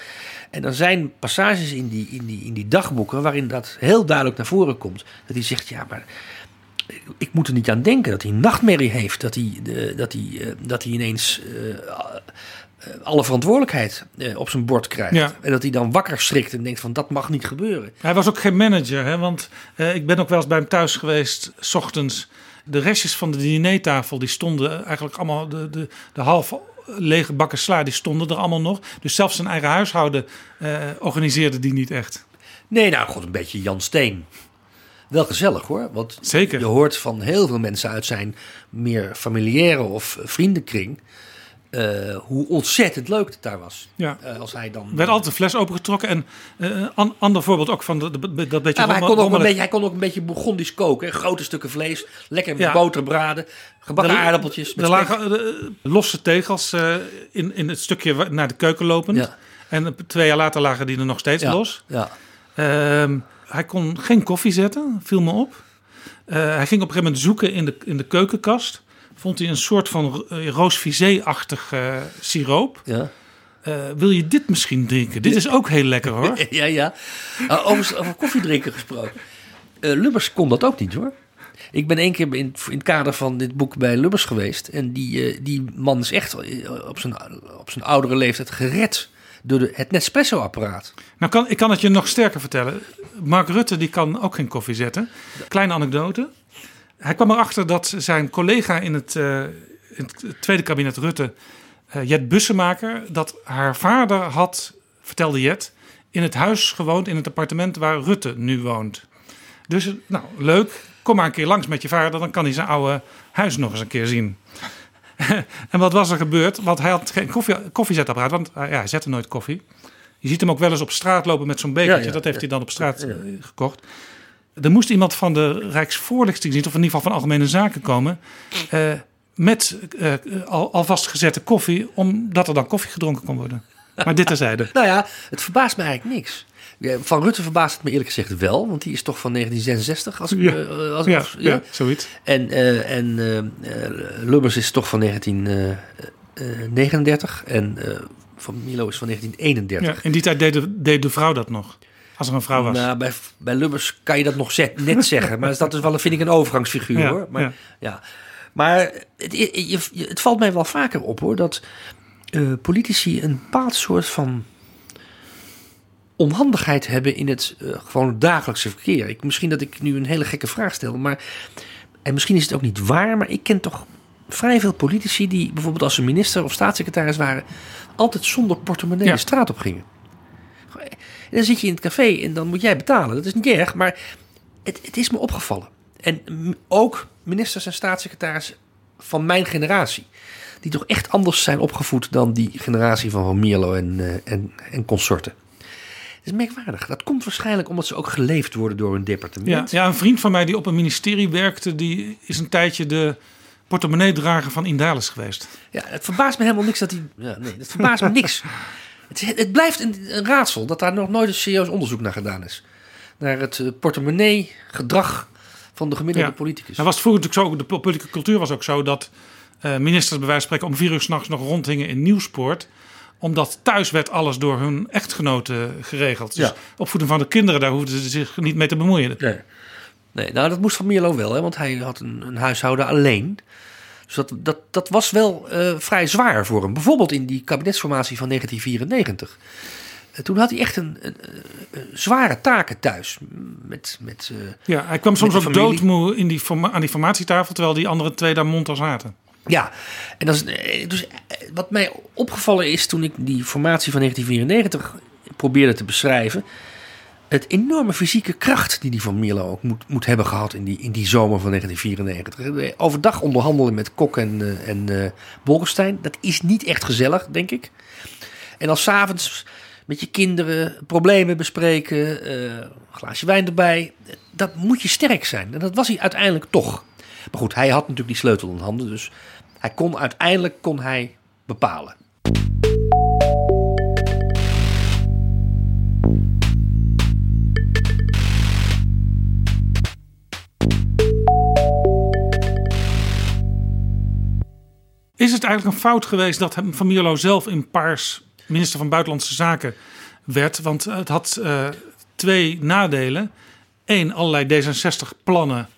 S6: En er zijn passages in die, in, die, in die dagboeken waarin dat heel duidelijk naar voren komt. Dat hij zegt, ja, maar ik moet er niet aan denken dat hij een nachtmerrie heeft. Dat hij, eh, dat hij, eh, dat hij ineens alle verantwoordelijkheid eh, op zijn bord krijgt.
S5: Ja.
S6: En dat hij dan wakker schrikt en denkt van dat mag niet gebeuren.
S5: Hij was ook geen manager, hè? want eh, ik ben ook wel eens bij hem thuis geweest, s ochtends. De restjes van de dinertafel, die stonden eigenlijk allemaal, de, de, de half lege bakken sla, die stonden er allemaal nog. Dus zelfs zijn eigen huishouden eh, organiseerde die niet echt.
S6: Nee, nou god, een beetje Jan Steen. Wel gezellig hoor. Want
S5: Zeker.
S6: je hoort van heel veel mensen uit zijn meer familiaire of vriendenkring. Eh, hoe ontzettend leuk het daar was.
S5: Ja.
S6: Eh, als hij dan.
S5: Er werd altijd een fles opengetrokken. En eh, an- ander voorbeeld ook van de, de- dat beetje
S6: Ja, maar hij kon, ook een beetje, hij kon ook een beetje Bourgondisch koken. hè. Grote stukken vlees, lekker met
S5: Ja.
S6: boter braden, gebakken aardappeltjes. Met
S5: Er lagen eh, losse tegels eh, in, in het stukje naar de keuken lopend.
S6: Ja.
S5: En eh, twee jaar later lagen die er nog steeds
S6: Ja,
S5: los.
S6: Ja.
S5: Ehm, hij kon geen koffie zetten, viel me op. Eh, hij ging op een gegeven moment zoeken in de, in de keukenkast. Vond hij een soort van uh, roosvisé-achtig eh, siroop.
S6: Ja.
S5: Eh, wil je dit misschien drinken? Dit is ook heel lekker hoor.
S6: ja, ja. Uh, over, over koffiedrinken gesproken. Uh, Lubbers kon dat ook niet hoor. Ik ben één keer in, in het kader van dit boek bij Lubbers geweest. En die, die man is echt op zijn, op zijn oudere leeftijd gered door de, het Nespresso-apparaat.
S5: Nou, kan, ik kan het je nog sterker vertellen. Mark Rutte die kan ook geen koffie zetten. Kleine anekdote. Hij kwam erachter dat zijn collega in het, uh, in het tweede kabinet Rutte, uh, Jet Bussemaker, dat haar vader had, vertelde Jet, in het huis gewoond, in het appartement waar Rutte nu woont. Dus, nou, leuk. Kom maar een keer langs met je vader, dan kan hij zijn oude huis nog eens een keer zien. en wat was er gebeurd? Want hij had geen koffie, koffiezetapparaat, want uh, ja, hij zette nooit koffie. Je ziet hem ook wel eens op straat lopen met zo'n bekertje. Ja, ja, dat heeft hij dan op straat ja, gekocht. Er moest iemand van de Rijksvoorlichtingsdienst, of in ieder geval van Algemene Zaken komen. Uh, met uh, al, alvast gezette koffie, omdat er dan koffie gedronken kon worden. Maar dit terzijde.
S6: nou ja, het verbaast me eigenlijk niks. Van Rutte verbaast het me eerlijk gezegd wel, want die is toch van 1966. Als ik,
S5: ja,
S6: uh, als
S5: ja,
S6: ik,
S5: ja, ja, zoiets.
S6: En, uh, en Lubbers is toch van 1939 en van Milo is van 1931.
S5: Ja, in die tijd deed de, deed de vrouw dat nog. Als er een vrouw was.
S6: Nou, bij, bij Lubbers kan je dat nog zet, net zeggen. Maar dat is wel, vind ik, een overgangsfiguur
S5: ja,
S6: hoor. Maar,
S5: ja.
S6: ja. maar het, je, het valt mij wel vaker op hoor. Dat uh, politici een bepaald soort van onhandigheid hebben in het uh, gewoon dagelijkse verkeer. Ik, misschien dat ik nu een hele gekke vraag stel. Maar, en misschien is het ook niet waar. Maar ik ken toch vrij veel politici die bijvoorbeeld als ze minister of staatssecretaris waren... altijd zonder portemonnee ja. de straat op gingen. En dan zit je in het café en dan moet jij betalen. Dat is niet erg, maar het, het is me opgevallen. En ook ministers en staatssecretarissen van mijn generatie. Die toch echt anders zijn opgevoed dan die generatie van Van Mierlo en, uh, en, en consorten. Het is merkwaardig. Dat komt waarschijnlijk omdat ze ook geleefd worden door een departement.
S5: Ja, ja, een vriend van mij die op een ministerie werkte, die is een tijdje de portemonneedrager van Indalis geweest.
S6: Ja, het verbaast me helemaal niks dat hij. Ja, nee, het verbaast me niks. Het, het blijft een, een, raadsel dat daar nog nooit een serieus onderzoek naar gedaan is. naar het uh, portemonnee gedrag van de gemiddelde
S5: Ja.
S6: politicus.
S5: Nou was vroeger natuurlijk zo, de politieke cultuur was ook zo dat eh, ministers bij wijze van spreken om vier uur s'nachts nog rondhingen in Nieuwspoort. Omdat thuis werd alles door hun echtgenoten geregeld. Dus
S6: Ja.
S5: opvoeding van de kinderen, daar hoefden ze zich niet mee te bemoeien.
S6: Nee. Nee, nou dat moest Van Mierlo wel, hè, want hij had een, een huishouden alleen. Dus dat, dat, dat was wel eh, vrij zwaar voor hem. Bijvoorbeeld in die kabinetsformatie van 1994. Eh, toen had hij echt een, een, zware taken thuis. Met, met, eh,
S5: Ja, hij kwam soms ook doodmoe in die aan die formatietafel, terwijl die andere twee daar monter zaten.
S6: Ja, en dat is, dus wat mij opgevallen is toen ik die formatie van 1994 probeerde te beschrijven. Het enorme fysieke kracht die die van Mierlo ook moet, moet hebben gehad in die, in die zomer van 1994. Overdag onderhandelen met Kok en, eh, en Bolkestein, dat is niet echt gezellig, denk ik. En dan s'avonds met je kinderen problemen bespreken, eh, een glaasje wijn erbij. Dat moet je sterk zijn. En dat was hij uiteindelijk toch. Maar goed, hij had natuurlijk die sleutel in handen, dus hij kon uiteindelijk kon hij bepalen.
S5: Is het eigenlijk een fout geweest dat Van Mierlo zelf in Paars minister van Buitenlandse Zaken werd? Want het had eh, twee nadelen. Eén, allerlei D66-plannen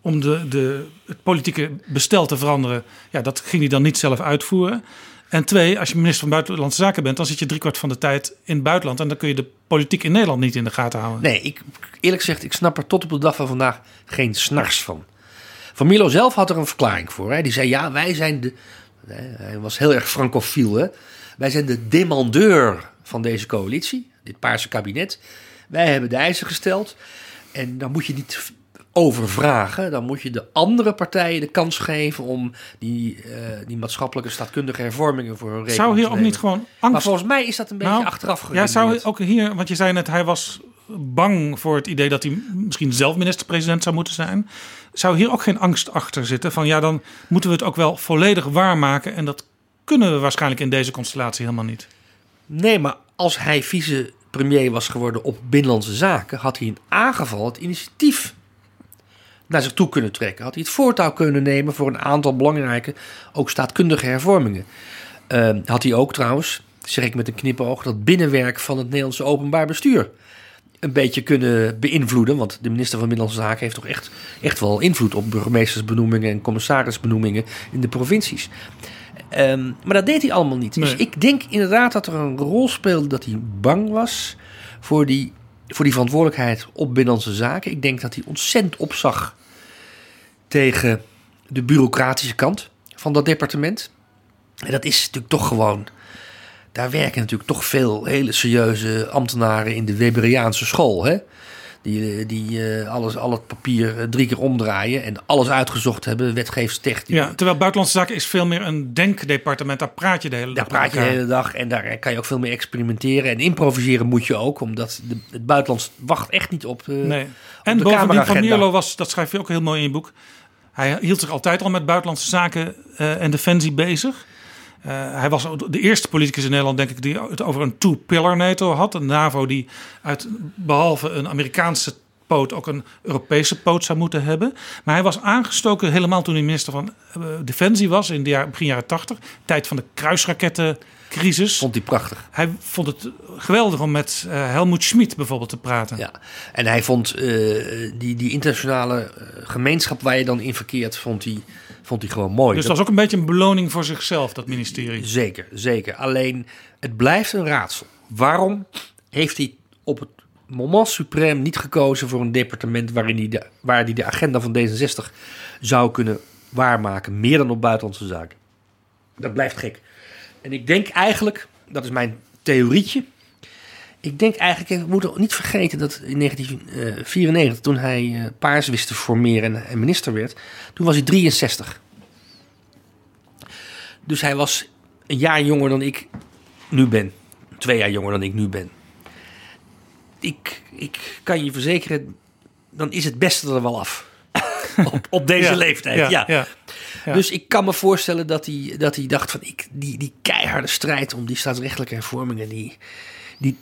S5: om de, de, het politieke bestel te veranderen. Ja, dat ging hij dan niet zelf uitvoeren. En twee, als je minister van Buitenlandse Zaken bent, dan zit je driekwart van de tijd in het buitenland. En dan kun je de politiek in Nederland niet in de gaten houden.
S6: Nee, ik, eerlijk gezegd, ik snap er tot op de dag van vandaag geen snars van. Van Milo zelf had er een verklaring voor. Hè. Die zei, ja, wij zijn de... Hij was heel erg francofiel, hè. Wij zijn de demandeur van deze coalitie, dit paarse kabinet. Wij hebben de eisen gesteld. En dan moet je niet overvragen. Dan moet je de andere partijen de kans geven om die, eh, die maatschappelijke staatkundige hervormingen voor hun rekening
S5: Zou hier
S6: te
S5: ook niet gewoon angst...
S6: Maar volgens mij is dat een beetje
S5: Nou,
S6: achteraf
S5: Ja,
S6: geredeneerd.
S5: zou ook hier, want je zei net, hij was bang voor het idee dat hij misschien zelf minister-president zou moeten zijn. Zou hier ook geen angst achter zitten? Van ja, dan moeten we het ook wel volledig waarmaken. En dat kunnen we waarschijnlijk in deze constellatie helemaal niet.
S6: Nee, maar als hij vicepremier was geworden op Binnenlandse Zaken, had hij in aangeval het initiatief naar zich toe kunnen trekken. Had hij het voortouw kunnen nemen voor een aantal belangrijke, ook staatkundige hervormingen. Eh, had hij ook trouwens, zeg ik met een knipoog, dat binnenwerk van het Nederlandse openbaar bestuur een beetje kunnen beïnvloeden. Want de minister van Binnenlandse Zaken heeft toch echt, echt wel invloed op burgemeestersbenoemingen en commissarisbenoemingen in de provincies. Ehm, maar dat deed hij allemaal niet. Dus ik denk inderdaad dat er een rol speelde dat hij bang was voor die, voor die verantwoordelijkheid op Binnenlandse Zaken. Ik denk dat hij ontzettend opzag tegen de bureaucratische kant van dat departement. En dat is natuurlijk toch gewoon. Daar werken natuurlijk toch veel hele serieuze ambtenaren in de Weberiaanse school. Hè? Die, eh, die eh, alles, al het papier eh, drie keer omdraaien en alles uitgezocht hebben, wetgevingstechnisch.
S5: Ja, terwijl Buitenlandse Zaken is veel meer een denkdepartement. Daar praat je de hele
S6: Daar
S5: dag
S6: praat je de hele dag en daar kan je ook veel meer experimenteren. En improviseren moet je ook, omdat de, het buitenland wacht echt niet op.
S5: Nee.
S6: op
S5: En
S6: de
S5: bovendien Van. Mierlo was, dat schrijf je ook heel mooi in je boek. Hij hield zich altijd al met buitenlandse zaken en defensie bezig. Eh, hij was de eerste politicus in Nederland, denk ik, die het over een two-pillar NATO had. Een NAVO die uit, behalve een Amerikaanse poot ook een Europese poot zou moeten hebben. Maar hij was aangestoken helemaal toen hij minister van eh, Defensie was in de jaar, begin jaren 80. Tijd van de kruisrakettencrisis.
S6: Vond hij prachtig.
S5: Hij vond het geweldig om met eh, Helmoet Schmid bijvoorbeeld te praten.
S6: Ja, en hij vond die, die internationale gemeenschap waar je dan in verkeert, vond hij, vond hij gewoon mooi.
S5: Dus dat was ook een beetje een beloning voor zichzelf, dat ministerie.
S6: Zeker, zeker. Alleen, het blijft een raadsel. Waarom heeft hij op het moment suprem niet gekozen voor een departement waarin hij de, waar hij de agenda van D66 zou kunnen waarmaken, meer dan op buitenlandse zaken? Dat blijft gek. En ik denk eigenlijk, dat is mijn theorietje. Ik denk eigenlijk, we moeten niet vergeten dat in 1994, toen hij eh, Paars wist te formeren en, minister werd, toen was hij 63. Dus hij was een jaar jonger dan ik nu ben. Twee jaar jonger dan ik nu ben. Ik, ik kan je verzekeren, dan is het beste er wel af. op, op deze
S5: Ja,
S6: leeftijd,
S5: ja,
S6: ja.
S5: ja, ja.
S6: Dus ik kan me voorstellen dat hij, dat hij dacht van... Ik, die, die keiharde strijd om die staatsrechtelijke hervormingen... Die, die,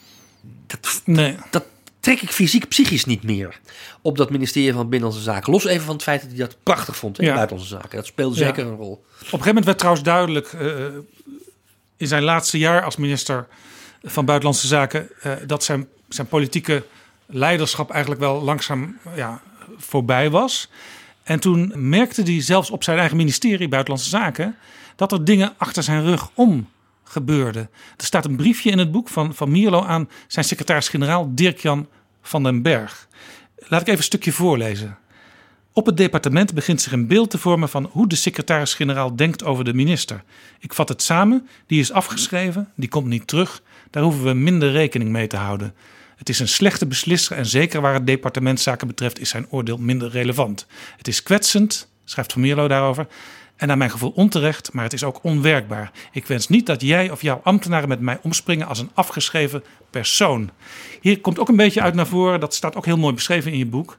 S6: dat,
S5: Nee.
S6: dat, trek ik fysiek, psychisch niet meer op dat ministerie van Binnenlandse Zaken. Los even van het feit dat hij dat prachtig vond in
S5: Ja.
S6: Buitenlandse Zaken. Dat speelde
S5: Ja.
S6: zeker een rol.
S5: Op een gegeven moment werd trouwens duidelijk eh, in zijn laatste jaar als minister van Buitenlandse Zaken eh, dat zijn, zijn politieke leiderschap eigenlijk wel langzaam ja, voorbij was. En toen merkte hij zelfs op zijn eigen ministerie Buitenlandse Zaken dat er dingen achter zijn rug om gebeurden. Er staat een briefje in het boek van, van Mierlo aan zijn secretaris-generaal Dirk-Jan van den Berg. Laat ik even een stukje voorlezen. Op het departement begint zich een beeld te vormen van hoe de secretaris-generaal denkt over de minister. Ik vat het samen, die is afgeschreven, die komt niet terug, daar hoeven we minder rekening mee te houden. Het is een slechte beslisser en zeker waar het departementszaken betreft is zijn oordeel minder relevant. Het is kwetsend, schrijft Van Mierlo daarover, en naar mijn gevoel onterecht, maar het is ook onwerkbaar. Ik wens niet dat jij of jouw ambtenaren met mij omspringen als een afgeschreven persoon. Hier komt ook een beetje uit naar voren, dat staat ook heel mooi beschreven in je boek,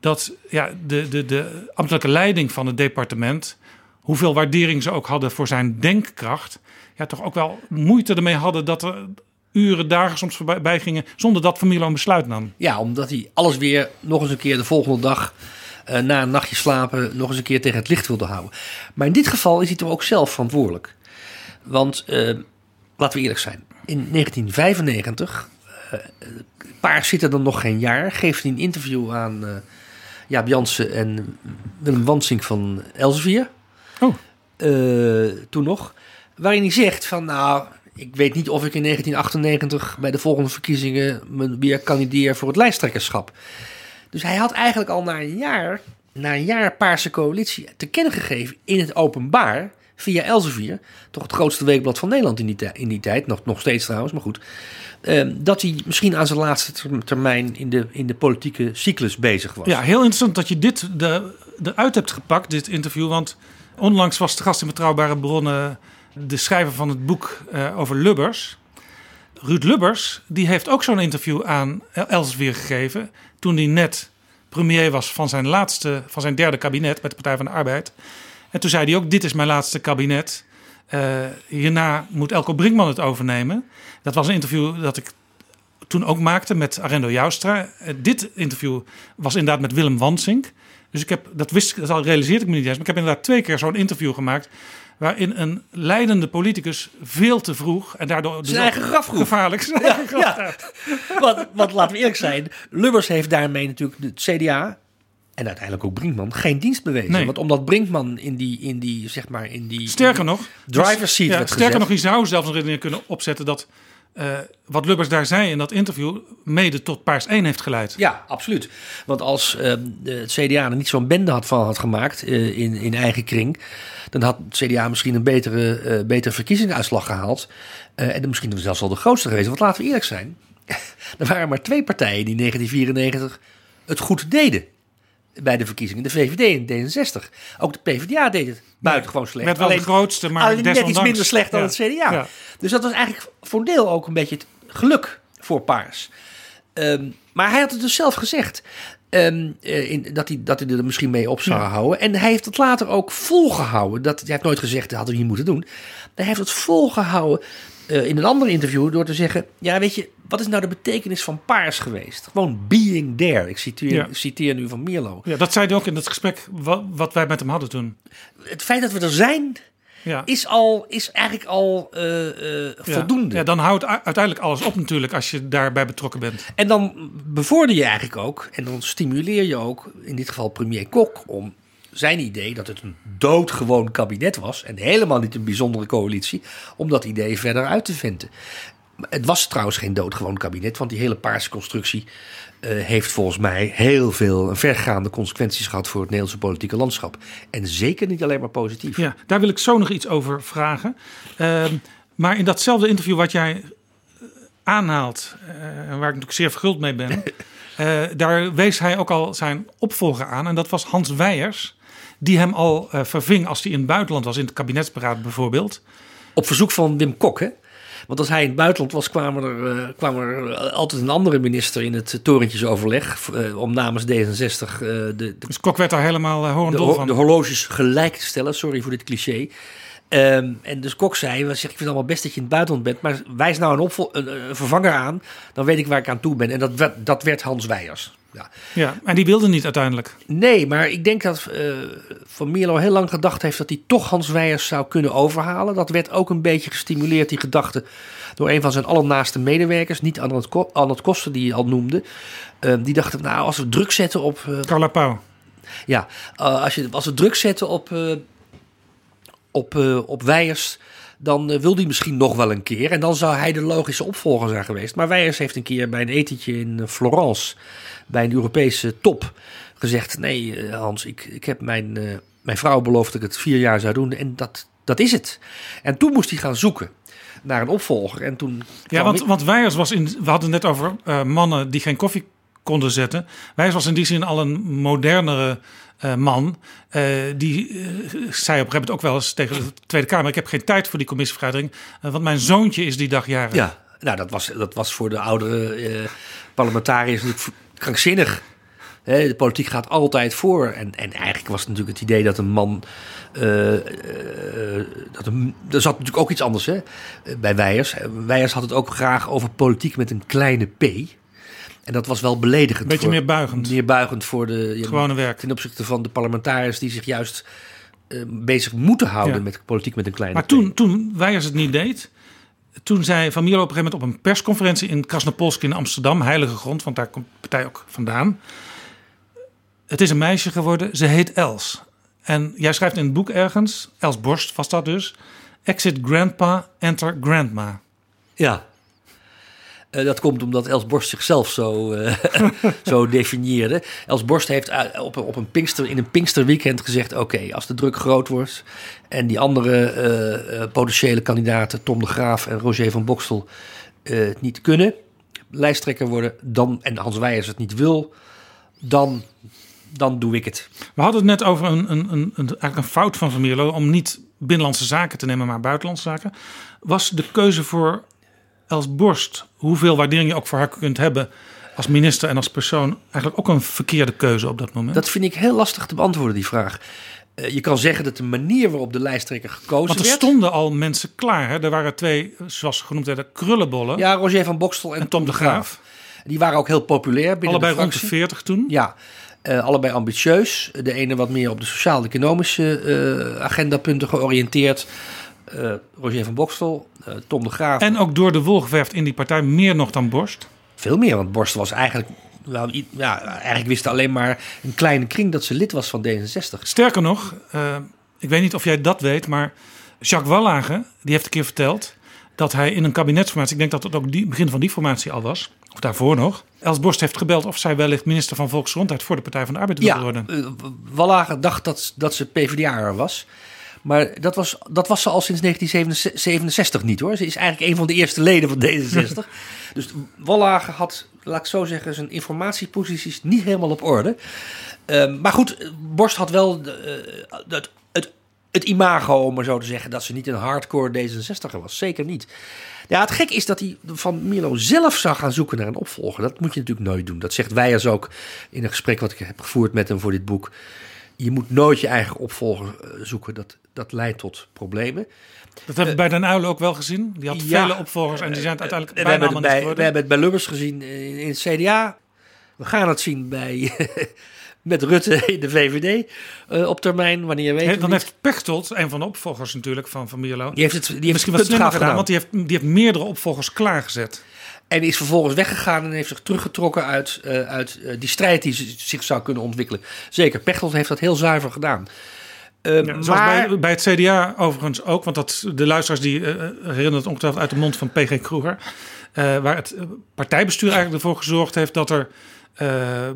S5: dat ja, de, de, de ambtelijke leiding van het departement, hoeveel waardering ze ook hadden voor zijn denkkracht, ja, toch ook wel moeite ermee hadden dat er uren, dagen soms voorbij gingen zonder dat Van een besluit nam.
S6: Ja, omdat hij alles weer nog eens een keer de volgende dag eh, na een nachtje slapen nog eens een keer tegen het licht wilde houden. Maar in dit geval is hij toch ook zelf verantwoordelijk. Want eh, laten we eerlijk zijn, in 1995, eh Paars zit er dan nog geen jaar, geeft hij een interview aan eh Jaap Jansen en Willem Wansink van Elsevier.
S5: Oh.
S6: Eh, toen nog. Waarin hij zegt van nou, ik weet niet of ik in 1998 bij de volgende verkiezingen me weer kandideer voor het lijsttrekkerschap. Dus hij had eigenlijk al na een jaar, na een jaar Paarse coalitie, te kennen gegeven in het openbaar, via Elsevier, toch het grootste weekblad van Nederland in die, in die tijd, nog, nog steeds trouwens, maar goed, eh, dat hij misschien aan zijn laatste ter- termijn in de, in de politieke cyclus bezig was.
S5: Ja, heel interessant dat je dit de, eruit hebt gepakt, dit interview. Want onlangs was de gast in Betrouwbare Bronnen de schrijver van het boek eh, over Lubbers. Ruud Lubbers, die heeft ook zo'n interview aan Elsevier gegeven... toen hij net premier was van zijn, laatste, van zijn derde kabinet met de Partij van de Arbeid. En toen zei hij ook, dit is mijn laatste kabinet. Eh, hierna moet Elko Brinkman het overnemen. Dat was een interview dat ik toen ook maakte met Arendo Joustra. Eh, dit interview was inderdaad met Willem Wansink. Dus ik heb, dat wist dat al realiseerde ik me niet eens. Maar ik heb inderdaad twee keer zo'n interview gemaakt. Waarin een leidende politicus veel te vroeg en daardoor dus
S6: Zijn eigen
S5: ook
S6: grafgroef.
S5: gevaarlijk zijn
S6: Ja,
S5: eigen graf
S6: ja. want, want laten we eerlijk zijn, Lubbers heeft daarmee natuurlijk het CDA en uiteindelijk ook Brinkman geen dienst bewezen.
S5: Nee.
S6: Want omdat Brinkman in die, in die zeg maar, in die
S5: Sterker nog,
S6: driver's seat
S5: ja,
S6: werd
S5: sterker
S6: gezet.
S5: nog, je zou zelfs een redenering kunnen opzetten dat eh, wat Lubbers daar zei in dat interview mede tot Paars 1 heeft geleid.
S6: Ja, absoluut. Want als eh, de- het CDA er niet zo'n bende had van had gemaakt eh, in, in eigen kring, dan had het CDA misschien een betere, eh, betere verkiezingsuitslag gehaald. Eh, en dan misschien zelfs wel de grootste geweest. Want laten we eerlijk zijn, er waren maar twee partijen die in 1994 het goed deden bij de verkiezingen. De VVD en D66. Ook de PvdA deed het buitengewoon slecht.
S5: werd wel de grootste, maar
S6: alleen net iets minder slecht dan
S5: ja,
S6: het CDA.
S5: ja.
S6: Dus dat was eigenlijk voor een deel ook een beetje het geluk voor Paars. Ehm, maar hij had het dus zelf gezegd. ehm, eh, in, dat, hij, dat hij er misschien mee op zou
S5: Ja.
S6: houden. En hij heeft het later ook volgehouden. Dat, hij heeft nooit gezegd, dat hadden we niet moeten doen. Hij heeft het volgehouden eh, in een ander interview door te zeggen... Ja, weet je, wat is nou de betekenis van paars geweest? Gewoon being there. Ik citeer,
S5: Ja.
S6: citeer nu van Mierlo.
S5: Ja, dat zei hij ook in het gesprek wat, wat wij met hem hadden toen.
S6: Het feit dat we er zijn,
S5: Ja.
S6: is, al, is eigenlijk al eh, eh, voldoende.
S5: Ja, dan houdt uiteindelijk alles op natuurlijk als je daarbij betrokken bent.
S6: En dan bevorder je eigenlijk ook, en dan stimuleer je ook, in dit geval premier Kok, om zijn idee dat het een doodgewoon kabinet was en helemaal niet een bijzondere coalitie, om dat idee verder uit te. Maar Het was trouwens geen doodgewoon kabinet, want die hele paarse constructie eh, heeft volgens mij heel veel vergaande consequenties gehad voor het Nederlandse politieke landschap. En zeker niet alleen maar positief.
S5: Ja, daar wil ik zo nog iets over vragen. Ehm, maar in datzelfde interview wat jij eh, aanhaalt, en waar ik natuurlijk zeer verguld mee ben, daar wees hij ook al zijn opvolger aan. En dat was Hans Weijers, die hem al eh, verving als hij in het buitenland was, in het kabinetsberaad bijvoorbeeld.
S6: Op verzoek van Wim Kok, hè? Want als hij in het buitenland was, kwam er, eh, kwam er altijd een andere minister in het torentjesoverleg eh, om namens D66 eh, de, de,
S5: Dus Kok werd daar helemaal uh,
S6: de,
S5: horendol
S6: ho-
S5: van.
S6: de horloges gelijk te stellen. Sorry voor dit cliché. Ehm, en dus Kok zei, zeg, ik vind het allemaal best dat je in het buitenland bent, maar wijs nou een, opvol- een, een vervanger aan, dan weet ik waar ik aan toe ben. En dat, werd- dat werd Hans Weijers. Ja.
S5: Ja, en die wilde niet uiteindelijk.
S6: Nee, maar ik denk dat eh, Van Mierlo heel lang gedacht heeft dat hij toch Hans Weijers zou kunnen overhalen. Dat werd ook een beetje gestimuleerd, die gedachte, door een van zijn allernaaste medewerkers, niet Arnold Ko- Arnold Koster, die je al noemde. Eh, die dacht, nou, als we druk zetten op... eh,
S5: Carla Pauw.
S6: ja, eh, als, je, als we druk zetten op, op, eh, op Weijers, dan eh, wil hij misschien nog wel een keer. En dan zou hij de logische opvolger zijn geweest. Maar Weijers heeft een keer bij een etentje in eh, Florence, bij een Europese top, gezegd: Nee, Hans, ik, ik heb mijn, mijn vrouw beloofd dat ik het vier jaar zou doen. En dat, dat is het. En toen moest hij gaan zoeken naar een opvolger. En toen.
S5: Ja, want,
S6: ik-
S5: want Weijers was in. We hadden het net over mannen die geen koffie konden zetten. Weijers was in die zin al een modernere eh, man. Eh, die eh, zei op een gegeven moment ook wel eens tegen de Tweede Kamer: Ik heb geen tijd voor die commissievergadering. want mijn zoontje is die dag jarig.
S6: Ja, nou, dat was, dat was voor de oudere parlementariërs natuurlijk krankzinnig. De politiek gaat altijd voor. En, en eigenlijk was het natuurlijk het idee dat een man. dat er zat natuurlijk ook iets anders hè, bij Weijers. Weijers had het ook graag over politiek met een kleine p. En dat was wel beledigend.
S5: Beetje
S6: voor-
S5: meer buigend.
S6: Meer buigend voor de. ja,
S5: Gewone werk.
S6: Ten opzichte van de parlementariërs die zich juist eh, bezig moeten houden
S5: Ja.
S6: met politiek met een kleine
S5: Maar toen, toen Weijers het niet deed, toen zei Van Mierlo op een gegeven moment op een persconferentie in Krasnopolsk in Amsterdam, heilige grond, want daar komt de partij ook vandaan. Het is een meisje geworden, ze heet Els. En jij schrijft in het boek ergens, Els Borst was dat dus, exit grandpa, enter grandma.
S6: Ja. Eh, dat komt omdat Els Borst zichzelf zo, eh, zo definieerde. Els Borst heeft op, op een Pinkster, in een Pinksterweekend gezegd... oké, als de druk groot wordt en die andere eh, potentiële kandidaten... Tom de Graaf en Roger van Bokstel het niet kunnen... lijsttrekker worden, dan, en Hans Weijers het niet wil... dan, dan doe ik het.
S5: We hadden het net over een, een, een, eigenlijk een fout van Van Mierlo om niet binnenlandse zaken te nemen, maar buitenlandse zaken. Was de keuze voor Els Borst, hoeveel waardering je ook voor haar kunt hebben als minister en als persoon, eigenlijk ook een verkeerde keuze op dat moment?
S6: Dat vind ik heel lastig te beantwoorden, die vraag. Eh, je kan zeggen dat de manier waarop de lijsttrekker gekozen
S5: Want er
S6: werd...
S5: stonden al mensen klaar. Hè? Er waren twee, zoals ze genoemd werden, krullenbollen.
S6: Ja, Roger van Bokstel en,
S5: Tom de Graaf.
S6: Die waren ook heel populair binnen
S5: Allebei
S6: de
S5: rond de
S6: fractie.
S5: 40 toen.
S6: Ja, eh, allebei ambitieus. De ene wat meer op de sociaal-economische eh, agendapunten georiënteerd. Eh, Roger van Bokstel, eh, Tom de Graaf.
S5: En ook door de wol geverfd in die partij, meer nog dan Borst.
S6: Veel meer, want Borst was eigenlijk... Nou, ja, eigenlijk wist alleen maar een kleine kring dat ze lid was van D66.
S5: Sterker nog, eh, ik weet niet of jij dat weet, maar Jacques Wallage, die heeft een keer verteld dat hij in een kabinetsformatie, ik denk dat het ook die, begin van die formatie al was, of daarvoor nog, Els Borst heeft gebeld of zij wellicht minister van Volksgezondheid voor de Partij van de Arbeid wilde
S6: Ja,
S5: worden.
S6: eh, Wallager dacht dat, dat ze PvdA was. Maar dat was, dat was ze al sinds 1967 niet hoor. Ze is eigenlijk een van de eerste leden van D66. dus Wallager had, laat ik zo zeggen, zijn informatieposities niet helemaal op orde. Ehm, maar goed, Borst had wel de, eh, het, het, het imago, om maar zo te zeggen, dat ze niet een hardcore D66er was. Zeker niet. Ja, het gek is dat hij van Milo zelf zou gaan zoeken naar een opvolger. Dat moet je natuurlijk nooit doen. Dat zegt Weijers ook in een gesprek wat ik heb gevoerd met hem voor dit boek. Je moet nooit je eigen opvolger eh, zoeken. Dat, dat leidt tot problemen.
S5: Dat hebben we bij Den Uylen ook wel gezien. Die had
S6: ja.
S5: vele opvolgers en die zijn het uiteindelijk
S6: We
S5: bijna allemaal
S6: bij, we
S5: geworden.
S6: hebben het bij Lubbers gezien in, in het CDA. We gaan het zien bij, met Rutte in de VVD eh, op termijn. Wanneer weet
S5: dan heeft Pechtold, een van de opvolgers natuurlijk van Van Mierlo,
S6: Die heeft het- die heeft
S5: misschien
S6: het
S5: wat slimmer gedaan,
S6: gedaan.
S5: want die heeft, die heeft meerdere opvolgers klaargezet.
S6: En is vervolgens weggegaan en heeft zich teruggetrokken uit, eh, uit eh, die strijd die zich zou kunnen ontwikkelen. Zeker, Pechtold heeft dat heel zuiver gedaan. Eh,
S5: Ja, zoals
S6: maar
S5: bij, bij het CDA overigens ook, want dat, de luisteraars die herinneren het ongetwijfeld uit de mond van PG Kroeger. waar het partijbestuur eigenlijk ervoor gezorgd heeft dat er, eh,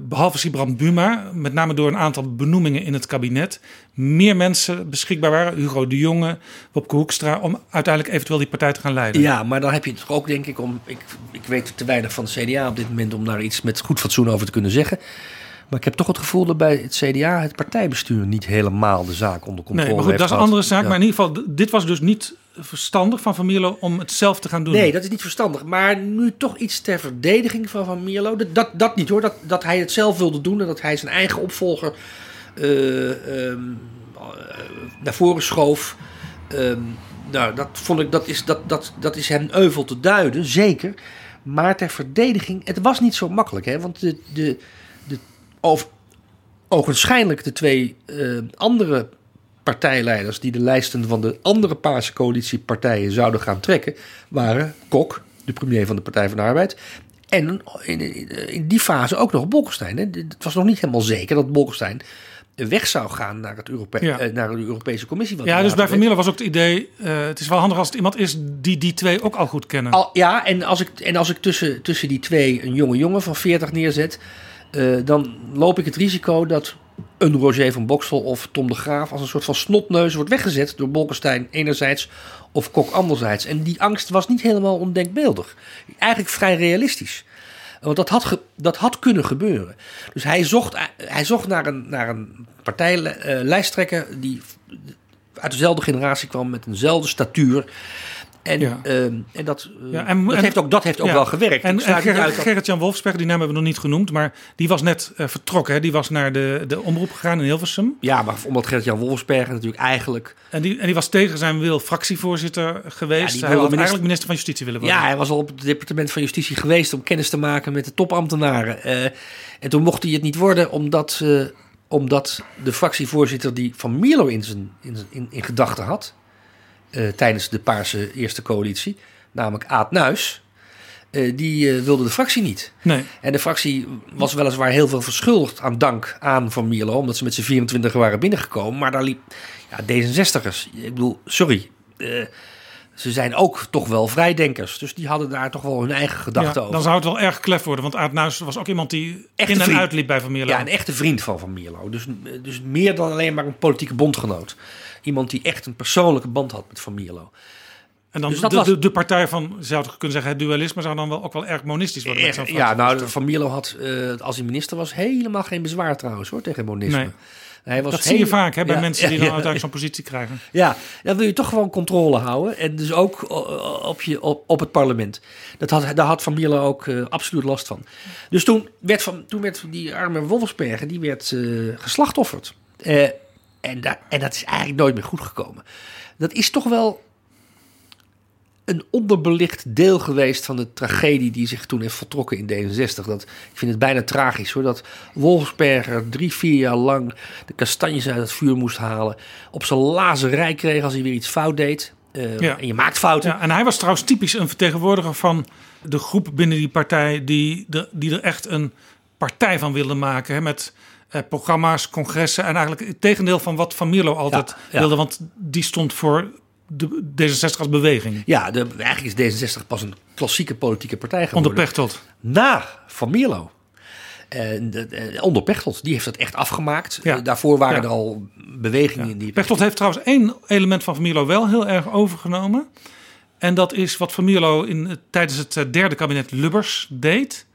S5: behalve Sibrand Buma, met name door een aantal benoemingen in het kabinet, meer mensen beschikbaar waren. Hugo de Jonge, Wopke Hoekstra, om uiteindelijk eventueel die partij te gaan leiden.
S6: Ja, maar dan heb je het toch ook, denk ik, om. Ik, ik weet te weinig van de CDA op dit moment om daar iets met goed fatsoen over te kunnen zeggen. Maar ik heb toch het gevoel dat bij het CDA het partijbestuur niet helemaal de zaak onder controle
S5: Nee, maar goed,
S6: heeft
S5: dat is een andere zaak.
S6: Ja.
S5: Maar in ieder geval, dit was dus niet verstandig van Van Mierlo om het zelf te gaan doen.
S6: Nee, dat is niet verstandig. Maar nu toch iets ter verdediging van Van Mierlo. Dat, dat, niet hoor. Dat, dat hij het zelf wilde doen en dat hij zijn eigen opvolger eh, ehm, eh, naar voren schoof. ehm, nou, dat vond ik, dat is, dat, dat, dat is hem euvel te duiden, zeker. Maar ter verdediging, het was niet zo makkelijk. Hè? Want de, de, de, over, ogenschijnlijk de twee eh, andere partijleiders die de lijsten van de andere Paarse coalitiepartijen zouden gaan trekken, waren Kok, de premier van de Partij van de Arbeid, en in, in die fase ook nog Bolkestein. Hè. Het was nog niet helemaal zeker dat Bolkestein weg zou gaan naar, het Europe
S5: Ja.
S6: eh, naar de Europese Commissie.
S5: Ja, dus bij Van. Mierlo was ook het idee... eh, het is wel handig als het iemand is die die twee ook al goed kennen.
S6: Al, ja, en als ik, en als ik tussen, tussen die twee een jonge jongen van 40 neerzet, eh, dan loop ik het risico dat een Roger van Boksel of Tom de Graaf als een soort van snotneus wordt weggezet door Bolkestein enerzijds of Kok anderzijds. En die angst was niet helemaal ondenkbeeldig. Eigenlijk vrij realistisch. Want dat had, dat had kunnen gebeuren. Dus hij zocht, hij zocht naar een, naar een partijlijsttrekker die uit dezelfde generatie kwam met eenzelfde statuur. En,
S5: Ja.
S6: ehm, en dat, eh,
S5: Ja, en-
S6: dat, heeft ook, dat heeft ook
S5: ja.
S6: wel gewerkt.
S5: En, Gerrit, Gerrit-Jan Wolfsberg, die naam hebben we nog niet genoemd, maar die was net eh, vertrokken. Hè? Die was naar de, de omroep gegaan in Hilversum.
S6: Ja, maar omdat Gert-Jan Wolfsberger natuurlijk eigenlijk...
S5: En die, en die was tegen zijn wil fractievoorzitter geweest. Hij
S6: wilde minister-
S5: eigenlijk minister van Justitie willen worden.
S6: Ja, hij was al op het departement van Justitie geweest om kennis te maken met de topambtenaren. Eh, en toen mocht hij het niet worden omdat, omdat de fractievoorzitter die Van Mierlo in, zijn, in, in, in gedachten had... eh, tijdens de Paarse Eerste Coalitie, namelijk Aad Nuis... eh, die eh, wilde de fractie niet.
S5: Nee.
S6: En de fractie was weliswaar heel veel verschuldigd aan dank aan Van Mierlo... omdat ze met z'n 24 waren binnengekomen. Maar daar liep ja, D66'ers. Ik bedoel, sorry... ze zijn ook toch wel vrijdenkers. Dus die hadden daar toch wel hun eigen gedachten
S5: Ja,
S6: over.
S5: dan zou het wel erg klef worden, want Aad Nuis was ook iemand die
S6: Echte
S5: in en
S6: vriend.
S5: uitliep bij Van Mierlo.
S6: Ja, een echte vriend van Van Mierlo. Dus, dus meer dan alleen maar een politieke bondgenoot. Iemand die echt een persoonlijke band had met Van Mierlo.
S5: en dan
S6: dus
S5: de,
S6: was-
S5: de, de partij van, zou toch kunnen zeggen, het dualisme zou dan wel ook wel erg monistisch worden.
S6: Ja, nou. Van Mierlo had, eh, als hij minister was, helemaal geen bezwaar trouwens hoor, tegen monisme.
S5: Nee.
S6: Hij was
S5: dat zie je
S6: heel-
S5: vaak hè, bij
S6: Ja,
S5: mensen die dan
S6: ja.
S5: uiteindelijk zo'n positie krijgen.
S6: Ja, dan wil je toch gewoon controle houden. En dus ook o- op, je, op, op het parlement. Dat had, daar had Van Mierlo ook eh, absoluut last van. Dus toen werd, van, toen werd die arme Wolfsberger die werd, eh, geslachtofferd. Eh, en, da- en dat is eigenlijk nooit meer goed gekomen. Dat is toch wel een onderbelicht deel geweest van de tragedie die zich toen heeft voltrokken in D66. Dat, ik vind het bijna tragisch hoor, dat Wolfsberger drie, vier jaar lang de kastanjes uit het vuur moest halen. Op zijn lazerij kreeg als hij weer iets fout deed. Eh,
S5: Ja.
S6: En je maakt fouten.
S5: Ja, en hij was trouwens typisch een vertegenwoordiger van de groep binnen die partij die, de, die er echt een partij van wilde maken. Hè, met programma's, congressen en eigenlijk het tegendeel van wat Van Mierlo altijd
S6: Ja,
S5: wilde. Want die stond voor de D66 als beweging.
S6: Ja, de, eigenlijk is D66 pas een klassieke politieke partij geworden.
S5: Onder Pechtold.
S6: Na Van Mierlo. En de- de- onder Pechtold, die heeft dat echt afgemaakt.
S5: Ja.
S6: Eh, Daarvoor waren
S5: Ja.
S6: er al bewegingen in die...
S5: Pechtold heeft trouwens één element van Van Mierlo wel heel erg overgenomen. En dat is wat Van Mierlo in, tijdens het eh, derde kabinet Lubbers deed.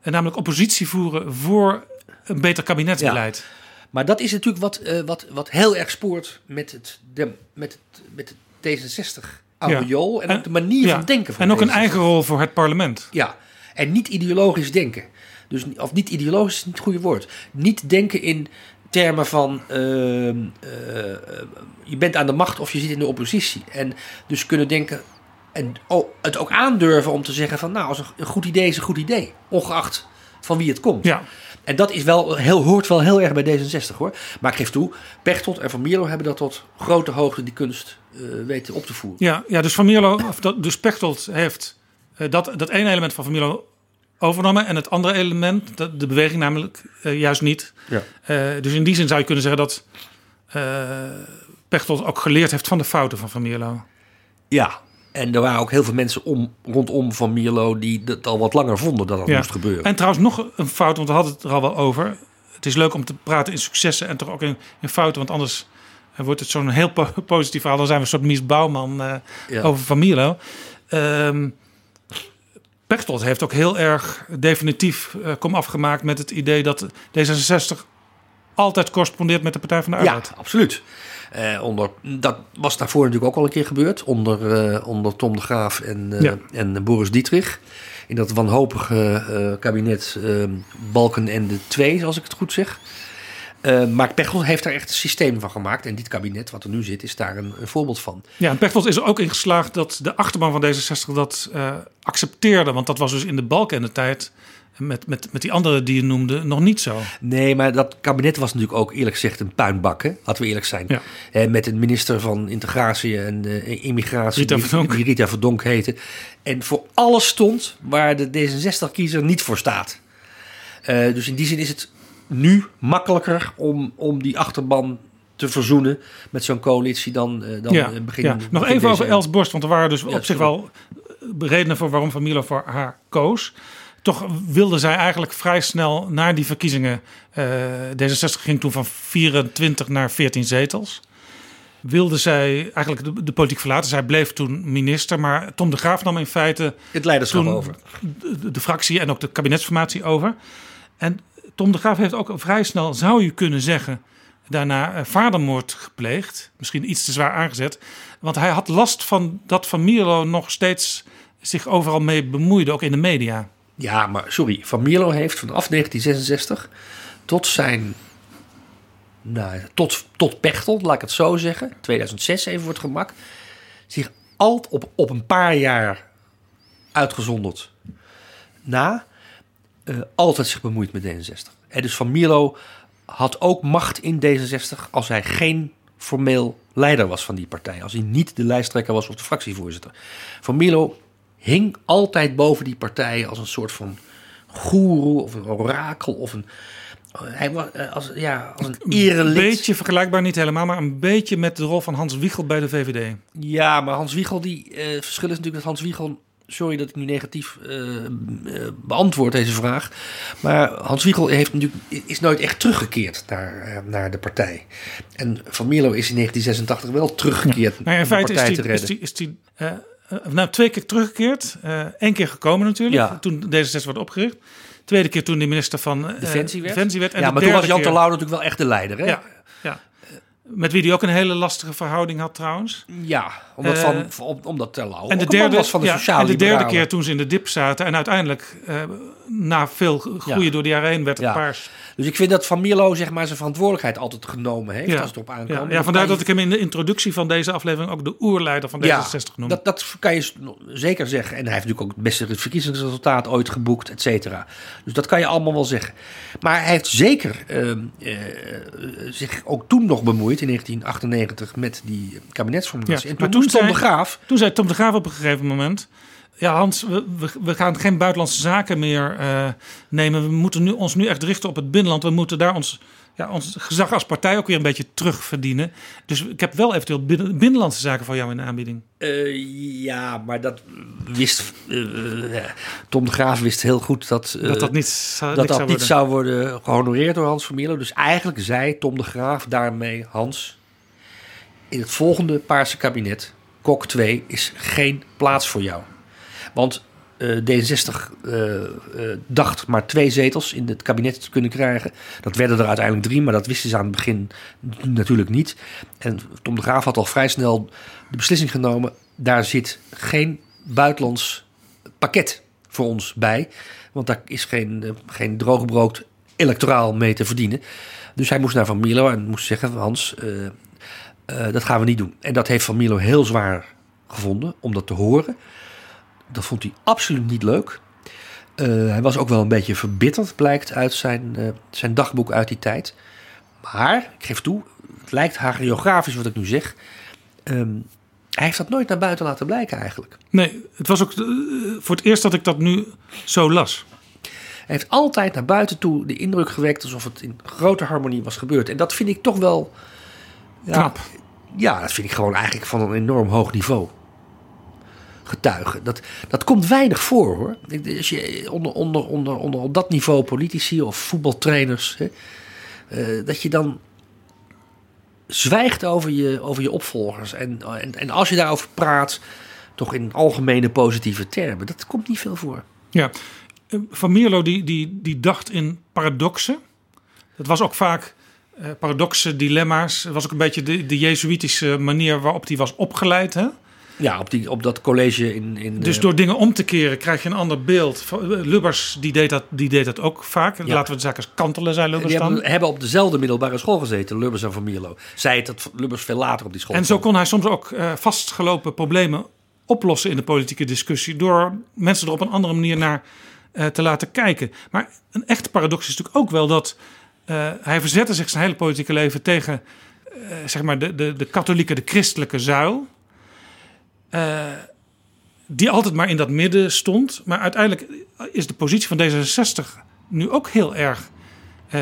S5: En namelijk oppositie voeren voor een beter kabinetsbeleid.
S6: Maar dat is natuurlijk wat, eh, wat, wat heel erg spoort met het, de, met het, met het D66 aureool en, ook de manier van denken van
S5: En ook een
S6: D66.
S5: eigen rol voor het parlement.
S6: Ja, en niet ideologisch denken. Dus, of niet ideologisch is niet het goede woord. Niet denken in termen van ehm, eh, je bent aan de macht of je zit in de oppositie. En dus kunnen denken en o- het ook aandurven om te zeggen van nou, als een, een goed idee is een goed idee. Ongeacht van wie het komt.
S5: Ja.
S6: En dat is wel heel, hoort wel heel erg bij D66 hoor. Maar ik geef toe, Pechtold en Van Mierlo hebben dat tot grote hoogte die kunst eh, weten op te voeren.
S5: Ja, ja dus Van Mierlo, of dat, dus Pechtold heeft eh, dat, dat ene element van Van Mierlo overgenomen. En het andere element, de, de beweging namelijk, eh, juist niet.
S6: Ja.
S5: Eh, dus in die zin zou je kunnen zeggen dat eh Pechtold ook geleerd heeft van de fouten van Van Mierlo.
S6: Ja, en er waren ook heel veel mensen om, rondom Van Mierlo die dat al wat langer vonden dat dat
S5: Ja.
S6: moest gebeuren.
S5: En trouwens nog een fout, want we hadden het er al wel over. Het is leuk om te praten in successen en toch ook in, in fouten. Want anders eh, wordt het zo'n heel po- positief verhaal. Dan zijn we een soort Mies Bouwman eh,
S6: Ja.
S5: over Van Mierlo. Ehm Pechtold heeft ook heel erg definitief eh, kom afgemaakt met het idee dat D66 altijd correspondeert met de Partij van de
S6: Ja,
S5: Arbeid.
S6: absoluut. Eh, onder, dat was daarvoor natuurlijk ook al een keer gebeurd. Onder, eh, onder Tom de Graaf en, eh,
S5: Ja.
S6: en Boris Dietrich. In dat wanhopige kabinet eh, Balken en de Twee, als ik het goed zeg. Maar Pechtold heeft daar echt een systeem van gemaakt. En dit kabinet wat er nu zit, is daar een, een voorbeeld van.
S5: Ja, en Pechtold is er ook in geslaagd dat de achterban van D66 dat accepteerde. Want dat was dus in de balken de tijd met, met, met die andere die je noemde nog niet zo.
S6: Nee, maar dat kabinet was natuurlijk ook eerlijk gezegd een puinbak. Hè? Laten we eerlijk zijn. Ja. met een minister van Integratie en uh, Immigratie,
S5: Rita Verdonk.
S6: die, die Rita Verdonk heette. En voor alles stond waar de D66-kiezer niet voor staat. Uh, dus in die zin is het nu makkelijker om, om die achterban te verzoenen met zo'n coalitie dan, uh, dan
S5: ja,
S6: begin.
S5: Ja. Nog even over Els Borst, want er waren dus op zich wel redenen voor waarom Van Milo voor haar koos toch wilde zij eigenlijk vrij snel naar die verkiezingen. Uh, D66 ging toen van 24 naar 14 zetels. Wilde zij eigenlijk de, de, politiek verlaten. Zij bleef toen minister, maar Tom de Graaf nam in feite
S6: het leiderschap over.
S5: De, de, fractie en ook de kabinetsformatie over. En Tom de Graaf heeft ook vrij snel, zou je kunnen zeggen, daarna uh, vadermoord gepleegd. Misschien iets te zwaar aangezet. Want hij had last van dat Van Mierlo nog steeds zich overal mee bemoeide, ook in de media.
S6: Ja, maar sorry. Van Mierlo heeft vanaf 1966 tot zijn. Nou, tot, tot Pechtel, laat ik het zo zeggen. 2006 even voor het gemak. Zich altijd op, op een paar jaar uitgezonderd na. Uh, altijd zich bemoeid met D66. En dus Van Mierlo had ook macht in D66 als hij geen formeel leider was van die partij. Als hij niet de lijsttrekker was of de fractievoorzitter. Van Mierlo hing altijd boven die partijen als een soort van goeroe of een orakel of een. Hij was eh, als, ja, als een erelid.
S5: Een beetje vergelijkbaar, niet helemaal, maar een beetje met de rol van Hans Wiegel bij de VVD.
S6: Ja, maar Hans Wiegel, die uh, verschil is natuurlijk dat Hans Wiegel. Sorry dat ik nu negatief uh, beantwoord deze vraag. Maar Hans Wiegel heeft natuurlijk, is nooit echt teruggekeerd naar, naar de partij. En Van Mierlo is in 1986 wel teruggekeerd ja.
S5: nou ja, in feite is die, is die, is die uh, nou, twee keer teruggekeerd. Eén uh, keer gekomen natuurlijk, ja. toen deze zes werd opgericht. Tweede keer toen de minister van uh,
S6: Defensie, werd.
S5: Defensie werd.
S6: En ja, maar toen was Jan Terlouw natuurlijk wel echt de leider, hè?
S5: Ja, ja. Met wie hij ook een hele lastige verhouding had trouwens.
S6: Ja, omdat, van, om, omdat Terlouw
S5: en de derde, was van de ja, En de derde keer toen ze in de dip zaten. En uiteindelijk, uh, na veel groeien ja. door de jaren heen, werd het
S6: ja.
S5: paars.
S6: Dus ik vind dat Van Mierlo zeg maar, zijn verantwoordelijkheid altijd genomen heeft ja. als het op aankomt.
S5: Ja, ja vandaar dat ik hem in de introductie van deze aflevering ook de oerleider van D66 ja, noem.
S6: Dat, dat kan je zeker zeggen. En hij heeft natuurlijk ook het beste verkiezingsresultaat ooit geboekt, et cetera. Dus dat kan je allemaal wel zeggen. Maar hij heeft zeker uh, uh, zich ook toen nog bemoeid, in 1998, met die kabinetsformatie.
S5: Ja, en toen, toen Tom de Graaf... Toen zei Tom de Graaf op een gegeven moment ja, Hans, we, we, gaan geen buitenlandse zaken meer uh, nemen. We moeten nu, ons nu echt richten op het binnenland. We moeten daar ons, ja, ons gezag als partij ook weer een beetje terugverdienen. Dus ik heb wel eventueel binnen, binnenlandse zaken voor jou in de aanbieding.
S6: Uh, ja, maar dat wist. Uh, Tom de Graaf wist heel goed dat.
S5: dat dat niet, zou,
S6: dat dat
S5: zou
S6: niet zou worden gehonoreerd door Hans van Mierlo. Dus eigenlijk zei Tom de Graaf daarmee: Hans, in het volgende Paarse kabinet, Kok 2, is geen plaats voor jou. Want uh, D66 uh, uh, dacht maar twee zetels in het kabinet te kunnen krijgen. Dat werden er uiteindelijk drie, maar dat wisten ze aan het begin natuurlijk niet. En Tom de Graaf had al vrij snel de beslissing genomen: daar zit geen buitenlands pakket voor ons bij. Want daar is geen, geen drooggebrood electoraal mee te verdienen. Dus hij moest naar Van Milo en moest zeggen: Hans, dat gaan we niet doen. En dat heeft Van Milo heel zwaar gevonden om dat te horen. Dat vond hij absoluut niet leuk. Uh, hij was ook wel een beetje verbitterd, blijkt uit zijn, uh, zijn dagboek uit die tijd. Maar, ik geef toe, het lijkt hagiografisch wat ik nu zeg. Um, hij heeft dat nooit naar buiten laten blijken eigenlijk.
S5: Nee, het was ook uh, voor het eerst dat ik dat nu zo las.
S6: Hij heeft altijd naar buiten toe de indruk gewekt alsof het in grote harmonie was gebeurd. En dat vind ik toch wel.
S5: Ja, Knap.
S6: Ja, dat vind ik gewoon eigenlijk van een enorm hoog niveau getuigen. Dat, dat komt weinig voor hoor. Als je onder, onder, onder, onder op dat niveau politici of voetbaltrainers, hè, uh, dat je dan zwijgt over je, over je opvolgers. En, en, en als je daarover praat, toch in algemene positieve termen. Dat komt niet veel voor.
S5: Ja, Van Mierlo die, die, die dacht in paradoxen. Dat was ook vaak uh, paradoxe dilemma's. Het was ook een beetje de, de jezuïtische manier waarop hij was opgeleid. Hè?
S6: Ja, op, die, op dat college in... in
S5: Dus
S6: eh,
S5: door dingen om te keren krijg je een ander beeld. Lubbers die deed dat, die deed dat ook vaak.
S6: Ja.
S5: Laten we de zaken eens kantelen, zei Lubbers
S6: die
S5: dan.
S6: hebben, hebben op dezelfde middelbare school gezeten, Lubbers en Van Mierlo. Zij het dat Lubbers veel later op die school
S5: En zo kon hij soms ook eh, vastgelopen problemen oplossen in de politieke discussie. door mensen er op een andere manier naar eh, te laten kijken. Maar een echte paradox is natuurlijk ook wel dat. eh, hij verzette zich zijn hele politieke leven tegen eh, zeg maar de, de, de katholieke, de christelijke zuil. Eh, die altijd maar in dat midden stond. Maar uiteindelijk is de positie van D66 nu ook heel erg eh,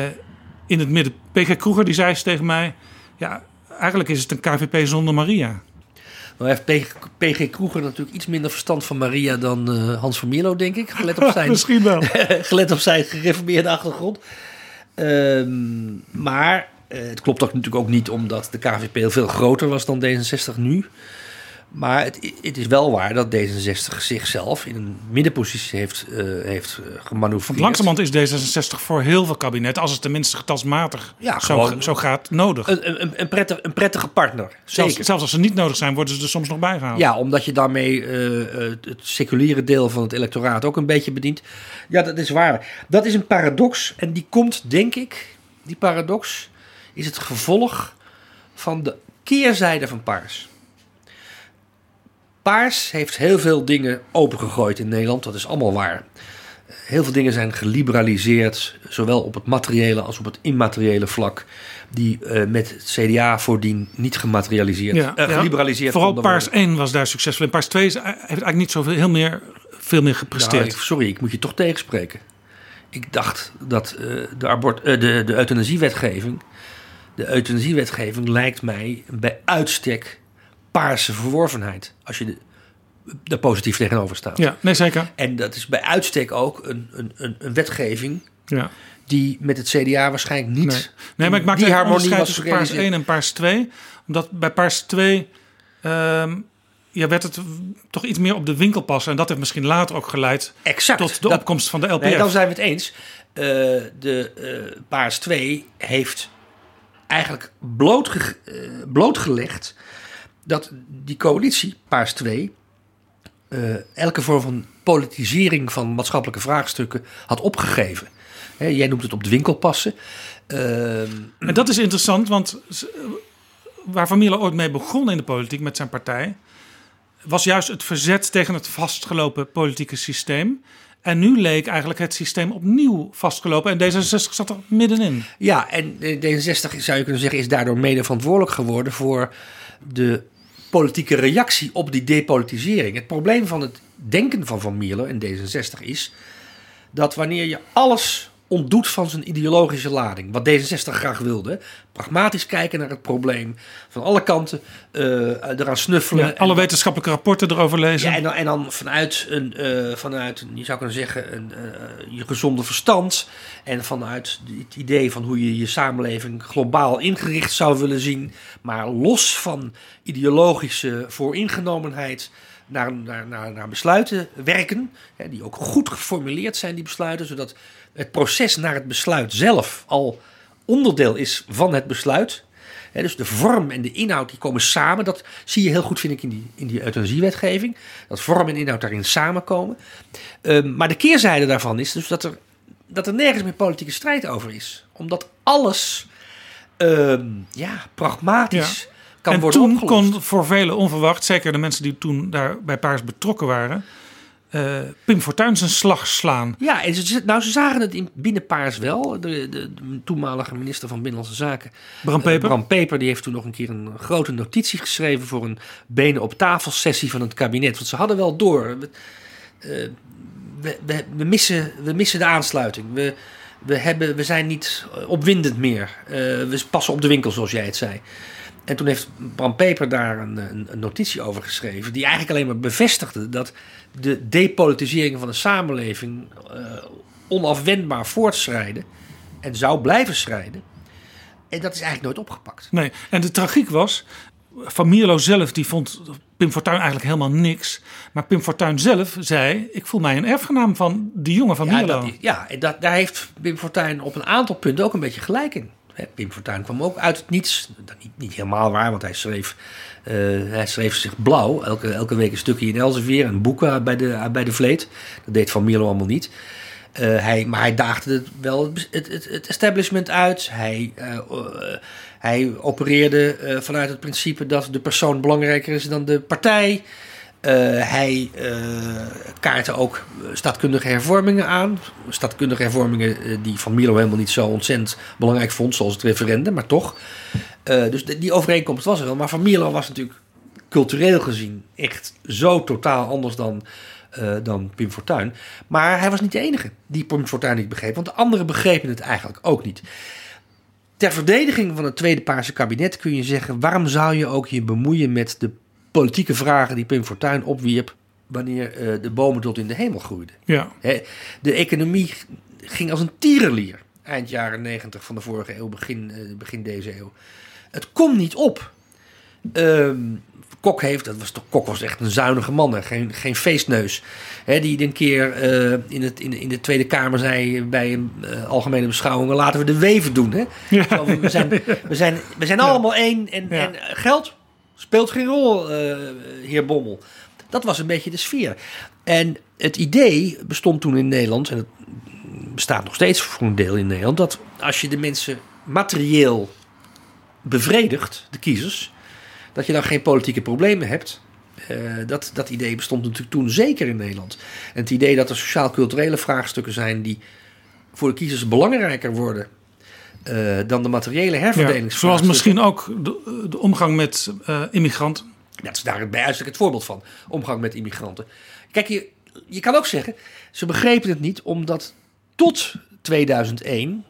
S5: in het midden. PG Kroeger die zei eens tegen mij: Ja, eigenlijk is het een KVP zonder Maria.
S6: Nou heeft PG, PG Kroeger natuurlijk iets minder verstand van Maria dan eh, Hans van Mierlo, denk ik. Gelet op zijn,
S5: Misschien wel.
S6: gelet op zijn gereformeerde achtergrond. Ehm, maar het klopt ook natuurlijk ook niet omdat de KVP heel veel groter was dan D66 nu. Maar het, het is wel waar dat D66 zichzelf in een middenpositie heeft, eh heeft eh, gemanoeuvreerd.
S5: Want langzamerhand is D66 voor heel veel kabinetten, als het tenminste getalsmatig
S6: Ja,
S5: zo, zo gaat, nodig.
S6: Een, een, een, prettig, een prettige partner.
S5: zelfs,
S6: Zeker.
S5: zelfs als ze niet nodig zijn, worden ze er soms nog bijgehaald.
S6: Ja, omdat je daarmee eh, het seculiere deel van het electoraat ook een beetje bedient. Ja, dat is waar. Dat is een paradox. En die komt, denk ik, die paradox is het gevolg van de keerzijde van Paars. Paars heeft heel veel dingen opengegooid in Nederland. Dat is allemaal waar. Heel veel dingen zijn geliberaliseerd, zowel op het materiële als op het immateriële vlak, die eh, met het CDA voordien niet gematerialiseerd,
S5: Ja,
S6: eh,
S5: ja.
S6: geliberaliseerd
S5: Vooral
S6: konden worden.
S5: Paars 1 was daar succesvol in. Paars 2 is, heeft eigenlijk niet zoveel heel meer, veel meer gepresteerd.
S6: Nou, sorry, ik moet je toch tegenspreken. Ik dacht dat eh, de, abort, eh, de, de euthanasiewetgeving... De euthanasiewetgeving lijkt mij bij uitstek paarse verworvenheid. Als je er positief tegenover staat.
S5: Ja, nee zeker.
S6: En dat is bij uitstek ook een, een, een, een wetgeving...
S5: Ja.
S6: die met het CDA waarschijnlijk niet...
S5: Nee. nee, maar ik maak
S6: die harmonie
S5: tussen Paars
S6: gerealiseerd.
S5: 1 en Paars 2. Omdat bij Paars 2 ehm, ja, werd het toch iets meer op de winkel passen. En dat heeft misschien later ook geleid
S6: Exact.
S5: tot de
S6: Dat-
S5: opkomst van de LPF.
S6: Nee, dan zijn we het eens. Eh, de eh, Paars 2 heeft eigenlijk blootge, eh, blootgelegd dat die coalitie, Paars 2, eh, elke vorm van politisering van maatschappelijke vraagstukken had opgegeven. Hè, jij noemt het op de winkel passen. Ehm,
S5: En dat is interessant, want waar Van Mierlo ooit mee begon in de politiek met zijn partij, was juist het verzet tegen het vastgelopen politieke systeem. En nu leek eigenlijk het systeem opnieuw vastgelopen en D66 zat er middenin.
S6: Ja, en eh, D66 zou je kunnen zeggen is daardoor mede verantwoordelijk geworden voor de politieke reactie op die depolitisering. Het probleem van het denken van Van Mierlo en D66 is dat wanneer je alles ontdoet van zijn ideologische lading, wat D66 graag wilde, pragmatisch kijken naar het probleem, van alle kanten eh, eraan snuffelen.
S5: Ja, alle wetenschappelijke rapporten erover lezen.
S6: Ja, en dan, en dan vanuit, een, eh, vanuit je zou kunnen zeggen, een, eh, je gezonde verstand. En vanuit het idee van hoe je je samenleving globaal ingericht zou willen zien. Maar los van ideologische vooringenomenheid naar, naar, naar, naar besluiten werken. Hè, die ook goed geformuleerd zijn, die besluiten. Zodat het proces naar het besluit zelf al onderdeel is van het besluit. Dus de vorm en de inhoud die komen samen. Dat zie je heel goed, vind ik, in die, in die euthanasiewetgeving. Dat vorm en inhoud daarin samenkomen. Ehm, maar de keerzijde daarvan is dus dat er, dat er nergens meer politieke strijd over is. Omdat alles ehm, ja, pragmatisch kan
S5: en
S6: worden
S5: toen
S6: opgelost.
S5: kon voor velen onverwacht, zeker de mensen die toen daar bij Paars betrokken waren, eh, Pim Fortuyn zijn slag slaan.
S6: Ja, en ze, nou, ze zagen het in, binnen Paars wel. De, de, de toenmalige minister van Binnenlandse Zaken,
S5: Bram
S6: eh,
S5: Peper.
S6: Bram Peper, die heeft toen nog een keer een grote notitie geschreven voor een benen op tafel sessie van het kabinet. Want ze hadden wel door. We, eh, we, we, we missen, we missen de aansluiting. We, we, hebben, we zijn niet opwindend meer. We passen op de winkel, zoals jij het zei. En toen heeft Bram Peper daar een, een notitie over geschreven, die eigenlijk alleen maar bevestigde dat de depolitisering van de samenleving eh, onafwendbaar voortschrijden en zou blijven schrijden. En dat is eigenlijk nooit opgepakt.
S5: Nee, en de tragiek was, Van Mierlo zelf die vond Pim Fortuyn eigenlijk helemaal niks. Maar Pim Fortuyn zelf zei, ik voel mij een erfgenaam van die jongen van
S6: Ja,
S5: Mierlo.
S6: dat, ja en dat, daar heeft Wim Fortuyn op een aantal punten ook een beetje gelijk in. Pim Fortuyn kwam ook uit het niets. Niet, niet helemaal waar, want hij schreef, eh, hij schreef zich blauw. Elke, elke week een stukje in Elsevier en boeken bij de, bij de Vleet. Dat deed Van Mierlo allemaal niet. Eh, hij, maar hij daagde het wel het, het, establishment uit. Hij, eh, hij opereerde vanuit het principe dat de persoon belangrijker is dan de partij. Eh, hij eh, kaartte ook staatkundige hervormingen aan. Staatkundige hervormingen eh, die Van Milo helemaal niet zo ontzettend belangrijk vond, zoals het referendum, maar toch. Dus die overeenkomst was er wel. Maar Van Milo was natuurlijk cultureel gezien echt zo totaal anders dan, eh, dan Pim Fortuyn. Maar hij was niet de enige die Pim Fortuyn niet begreep. Want de anderen begrepen het eigenlijk ook niet. Ter verdediging van het tweede Paarse kabinet kun je zeggen... waarom zou je ook je bemoeien met de politieke vragen die Pim Fortuyn opwierp... wanneer eh, de bomen tot in de hemel groeiden?
S5: Ja.
S6: De economie ging als een tierenlier. Eind jaren negentig van de vorige eeuw, begin, eh, begin deze eeuw. Het komt niet op. Ehm, Kok heeft, dat was toch, Kok was echt een zuinige man, hè, geen, geen feestneus. Hè, die een keer eh, in, het, in, de- in de Tweede Kamer zei bij een algemene beschouwing: laten we de weven doen. Hè? Zo, we, zijn, we, zijn, we zijn allemaal één en, en geld speelt geen rol, eh, heer Bommel. Dat was een beetje de sfeer. En het idee bestond toen in Nederland, en het bestaat nog steeds voor een deel in Nederland, dat als je de mensen materieel bevredigt, de kiezers, dat je dan geen politieke problemen hebt. Eh, dat, dat idee bestond natuurlijk toen zeker in Nederland. En het idee dat er sociaal-culturele vraagstukken zijn die voor de kiezers belangrijker worden eh, dan de materiële
S5: Ja,
S6: herverdelingsvraagstukken.
S5: zoals misschien ook de, de omgang met eh, immigranten.
S6: Dat is daar bij uitstek het voorbeeld van. Omgang met immigranten. Kijk, je, je kan ook zeggen, ze begrepen het niet omdat tot 2001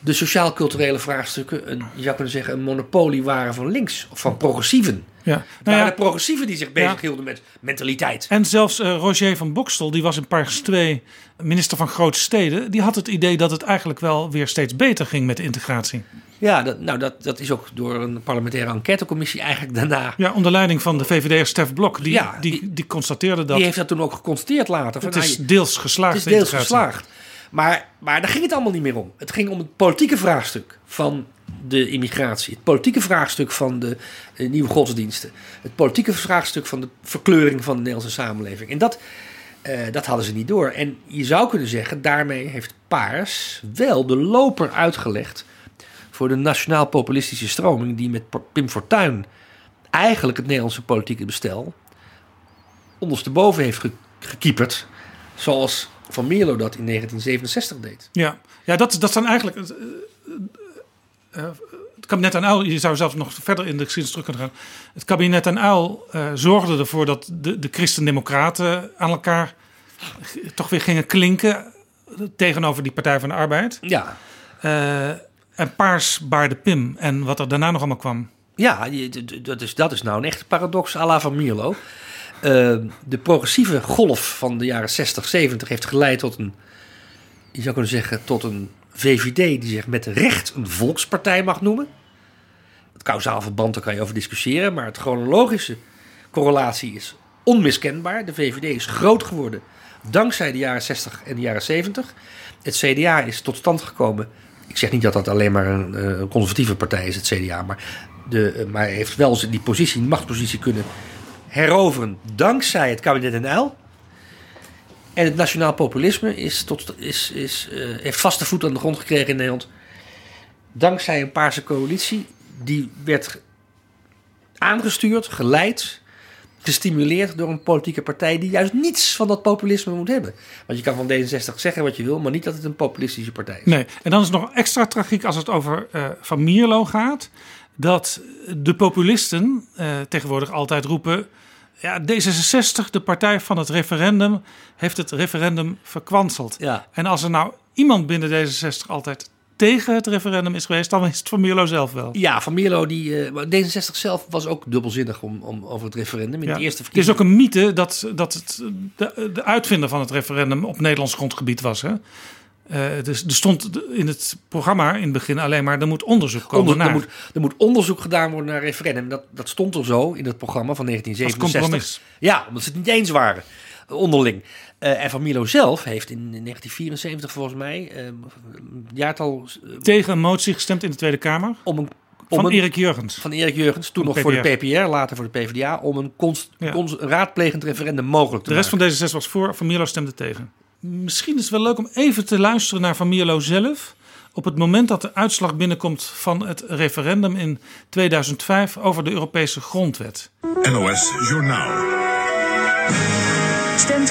S6: de sociaal-culturele vraagstukken, een, je zou kunnen zeggen, een monopolie waren van links of van progressieven.
S5: Ja. Nou
S6: waren
S5: ja,
S6: de progressieven die zich bezighielden met mentaliteit.
S5: En zelfs eh, Roger van Bokstel, die was in Parks 2 minister van Grote Steden, die had het idee dat het eigenlijk wel weer steeds beter ging met de integratie.
S6: Ja, dat, nou, dat, dat is ook door een parlementaire enquêtecommissie eigenlijk daarna.
S5: Ja, onder leiding van de VVD'er Stef Blok, die,
S6: Ja,
S5: die, die, constateerde dat
S6: Die heeft dat toen ook geconstateerd later. Van,
S5: het is
S6: nou,
S5: deels geslaagd.
S6: Het is
S5: de
S6: deels geslaagd. Maar, maar daar ging het allemaal niet meer om. Het ging om het politieke vraagstuk van de immigratie. Het politieke vraagstuk van de eh, nieuwe godsdiensten. Het politieke vraagstuk van de verkleuring van de Nederlandse samenleving. En dat, eh, dat hadden ze niet door. En je zou kunnen zeggen, daarmee heeft Paars wel de loper uitgelegd voor de nationaal-populistische stroming die met Pim Fortuyn eigenlijk het Nederlandse politieke bestel ondersteboven heeft ge- gekieperd. Zoals Van Mierlo dat in 1967 deed.
S5: Ja, ja dat, dat zijn eigenlijk. Het, eh, eh, het kabinet aan Uil, je zou zelfs nog verder in de geschiedenis terug kunnen gaan. Het kabinet aan Uil eh, zorgde ervoor dat de, de christendemocraten aan elkaar toch weer gingen klinken tegenover die Partij van de Arbeid.
S6: Ja.
S5: Eh, en Paars baarde Pim en wat er daarna nog allemaal kwam.
S6: Ja, dat is, dat is nou een echte paradox à la Van Mierlo. Eh, de progressieve golf van de jaren 60, 70 heeft geleid tot een, je zou kunnen zeggen, tot een VVD die zich met recht een volkspartij mag noemen. Het kausaal verband, daar kan je over discussiëren, maar het chronologische correlatie is onmiskenbaar. De VVD is groot geworden dankzij de jaren 60 en de jaren 70. Het CDA is tot stand gekomen. Ik zeg niet dat dat alleen maar een, eh, conservatieve partij is, het CDA, maar, de, eh, maar heeft wel die positie, die machtspositie kunnen heroveren dankzij het kabinet Uyl. En het nationaal populisme is tot, is, is, eh, heeft vaste voet aan de grond gekregen in Nederland. Dankzij een paarse coalitie. Die werd aangestuurd, geleid, gestimuleerd door een politieke partij die juist niets van dat populisme moet hebben. Want je kan van D66 zeggen wat je wil, maar niet dat het een populistische partij is.
S5: Nee, en dan is het nog extra tragiek als het over eh, Van Mierlo gaat. Dat de populisten eh, tegenwoordig altijd roepen... Ja, D66, de partij van het referendum, heeft het referendum verkwanseld.
S6: Ja.
S5: En als er nou iemand binnen D66 altijd tegen het referendum is geweest... dan is het Van Mierlo zelf wel.
S6: Ja, Van Mierlo, die, eh, maar D66 zelf was ook dubbelzinnig om, om, over het referendum. In
S5: Ja.
S6: de eerste
S5: Het is ook een mythe dat, dat het de, de uitvinder van het referendum op Nederlands grondgebied was. Hè? Eh, dus er stond in het programma in het begin alleen maar... er moet onderzoek komen
S6: Onder-
S5: naar...
S6: er, moet, er moet onderzoek gedaan worden naar referendum. Dat, dat stond er zo in het programma van 1967.
S5: compromis.
S6: Ja, omdat ze het niet eens waren. onderling. Uh, en Van Mierlo zelf heeft in 1974 volgens mij, uh, jaartal...
S5: Uh, Tegen een motie gestemd in de Tweede Kamer?
S6: Om een,
S5: om van Erik Jurgens.
S6: Van Erik Jurgens, toen nog voor de PPR, later voor de PvdA, om een const, ja. const, raadplegend referendum mogelijk te
S5: maken. De rest
S6: van
S5: D66 was voor, Van Mierlo stemde tegen. Misschien is het wel leuk om even te luisteren naar Van Mierlo zelf op het moment dat de uitslag binnenkomt van het referendum in 2005 over de Europese grondwet.
S9: NOS Journaal.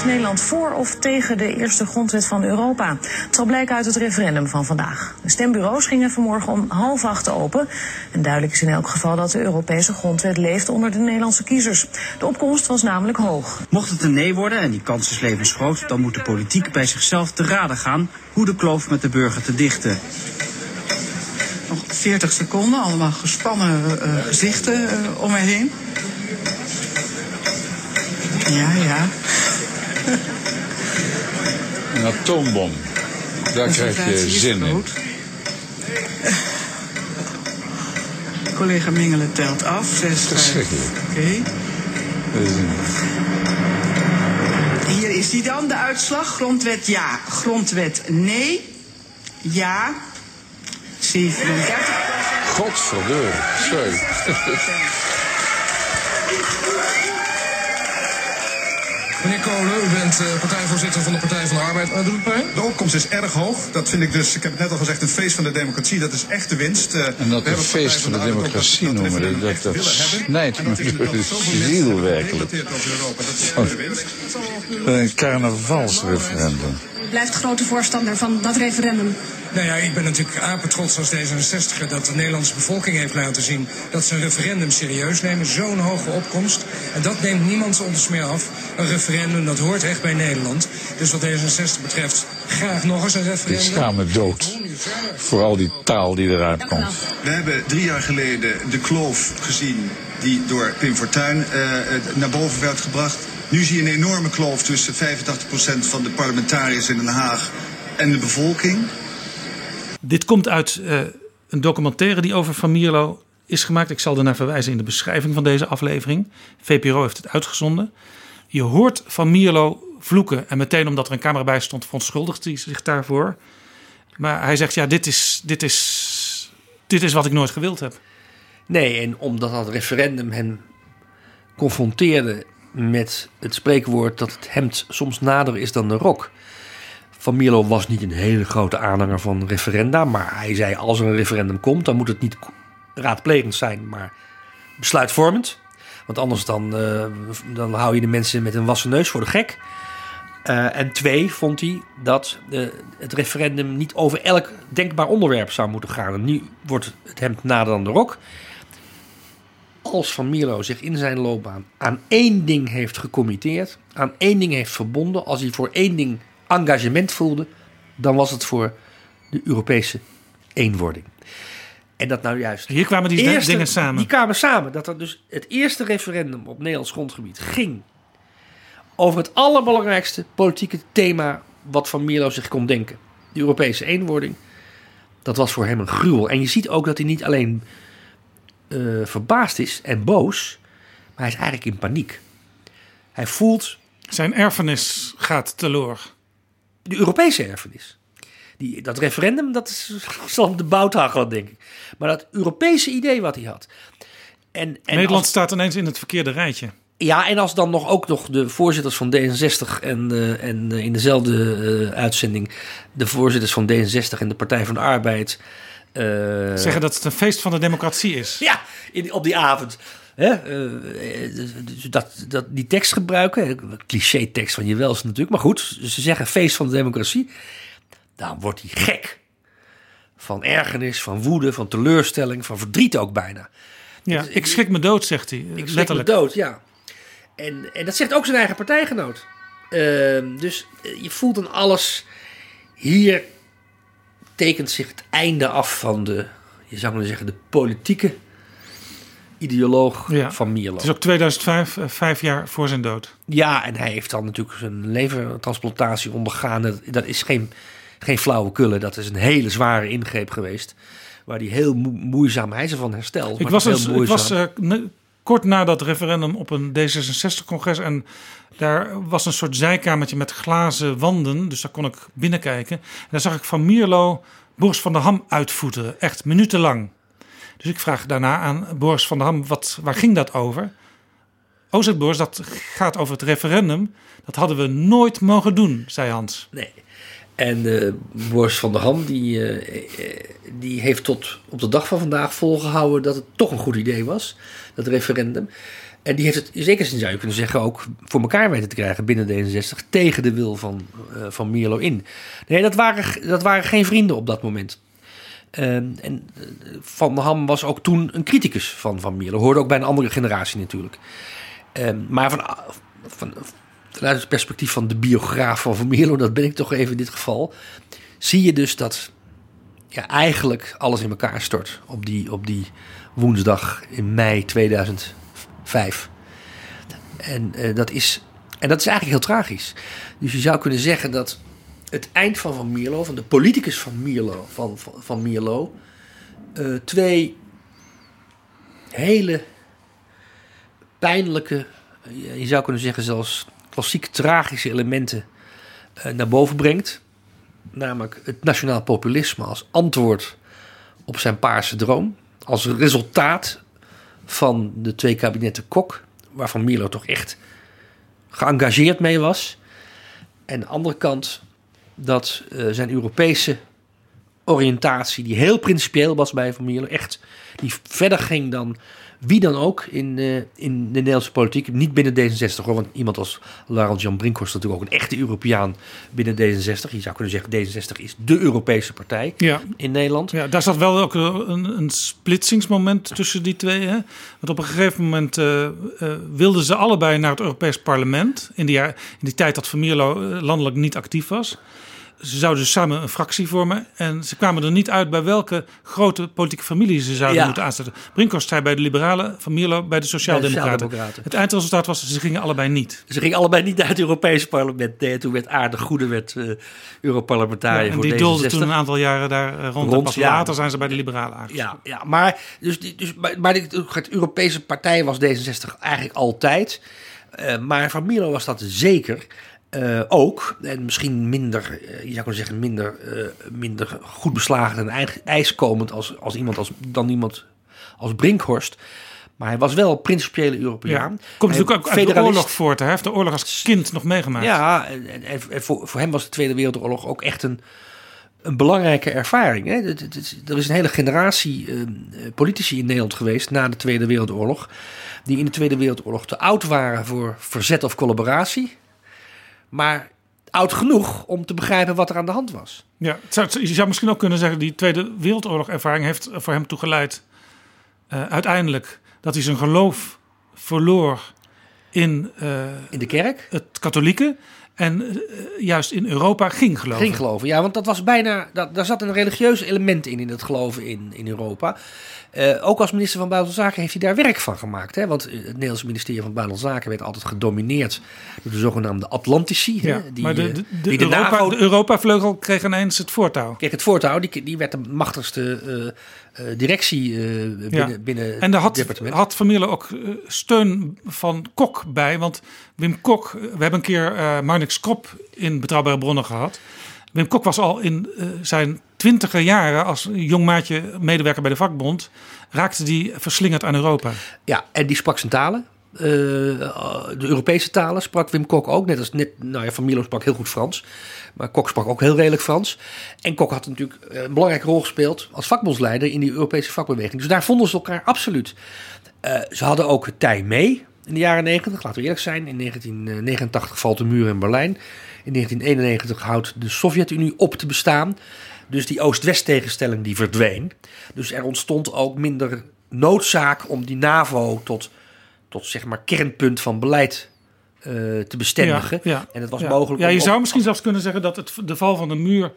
S10: Nederland voor of tegen de eerste grondwet van Europa? Het zal blijken uit het referendum van vandaag. De stembureaus gingen vanmorgen om half acht open. En duidelijk is in elk geval dat de Europese grondwet leeft onder de Nederlandse kiezers. De opkomst was namelijk hoog.
S11: Mocht het een nee worden, en die kans is levensgroot, dan moet de politiek bij zichzelf te raden gaan hoe de kloof met de burger te dichten.
S12: Nog 40 seconden, allemaal gespannen uh, gezichten uh, om me heen. Ja, ja.
S2: Een atoombom. Daar krijg je zin in.
S12: Collega Mingelen telt af. Zes,
S2: Verschrikkelijk.
S12: Oké. Okay. Hier is die dan, de uitslag. Grondwet ja. Grondwet nee. Ja. 37.
S2: Godverdomme. Sorry.
S13: Meneer Kolen, u bent uh, partijvoorzitter van de Partij van de Arbeid. Uh, doet het pijn?
S14: De opkomst is erg hoog. Dat vind ik dus, ik heb het net al gezegd, een feest van de democratie. Dat is echt de winst. Uh,
S2: en dat een feest van de, de democratie dat, noemen, dat, dat, dat snijdt me de ziel werkelijk. Oh, een carnavalsreferendum.
S15: Blijft grote voorstander van dat referendum.
S13: Nou ja, ik ben natuurlijk apetrots als D66 dat de Nederlandse bevolking heeft laten zien dat ze een referendum serieus nemen. Zo'n hoge opkomst. En dat neemt niemand ons meer af. Een referendum, dat hoort echt bij Nederland. Dus wat D66 betreft, graag nog eens een referendum.
S2: Ik schaam me dood voor al die taal die eruit komt.
S14: We hebben drie jaar geleden de kloof gezien die door Pim Fortuyn uh, naar boven werd gebracht. Nu zie je een enorme kloof tussen 85% van de parlementariërs in Den Haag en de bevolking.
S5: Dit komt uit uh, een documentaire die over Van Mierlo is gemaakt. Ik zal ernaar verwijzen in de beschrijving van deze aflevering. VPRO heeft het uitgezonden. Je hoort Van Mierlo vloeken. En meteen omdat er een camera bij stond, verontschuldigt hij zich daarvoor. Maar hij zegt, ja, dit is, dit is, dit is wat ik nooit gewild heb.
S6: Nee, en omdat dat referendum hem confronteerde met het spreekwoord dat het hemd soms nader is dan de rok. Van Mierlo was niet een hele grote aanhanger van referenda. Maar hij zei: als er een referendum komt, dan moet het niet raadplegend zijn, maar besluitvormend. Want anders dan, uh, dan hou je de mensen met een wassen neus voor de gek. Uh, en twee, vond hij dat uh, het referendum niet over elk denkbaar onderwerp zou moeten gaan. Nu wordt het hemd nader dan de rok. Als Van Mierlo zich in zijn loopbaan aan één ding heeft gecommitteerd, aan één ding heeft verbonden, als hij voor één ding engagement voelde, dan was het voor de Europese eenwording. En dat nou juist.
S5: Hier kwamen die eerste, dingen samen.
S6: Die kwamen samen. Dat er dus het eerste referendum op Nederlands grondgebied ging over het allerbelangrijkste politieke thema wat Van Mierlo zich kon denken: de Europese eenwording. Dat was voor hem een gruwel. En je ziet ook dat hij niet alleen uh, verbaasd is en boos, maar hij is eigenlijk in paniek. Hij voelt.
S5: Zijn erfenis gaat teloor
S6: de Europese erfenis. Die, dat referendum, dat is, zal de bout hagelen, denk ik. Maar dat Europese idee wat hij had.
S5: En, en Nederland staat ineens in het verkeerde rijtje.
S6: Ja, en als dan nog ook nog de voorzitters van D66 en, uh, en uh, in dezelfde uh, uitzending de voorzitters van D66 en de Partij van de Arbeid.
S5: Zeggen dat het een feest van de democratie is.
S6: Ja, in, op die avond. Hè, dus dat, dat, die tekst gebruiken, cliché tekst van je wels natuurlijk, maar goed, ze zeggen feest van de democratie, dan wordt hij gek. Van ergernis, van woede, van teleurstelling, van verdriet ook bijna.
S5: Ja, dus, ik schrik me dood, zegt hij.
S6: Ik schrik me dood, ja. En, en dat zegt ook zijn eigen partijgenoot. Uh, dus je voelt dan alles. Hier tekent zich het einde af van de, je zou maar zeggen, de politieke ideoloog van Mierlo.
S5: Het is ook 2005, eh, vijf jaar voor zijn dood.
S6: Ja, en hij heeft dan natuurlijk zijn levertransplantatie ondergaan. Dat is geen, geen flauwe kullen. Dat is een hele zware ingreep geweest. Waar hij heel moeizaam, hij is ervan hersteld.
S5: Ik was, heel ik was uh, kort na dat referendum op een D66-congres. En daar was een soort zijkamertje met glazen wanden. Dus daar kon ik binnenkijken. En daar zag ik van Mierlo Boris van der Ham uitvoeteren. Echt minutenlang. Dus ik vraag daarna aan Boris van der Ham, wat, waar ging dat over? Oh, zegt Boris, dat gaat over het referendum. Dat hadden we nooit mogen doen, zei Hans.
S6: Nee. En uh, Boris van der Ham die, uh, die heeft tot op de dag van vandaag volgehouden dat het toch een goed idee was, dat referendum. En die heeft het, in zekere zin zou je kunnen zeggen, ook voor elkaar weten te krijgen binnen D66 tegen de wil van, van Mierlo in. Nee, dat waren, dat waren geen vrienden op dat moment. Ehm, en Van der Ham was ook toen een criticus van Van Mierlo. Hoorde ook bij een andere generatie natuurlijk. Ehm, maar van, van, vanuit het perspectief van de biograaf van Mierlo, dat ben ik toch even in dit geval, zie je dus dat ja, eigenlijk alles in elkaar stort op die, op die woensdag in mei 2005. En, uh, dat is, en dat is eigenlijk heel tragisch. Dus je zou kunnen zeggen dat het eind van Van Mierlo, van de politicus van Mierlo, van, van, van Mierlo uh, twee hele pijnlijke, je zou kunnen zeggen zelfs klassiek tragische elementen uh, naar boven brengt. Namelijk het nationaal populisme als antwoord op zijn paarse droom. Als resultaat van de twee kabinetten Kok, waarvan Milo toch echt geëngageerd mee was. En de andere kant dat uh, zijn Europese oriëntatie, die heel principieel was bij Van Mierlo, echt die verder ging dan wie dan ook in, uh, in de Nederlandse politiek. Niet binnen D66 hoor, want iemand als Laurent Jan Brinkhorst is natuurlijk ook een echte Europeaan binnen D66. Je zou kunnen zeggen, D66 is de Europese partij
S5: ja.
S6: in Nederland.
S5: Ja, daar zat wel ook een, een splitsingsmoment tussen die twee. Hè? Want op een gegeven moment uh, uh, wilden ze allebei naar het Europees parlement. In die, in die tijd dat Van Mierlo landelijk niet actief was ze zouden samen een fractie vormen. En ze kwamen er niet uit bij welke grote politieke familie ze zouden ja. moeten aanzetten. Brinkhorst zei bij de Liberalen, Van Mierlo bij de Sociaaldemocraten. Sociaal het eindresultaat was, ze gingen allebei niet.
S6: Ze gingen allebei niet naar het Europese parlement. Nee, toen werd Aarde Goede werd, uh, Europarlementariër
S5: ja, en die doolde toen een aantal jaren daar uh, rond. rond pas ja. later zijn ze bij de Liberalen aangesloten.
S6: Ja, ja maar, dus, dus, maar, maar de Europese partij was D66 eigenlijk altijd. Uh, maar Van Mierlo was dat zeker. Uh, ook, en misschien minder, uh, je zou kunnen zeggen, minder, uh, minder goed beslagen en ijskomend als, als iemand als, dan iemand als Brinkhorst. Maar hij was wel principiële Europeaan.
S5: Ja, komt natuurlijk ook uit de oorlog voort. Hij heeft de oorlog als kind nog meegemaakt.
S6: Ja, en, en, en voor, voor hem was de Tweede Wereldoorlog ook echt een, een belangrijke ervaring. Hè? Er is een hele generatie politici in Nederland geweest na de Tweede Wereldoorlog. die in de Tweede Wereldoorlog te oud waren voor verzet of collaboratie maar oud genoeg om te begrijpen wat er aan de hand was.
S5: Ja, je zou misschien ook kunnen zeggen, die Tweede Wereldoorlog-ervaring heeft voor hem toegeleid uh, uiteindelijk dat hij zijn geloof verloor in, uh,
S6: in de kerk,
S5: het katholieke. En uh, juist in Europa ging geloven.
S6: Ging geloven, ja, want dat was bijna. Dat, daar zat een religieus element in, in het geloven in, in Europa. Uh, ook als minister van Buitenlandse Zaken heeft hij daar werk van gemaakt. Hè? Want het Nederlandse ministerie van Buitenlandse Zaken werd altijd gedomineerd door de zogenaamde Atlantici.
S5: Ja,
S6: hè? Die,
S5: maar de, de, de, die de Europa, NAVO, de Europa-vleugel kreeg ineens het voortouw.
S6: Kreeg het voortouw, die, die werd de machtigste directie binnen, ja. binnen
S5: en daar had,
S6: departement.
S5: had Mierlo ook steun van Kok bij. Want Wim Kok, we hebben een keer Marnix Krop in Betrouwbare Bronnen gehad. Wim Kok was al in zijn twintiger jaren als jong maatje medewerker bij de vakbond, raakte die verslingerd aan Europa.
S6: Ja, en die sprak zijn talen. Uh, de Europese talen sprak Wim Kok ook. Net als net, nou ja, Van Milo sprak heel goed Frans. Maar Kok sprak ook heel redelijk Frans. En Kok had natuurlijk een belangrijke rol gespeeld als vakbondsleider in die Europese vakbeweging. Dus daar vonden ze elkaar absoluut. Uh, ze hadden ook Tij mee in de jaren 90, laten we eerlijk zijn. In 1989 valt de muur in Berlijn. In 1991 houdt de Sovjet-Unie op te bestaan. Dus die Oost-West tegenstelling die verdween. Dus er ontstond ook minder noodzaak om die NAVO tot, tot zeg maar kernpunt van beleid uh, te bestendigen.
S5: Ja, ja,
S6: en het was
S5: ja.
S6: mogelijk.
S5: Ja, je zou misschien zelfs kunnen zeggen dat het de val van de muur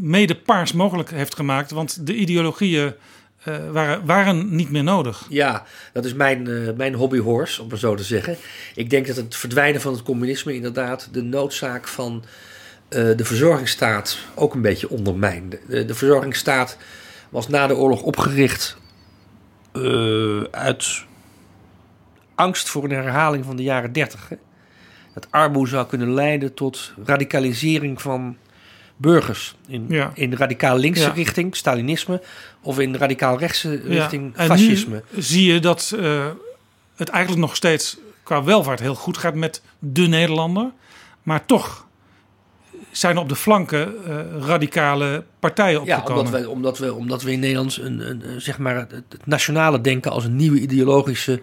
S5: mede paars mogelijk heeft gemaakt. Want de ideologieën uh, waren, waren niet meer nodig.
S6: Ja, dat is mijn, uh, mijn hobbyhorse, om het zo te zeggen. Ik denk dat het verdwijnen van het communisme inderdaad de noodzaak van de verzorgingsstaat ook een beetje ondermijnde. De, de verzorgingsstaat was na de oorlog opgericht uit angst voor een herhaling van de jaren 30. Hè? Dat armoede zou kunnen leiden tot radicalisering van burgers. In,
S5: Ja.
S6: in radicaal linkse
S5: Ja.
S6: richting, Stalinisme, of in radicaal rechtse richting,
S5: en
S6: fascisme.
S5: nu zie je dat eh, het eigenlijk nog steeds qua welvaart heel goed gaat met de Nederlander. Maar toch zijn op de flanken eh, radicale partijen
S6: Ja,
S5: opgekomen.
S6: omdat we, omdat, we, omdat we in Nederland een, een, een, zeg maar het nationale denken als een nieuwe ideologische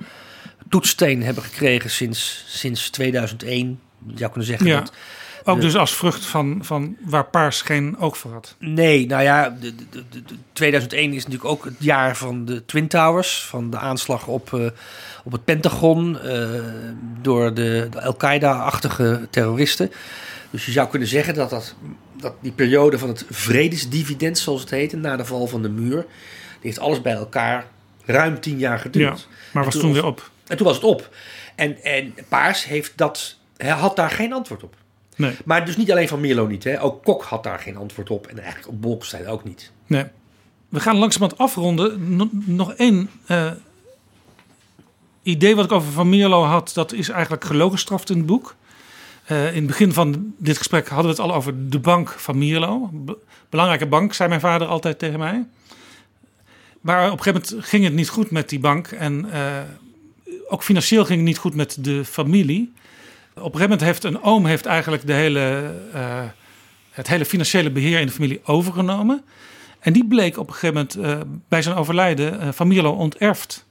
S6: toetssteen hebben gekregen sinds, sinds 2001. Je zou kunnen zeggen
S5: ja.
S6: dat
S5: Ook
S6: de-
S5: dus als vrucht van, van waar Paars geen oog voor had.
S6: Nee, nou ja, de, de, de, de- 2001 is natuurlijk ook het jaar van de Twin Towers. Van de aanslag op, eh, op het Pentagon eh, door de, Al-Qaeda-achtige terroristen. Dus je zou kunnen zeggen dat, dat, dat die periode van het vredesdividend, zoals het heette, na de val van de muur, die heeft alles bij elkaar ruim tien jaar geduurd.
S5: Ja, maar was toen weer op.
S6: En toen was het op. En, en Paars heeft dat, hij had daar geen antwoord op.
S5: Nee.
S6: Maar dus niet alleen van Milo niet. Hè. Ook Kok had daar geen antwoord op. En eigenlijk op Bolkestein ook niet.
S5: Nee. We gaan langzamerhand afronden. Nog- nog één eh, idee wat ik over Van Mierlo had, dat is eigenlijk gelogenstraft in het boek. Eh, in het begin van dit gesprek hadden we het al over de bank van Mierlo. Be- belangrijke bank, zei mijn vader altijd tegen mij. Maar op een gegeven moment ging het niet goed met die bank. En eh, ook financieel ging het niet goed met de familie. Op een gegeven moment heeft een oom heeft eigenlijk de hele, eh, het hele financiële beheer in de familie overgenomen. En die bleek op een gegeven moment eh, bij zijn overlijden eh, Van Mierlo onterfd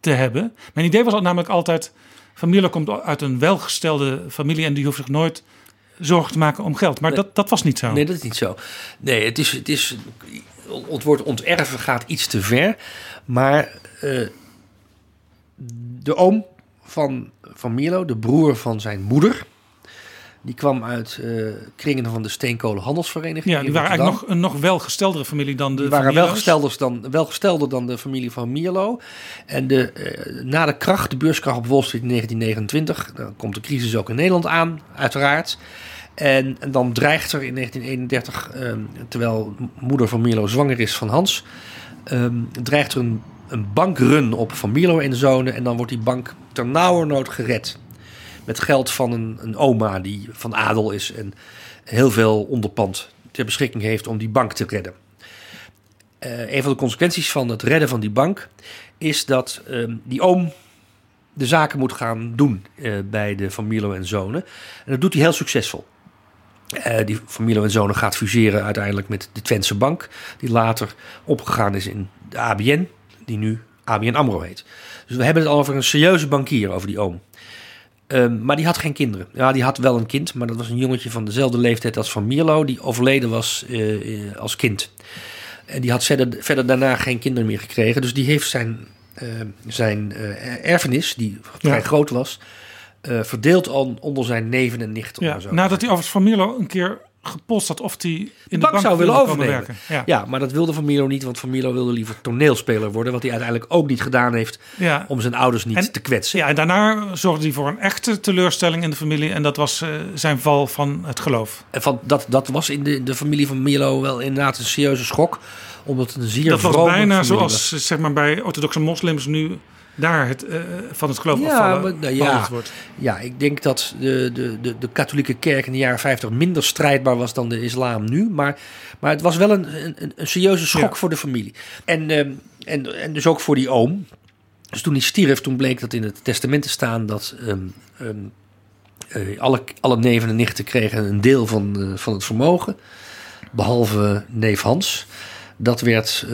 S5: te hebben. Mijn idee was namelijk altijd... Van Mierlo komt uit een welgestelde familie... en die hoeft zich nooit zorgen te maken om geld. Maar
S6: Nee.
S5: dat, dat was niet zo.
S6: Nee, dat is niet zo. Nee, het is... Het, is, het woord onterven gaat iets te ver. Maar eh, de oom van, van Milo, de broer van zijn moeder... die kwam uit eh, kringen van de Steenkolen Handelsvereniging
S5: Ja, die waren
S6: Rotterdam.
S5: eigenlijk nog een nog welgesteldere familie dan de
S6: Die waren welgestelder dan, welgestelder dan de familie van Mierlo. En de, eh, na de kracht, de beurskracht op Wall Street in 1929, dan komt de crisis ook in Nederland aan, uiteraard. En, en dan dreigt er in 1931, ehm, terwijl moeder van Mierlo zwanger is van Hans, ehm, dreigt er een, een bankrun op van Mierlo en zonen. En dan wordt die bank ter nauwernood gered. Met geld van een, een oma die van adel is en heel veel onderpand ter beschikking heeft om die bank te redden. Eh, een van de consequenties van het redden van die bank is dat ehm, die oom de zaken moet gaan doen eh, bij de Van Mierlo en Zonen. En dat doet hij heel succesvol. Eh, die Van Mierlo en Zonen gaat fuseren uiteindelijk met de Twentse Bank, die later opgegaan is in de ABN, die nu ABN AMRO heet. Dus we hebben het al over een serieuze bankier, over die oom. Ehm, maar die had geen kinderen. Ja, die had wel een kind, maar dat was een jongetje van dezelfde leeftijd als Van Mierlo, die overleden was eh, als kind. En die had verder, verder daarna geen kinderen meer gekregen. Dus die heeft zijn, eh, zijn eh, erfenis, die vrij
S5: Ja.
S6: groot was, verdeeld al onder zijn neven en nichten.
S5: Ja, nadat hij overigens Van Mierlo een keer gepost had of hij in de,
S6: bank, zou willen overnemen.
S5: werken.
S6: Ja.
S5: Ja.
S6: maar dat wilde Van Mierlo niet, want Van Mierlo wilde liever toneelspeler worden, wat hij uiteindelijk ook niet gedaan heeft
S5: Ja.
S6: om zijn ouders niet
S5: En-
S6: te kwetsen.
S5: Ja, en daarna zorgde hij voor een echte teleurstelling in de familie. En dat was eh, zijn val van het geloof.
S6: En van, dat, dat was in de, de familie van Mierlo wel inderdaad een serieuze schok, omdat het een zeer
S5: dat was bijna zoals
S6: was.
S5: zeg maar, bij orthodoxe moslims nu daar het, eh, van het geloof
S6: Ja,
S5: afvallen
S6: maar, nou, ja,
S5: wordt.
S6: ja, ik denk dat de, de, de, de katholieke kerk in de jaren 50 minder strijdbaar was dan de islam nu. Maar, maar het was wel een, een, een serieuze schok
S5: Ja.
S6: voor de familie. En, ehm, en, en dus ook voor die oom. Dus toen hij stierf, toen bleek dat in het testament te staan dat ehm, ehm, eh, alle, alle neven en nichten kregen een deel van, eh, van het vermogen. Behalve neef Hans. Dat werd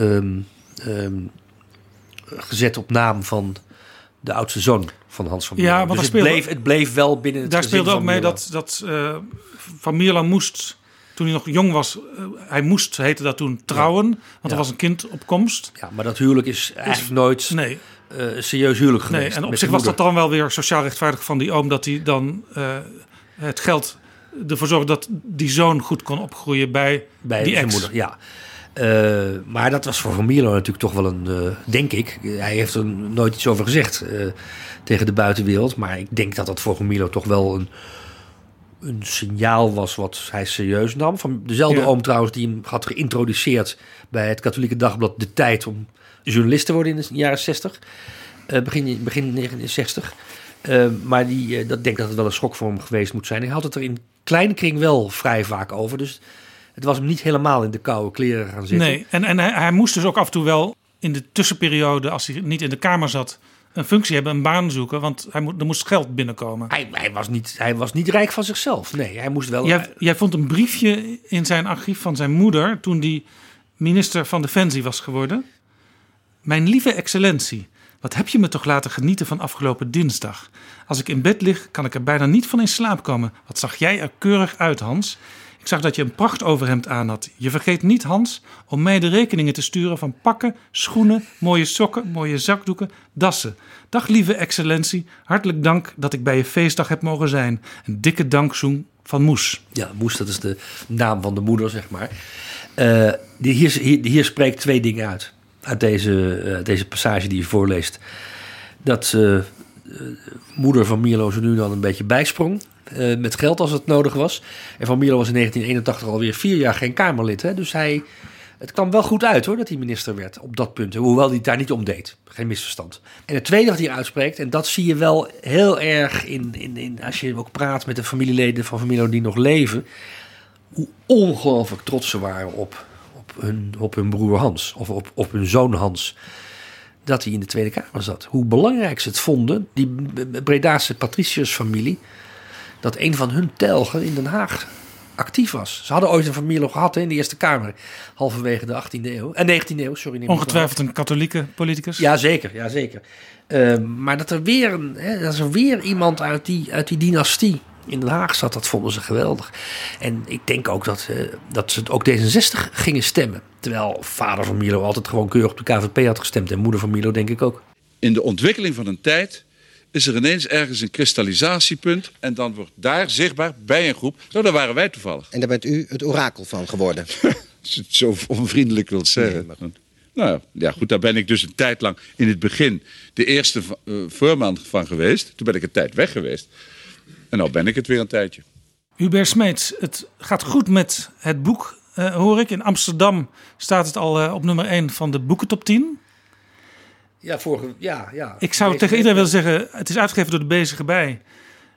S6: gezet op naam van de oudste zoon van Hans van
S5: Ja, want
S6: dus het,
S5: speelde-
S6: bleef, het bleef wel binnen het
S5: Daar speelde ook mee dat, dat eh, Van Mierlo moest, toen hij nog jong was, eh, hij moest, heette dat toen, trouwen. Want
S6: Ja.
S5: er was een kind op komst.
S6: Ja, maar dat huwelijk is eigenlijk nooit
S5: nee.
S6: eh, serieus huwelijk geweest.
S5: Nee, en op zich was dat dan wel weer sociaal rechtvaardig van die oom... dat hij dan het geld ervoor zorgde dat die zoon goed kon opgroeien bij,
S6: bij
S5: die
S6: zijn
S5: ex.
S6: moeder. Ja. Eh, maar dat was voor Van Mierlo natuurlijk toch wel een, eh, denk ik. Hij heeft er nooit iets over gezegd eh, tegen de buitenwereld. Maar ik denk dat dat voor Van Mierlo toch wel een, een signaal was wat hij serieus nam. Van dezelfde
S5: Ja.
S6: oom trouwens die hem had geïntroduceerd bij het katholieke dagblad De Tijd om journalist te worden in de jaren 60. uh, begin, begin 1960. Uh, maar die, uh, dat denk dat het wel een schok voor hem geweest moet zijn. Hij had het er in kleine kring wel vrij vaak over. Dus het was hem niet helemaal in de koude kleren gaan zitten.
S5: Nee, en, en hij, hij moest dus ook af en toe wel in de tussenperiode, als hij niet in de Kamer zat, een functie hebben, een baan zoeken, want hij moet, er moest geld binnenkomen.
S6: Hij, hij, was niet, hij was niet rijk van zichzelf. Nee, hij moest wel.
S5: Jij, jij vond een briefje in zijn archief van zijn moeder toen die minister van Defensie was geworden. Mijn lieve excellentie, wat heb je me toch laten genieten van afgelopen dinsdag? Als ik in bed lig, kan ik er bijna niet van in slaap komen. Wat zag jij er keurig uit, Hans? Ik zag dat je een prachtoverhemd aan had. Je vergeet niet, Hans, om mij de rekeningen te sturen van pakken, schoenen, mooie sokken, mooie zakdoeken, dassen. Dag lieve excellentie, hartelijk dank dat ik bij je feestdag heb mogen zijn. Een dikke dankzoen van Moes.
S6: Ja, Moes, dat is de naam van de moeder, zeg maar. Uh, hier, hier, hier, spreekt twee dingen uit. Uit deze, uh, deze passage die je voorleest. Dat uh, moeder van Mierlo ze nu dan een beetje bijsprong. Uh, met geld als het nodig was. En Van Mierlo was in 1981 alweer vier jaar geen Kamerlid. Hè? Dus hij, het kwam wel goed uit hoor dat hij minister werd op dat punt. Hoewel hij het daar niet om deed. Geen misverstand. En het tweede wat hij uitspreekt, en dat zie je wel heel erg in, in, in als je ook praat met de familieleden van Van Mierlo die nog leven. Hoe ongelooflijk trots ze waren op, op, hun, op hun broer Hans. Of op, op hun zoon Hans dat hij in de Tweede Kamer zat. Hoe belangrijk ze het vonden, die Bredaanse patriciërsfamilie, dat een van hun telgen in Den Haag actief was. Ze hadden ooit een familie gehad in de Eerste Kamer, halverwege de 18e eeuw. En uh, 19e eeuw, sorry.
S5: Ongetwijfeld een katholieke politicus.
S6: Ja, zeker. Ja, zeker. Uh, maar dat er weer, een, hè, dat er weer iemand uit die, uit die dynastie in Den Haag zat, dat vonden ze geweldig. En ik denk ook dat, uh, dat ze ook D66 gingen stemmen. Terwijl vader van Milo altijd gewoon keurig op de KVP had gestemd. En moeder van Milo denk ik ook.
S2: In de ontwikkeling van een tijd is er ineens ergens een kristallisatiepunt. En dan wordt daar zichtbaar bij een groep. Zo, daar waren wij toevallig.
S3: En daar bent u het orakel van geworden.
S2: Als je het zo onvriendelijk wilt zeggen. Nee, nou ja, goed, daar ben ik dus een tijd lang in het begin de eerste uh, voorman van geweest. Toen ben ik een tijd weg geweest. En nu ben ik het weer een tijdje.
S5: Hubert Smeets, het gaat goed met het boek, uh, hoor ik. In Amsterdam staat het al uh, op nummer 1 van de boekentop 10.
S6: Ja, vorige, ja, ja.
S5: Ik zou tegen iedereen willen zeggen, het is uitgegeven door de Bezige Bij.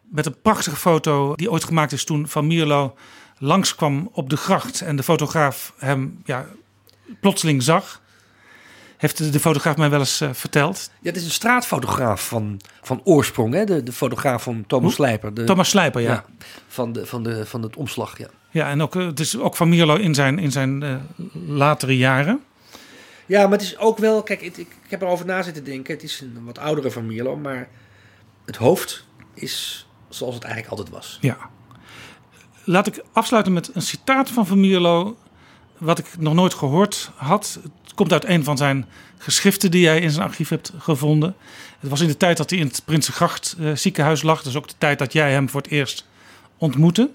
S5: Met een prachtige foto die ooit gemaakt is toen Van Mierlo langskwam op de gracht. En de fotograaf hem ja, plotseling zag. Heeft de fotograaf mij wel eens uh, verteld.
S6: Ja, het is een straatfotograaf van, van oorsprong. Hè? De, de fotograaf van Thomas Hoe? Slijper. De,
S5: Thomas Slijper, ja. ja.
S6: van, de, van, de, van het omslag, ja.
S5: Ja, en ook, het is ook van Mierlo in zijn, in zijn uh, latere jaren.
S6: Ja, maar het is ook wel... Kijk, ik, ik heb erover na zitten denken. Het is een wat oudere van Mierlo, maar het hoofd is zoals het eigenlijk altijd was.
S5: Ja. Laat ik afsluiten met een citaat van Van Mierlo... wat ik nog nooit gehoord had. Het komt uit een van zijn geschriften die hij in zijn archief hebt gevonden. Het was in de tijd dat hij in het Prinsengracht uh, ziekenhuis lag. Dus ook de tijd dat jij hem voor het eerst ontmoette.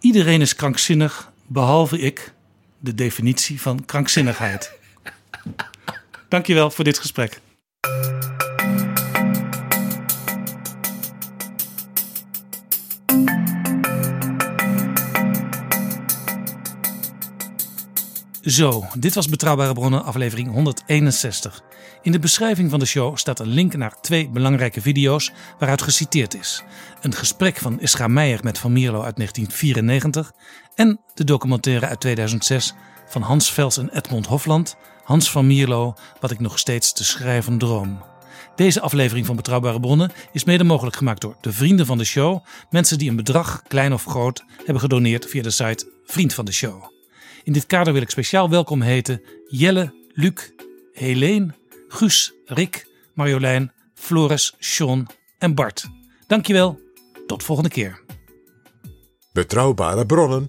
S5: Iedereen is krankzinnig, behalve ik. De definitie van krankzinnigheid. Dankjewel voor dit gesprek. Zo, dit was Betrouwbare Bronnen, aflevering 161. In de beschrijving van de show staat een link naar twee belangrijke video's waaruit geciteerd is. Een gesprek van Isra Meijer met Van Mierlo uit 1994 en de documentaire uit 2006 van Hans Vels en Edmond Hofland, Hans van Mierlo, Wat ik nog steeds te schrijven droom. Deze aflevering van Betrouwbare Bronnen is mede mogelijk gemaakt door de vrienden van de show, mensen die een bedrag, klein of groot, hebben gedoneerd via de site Vriend van de Show. In dit kader wil ik speciaal welkom heten Jelle, Luc, Helene, Guus, Rick, Marjolein, Floris, Sean en Bart. Dankjewel, tot volgende keer.
S4: Betrouwbare bronnen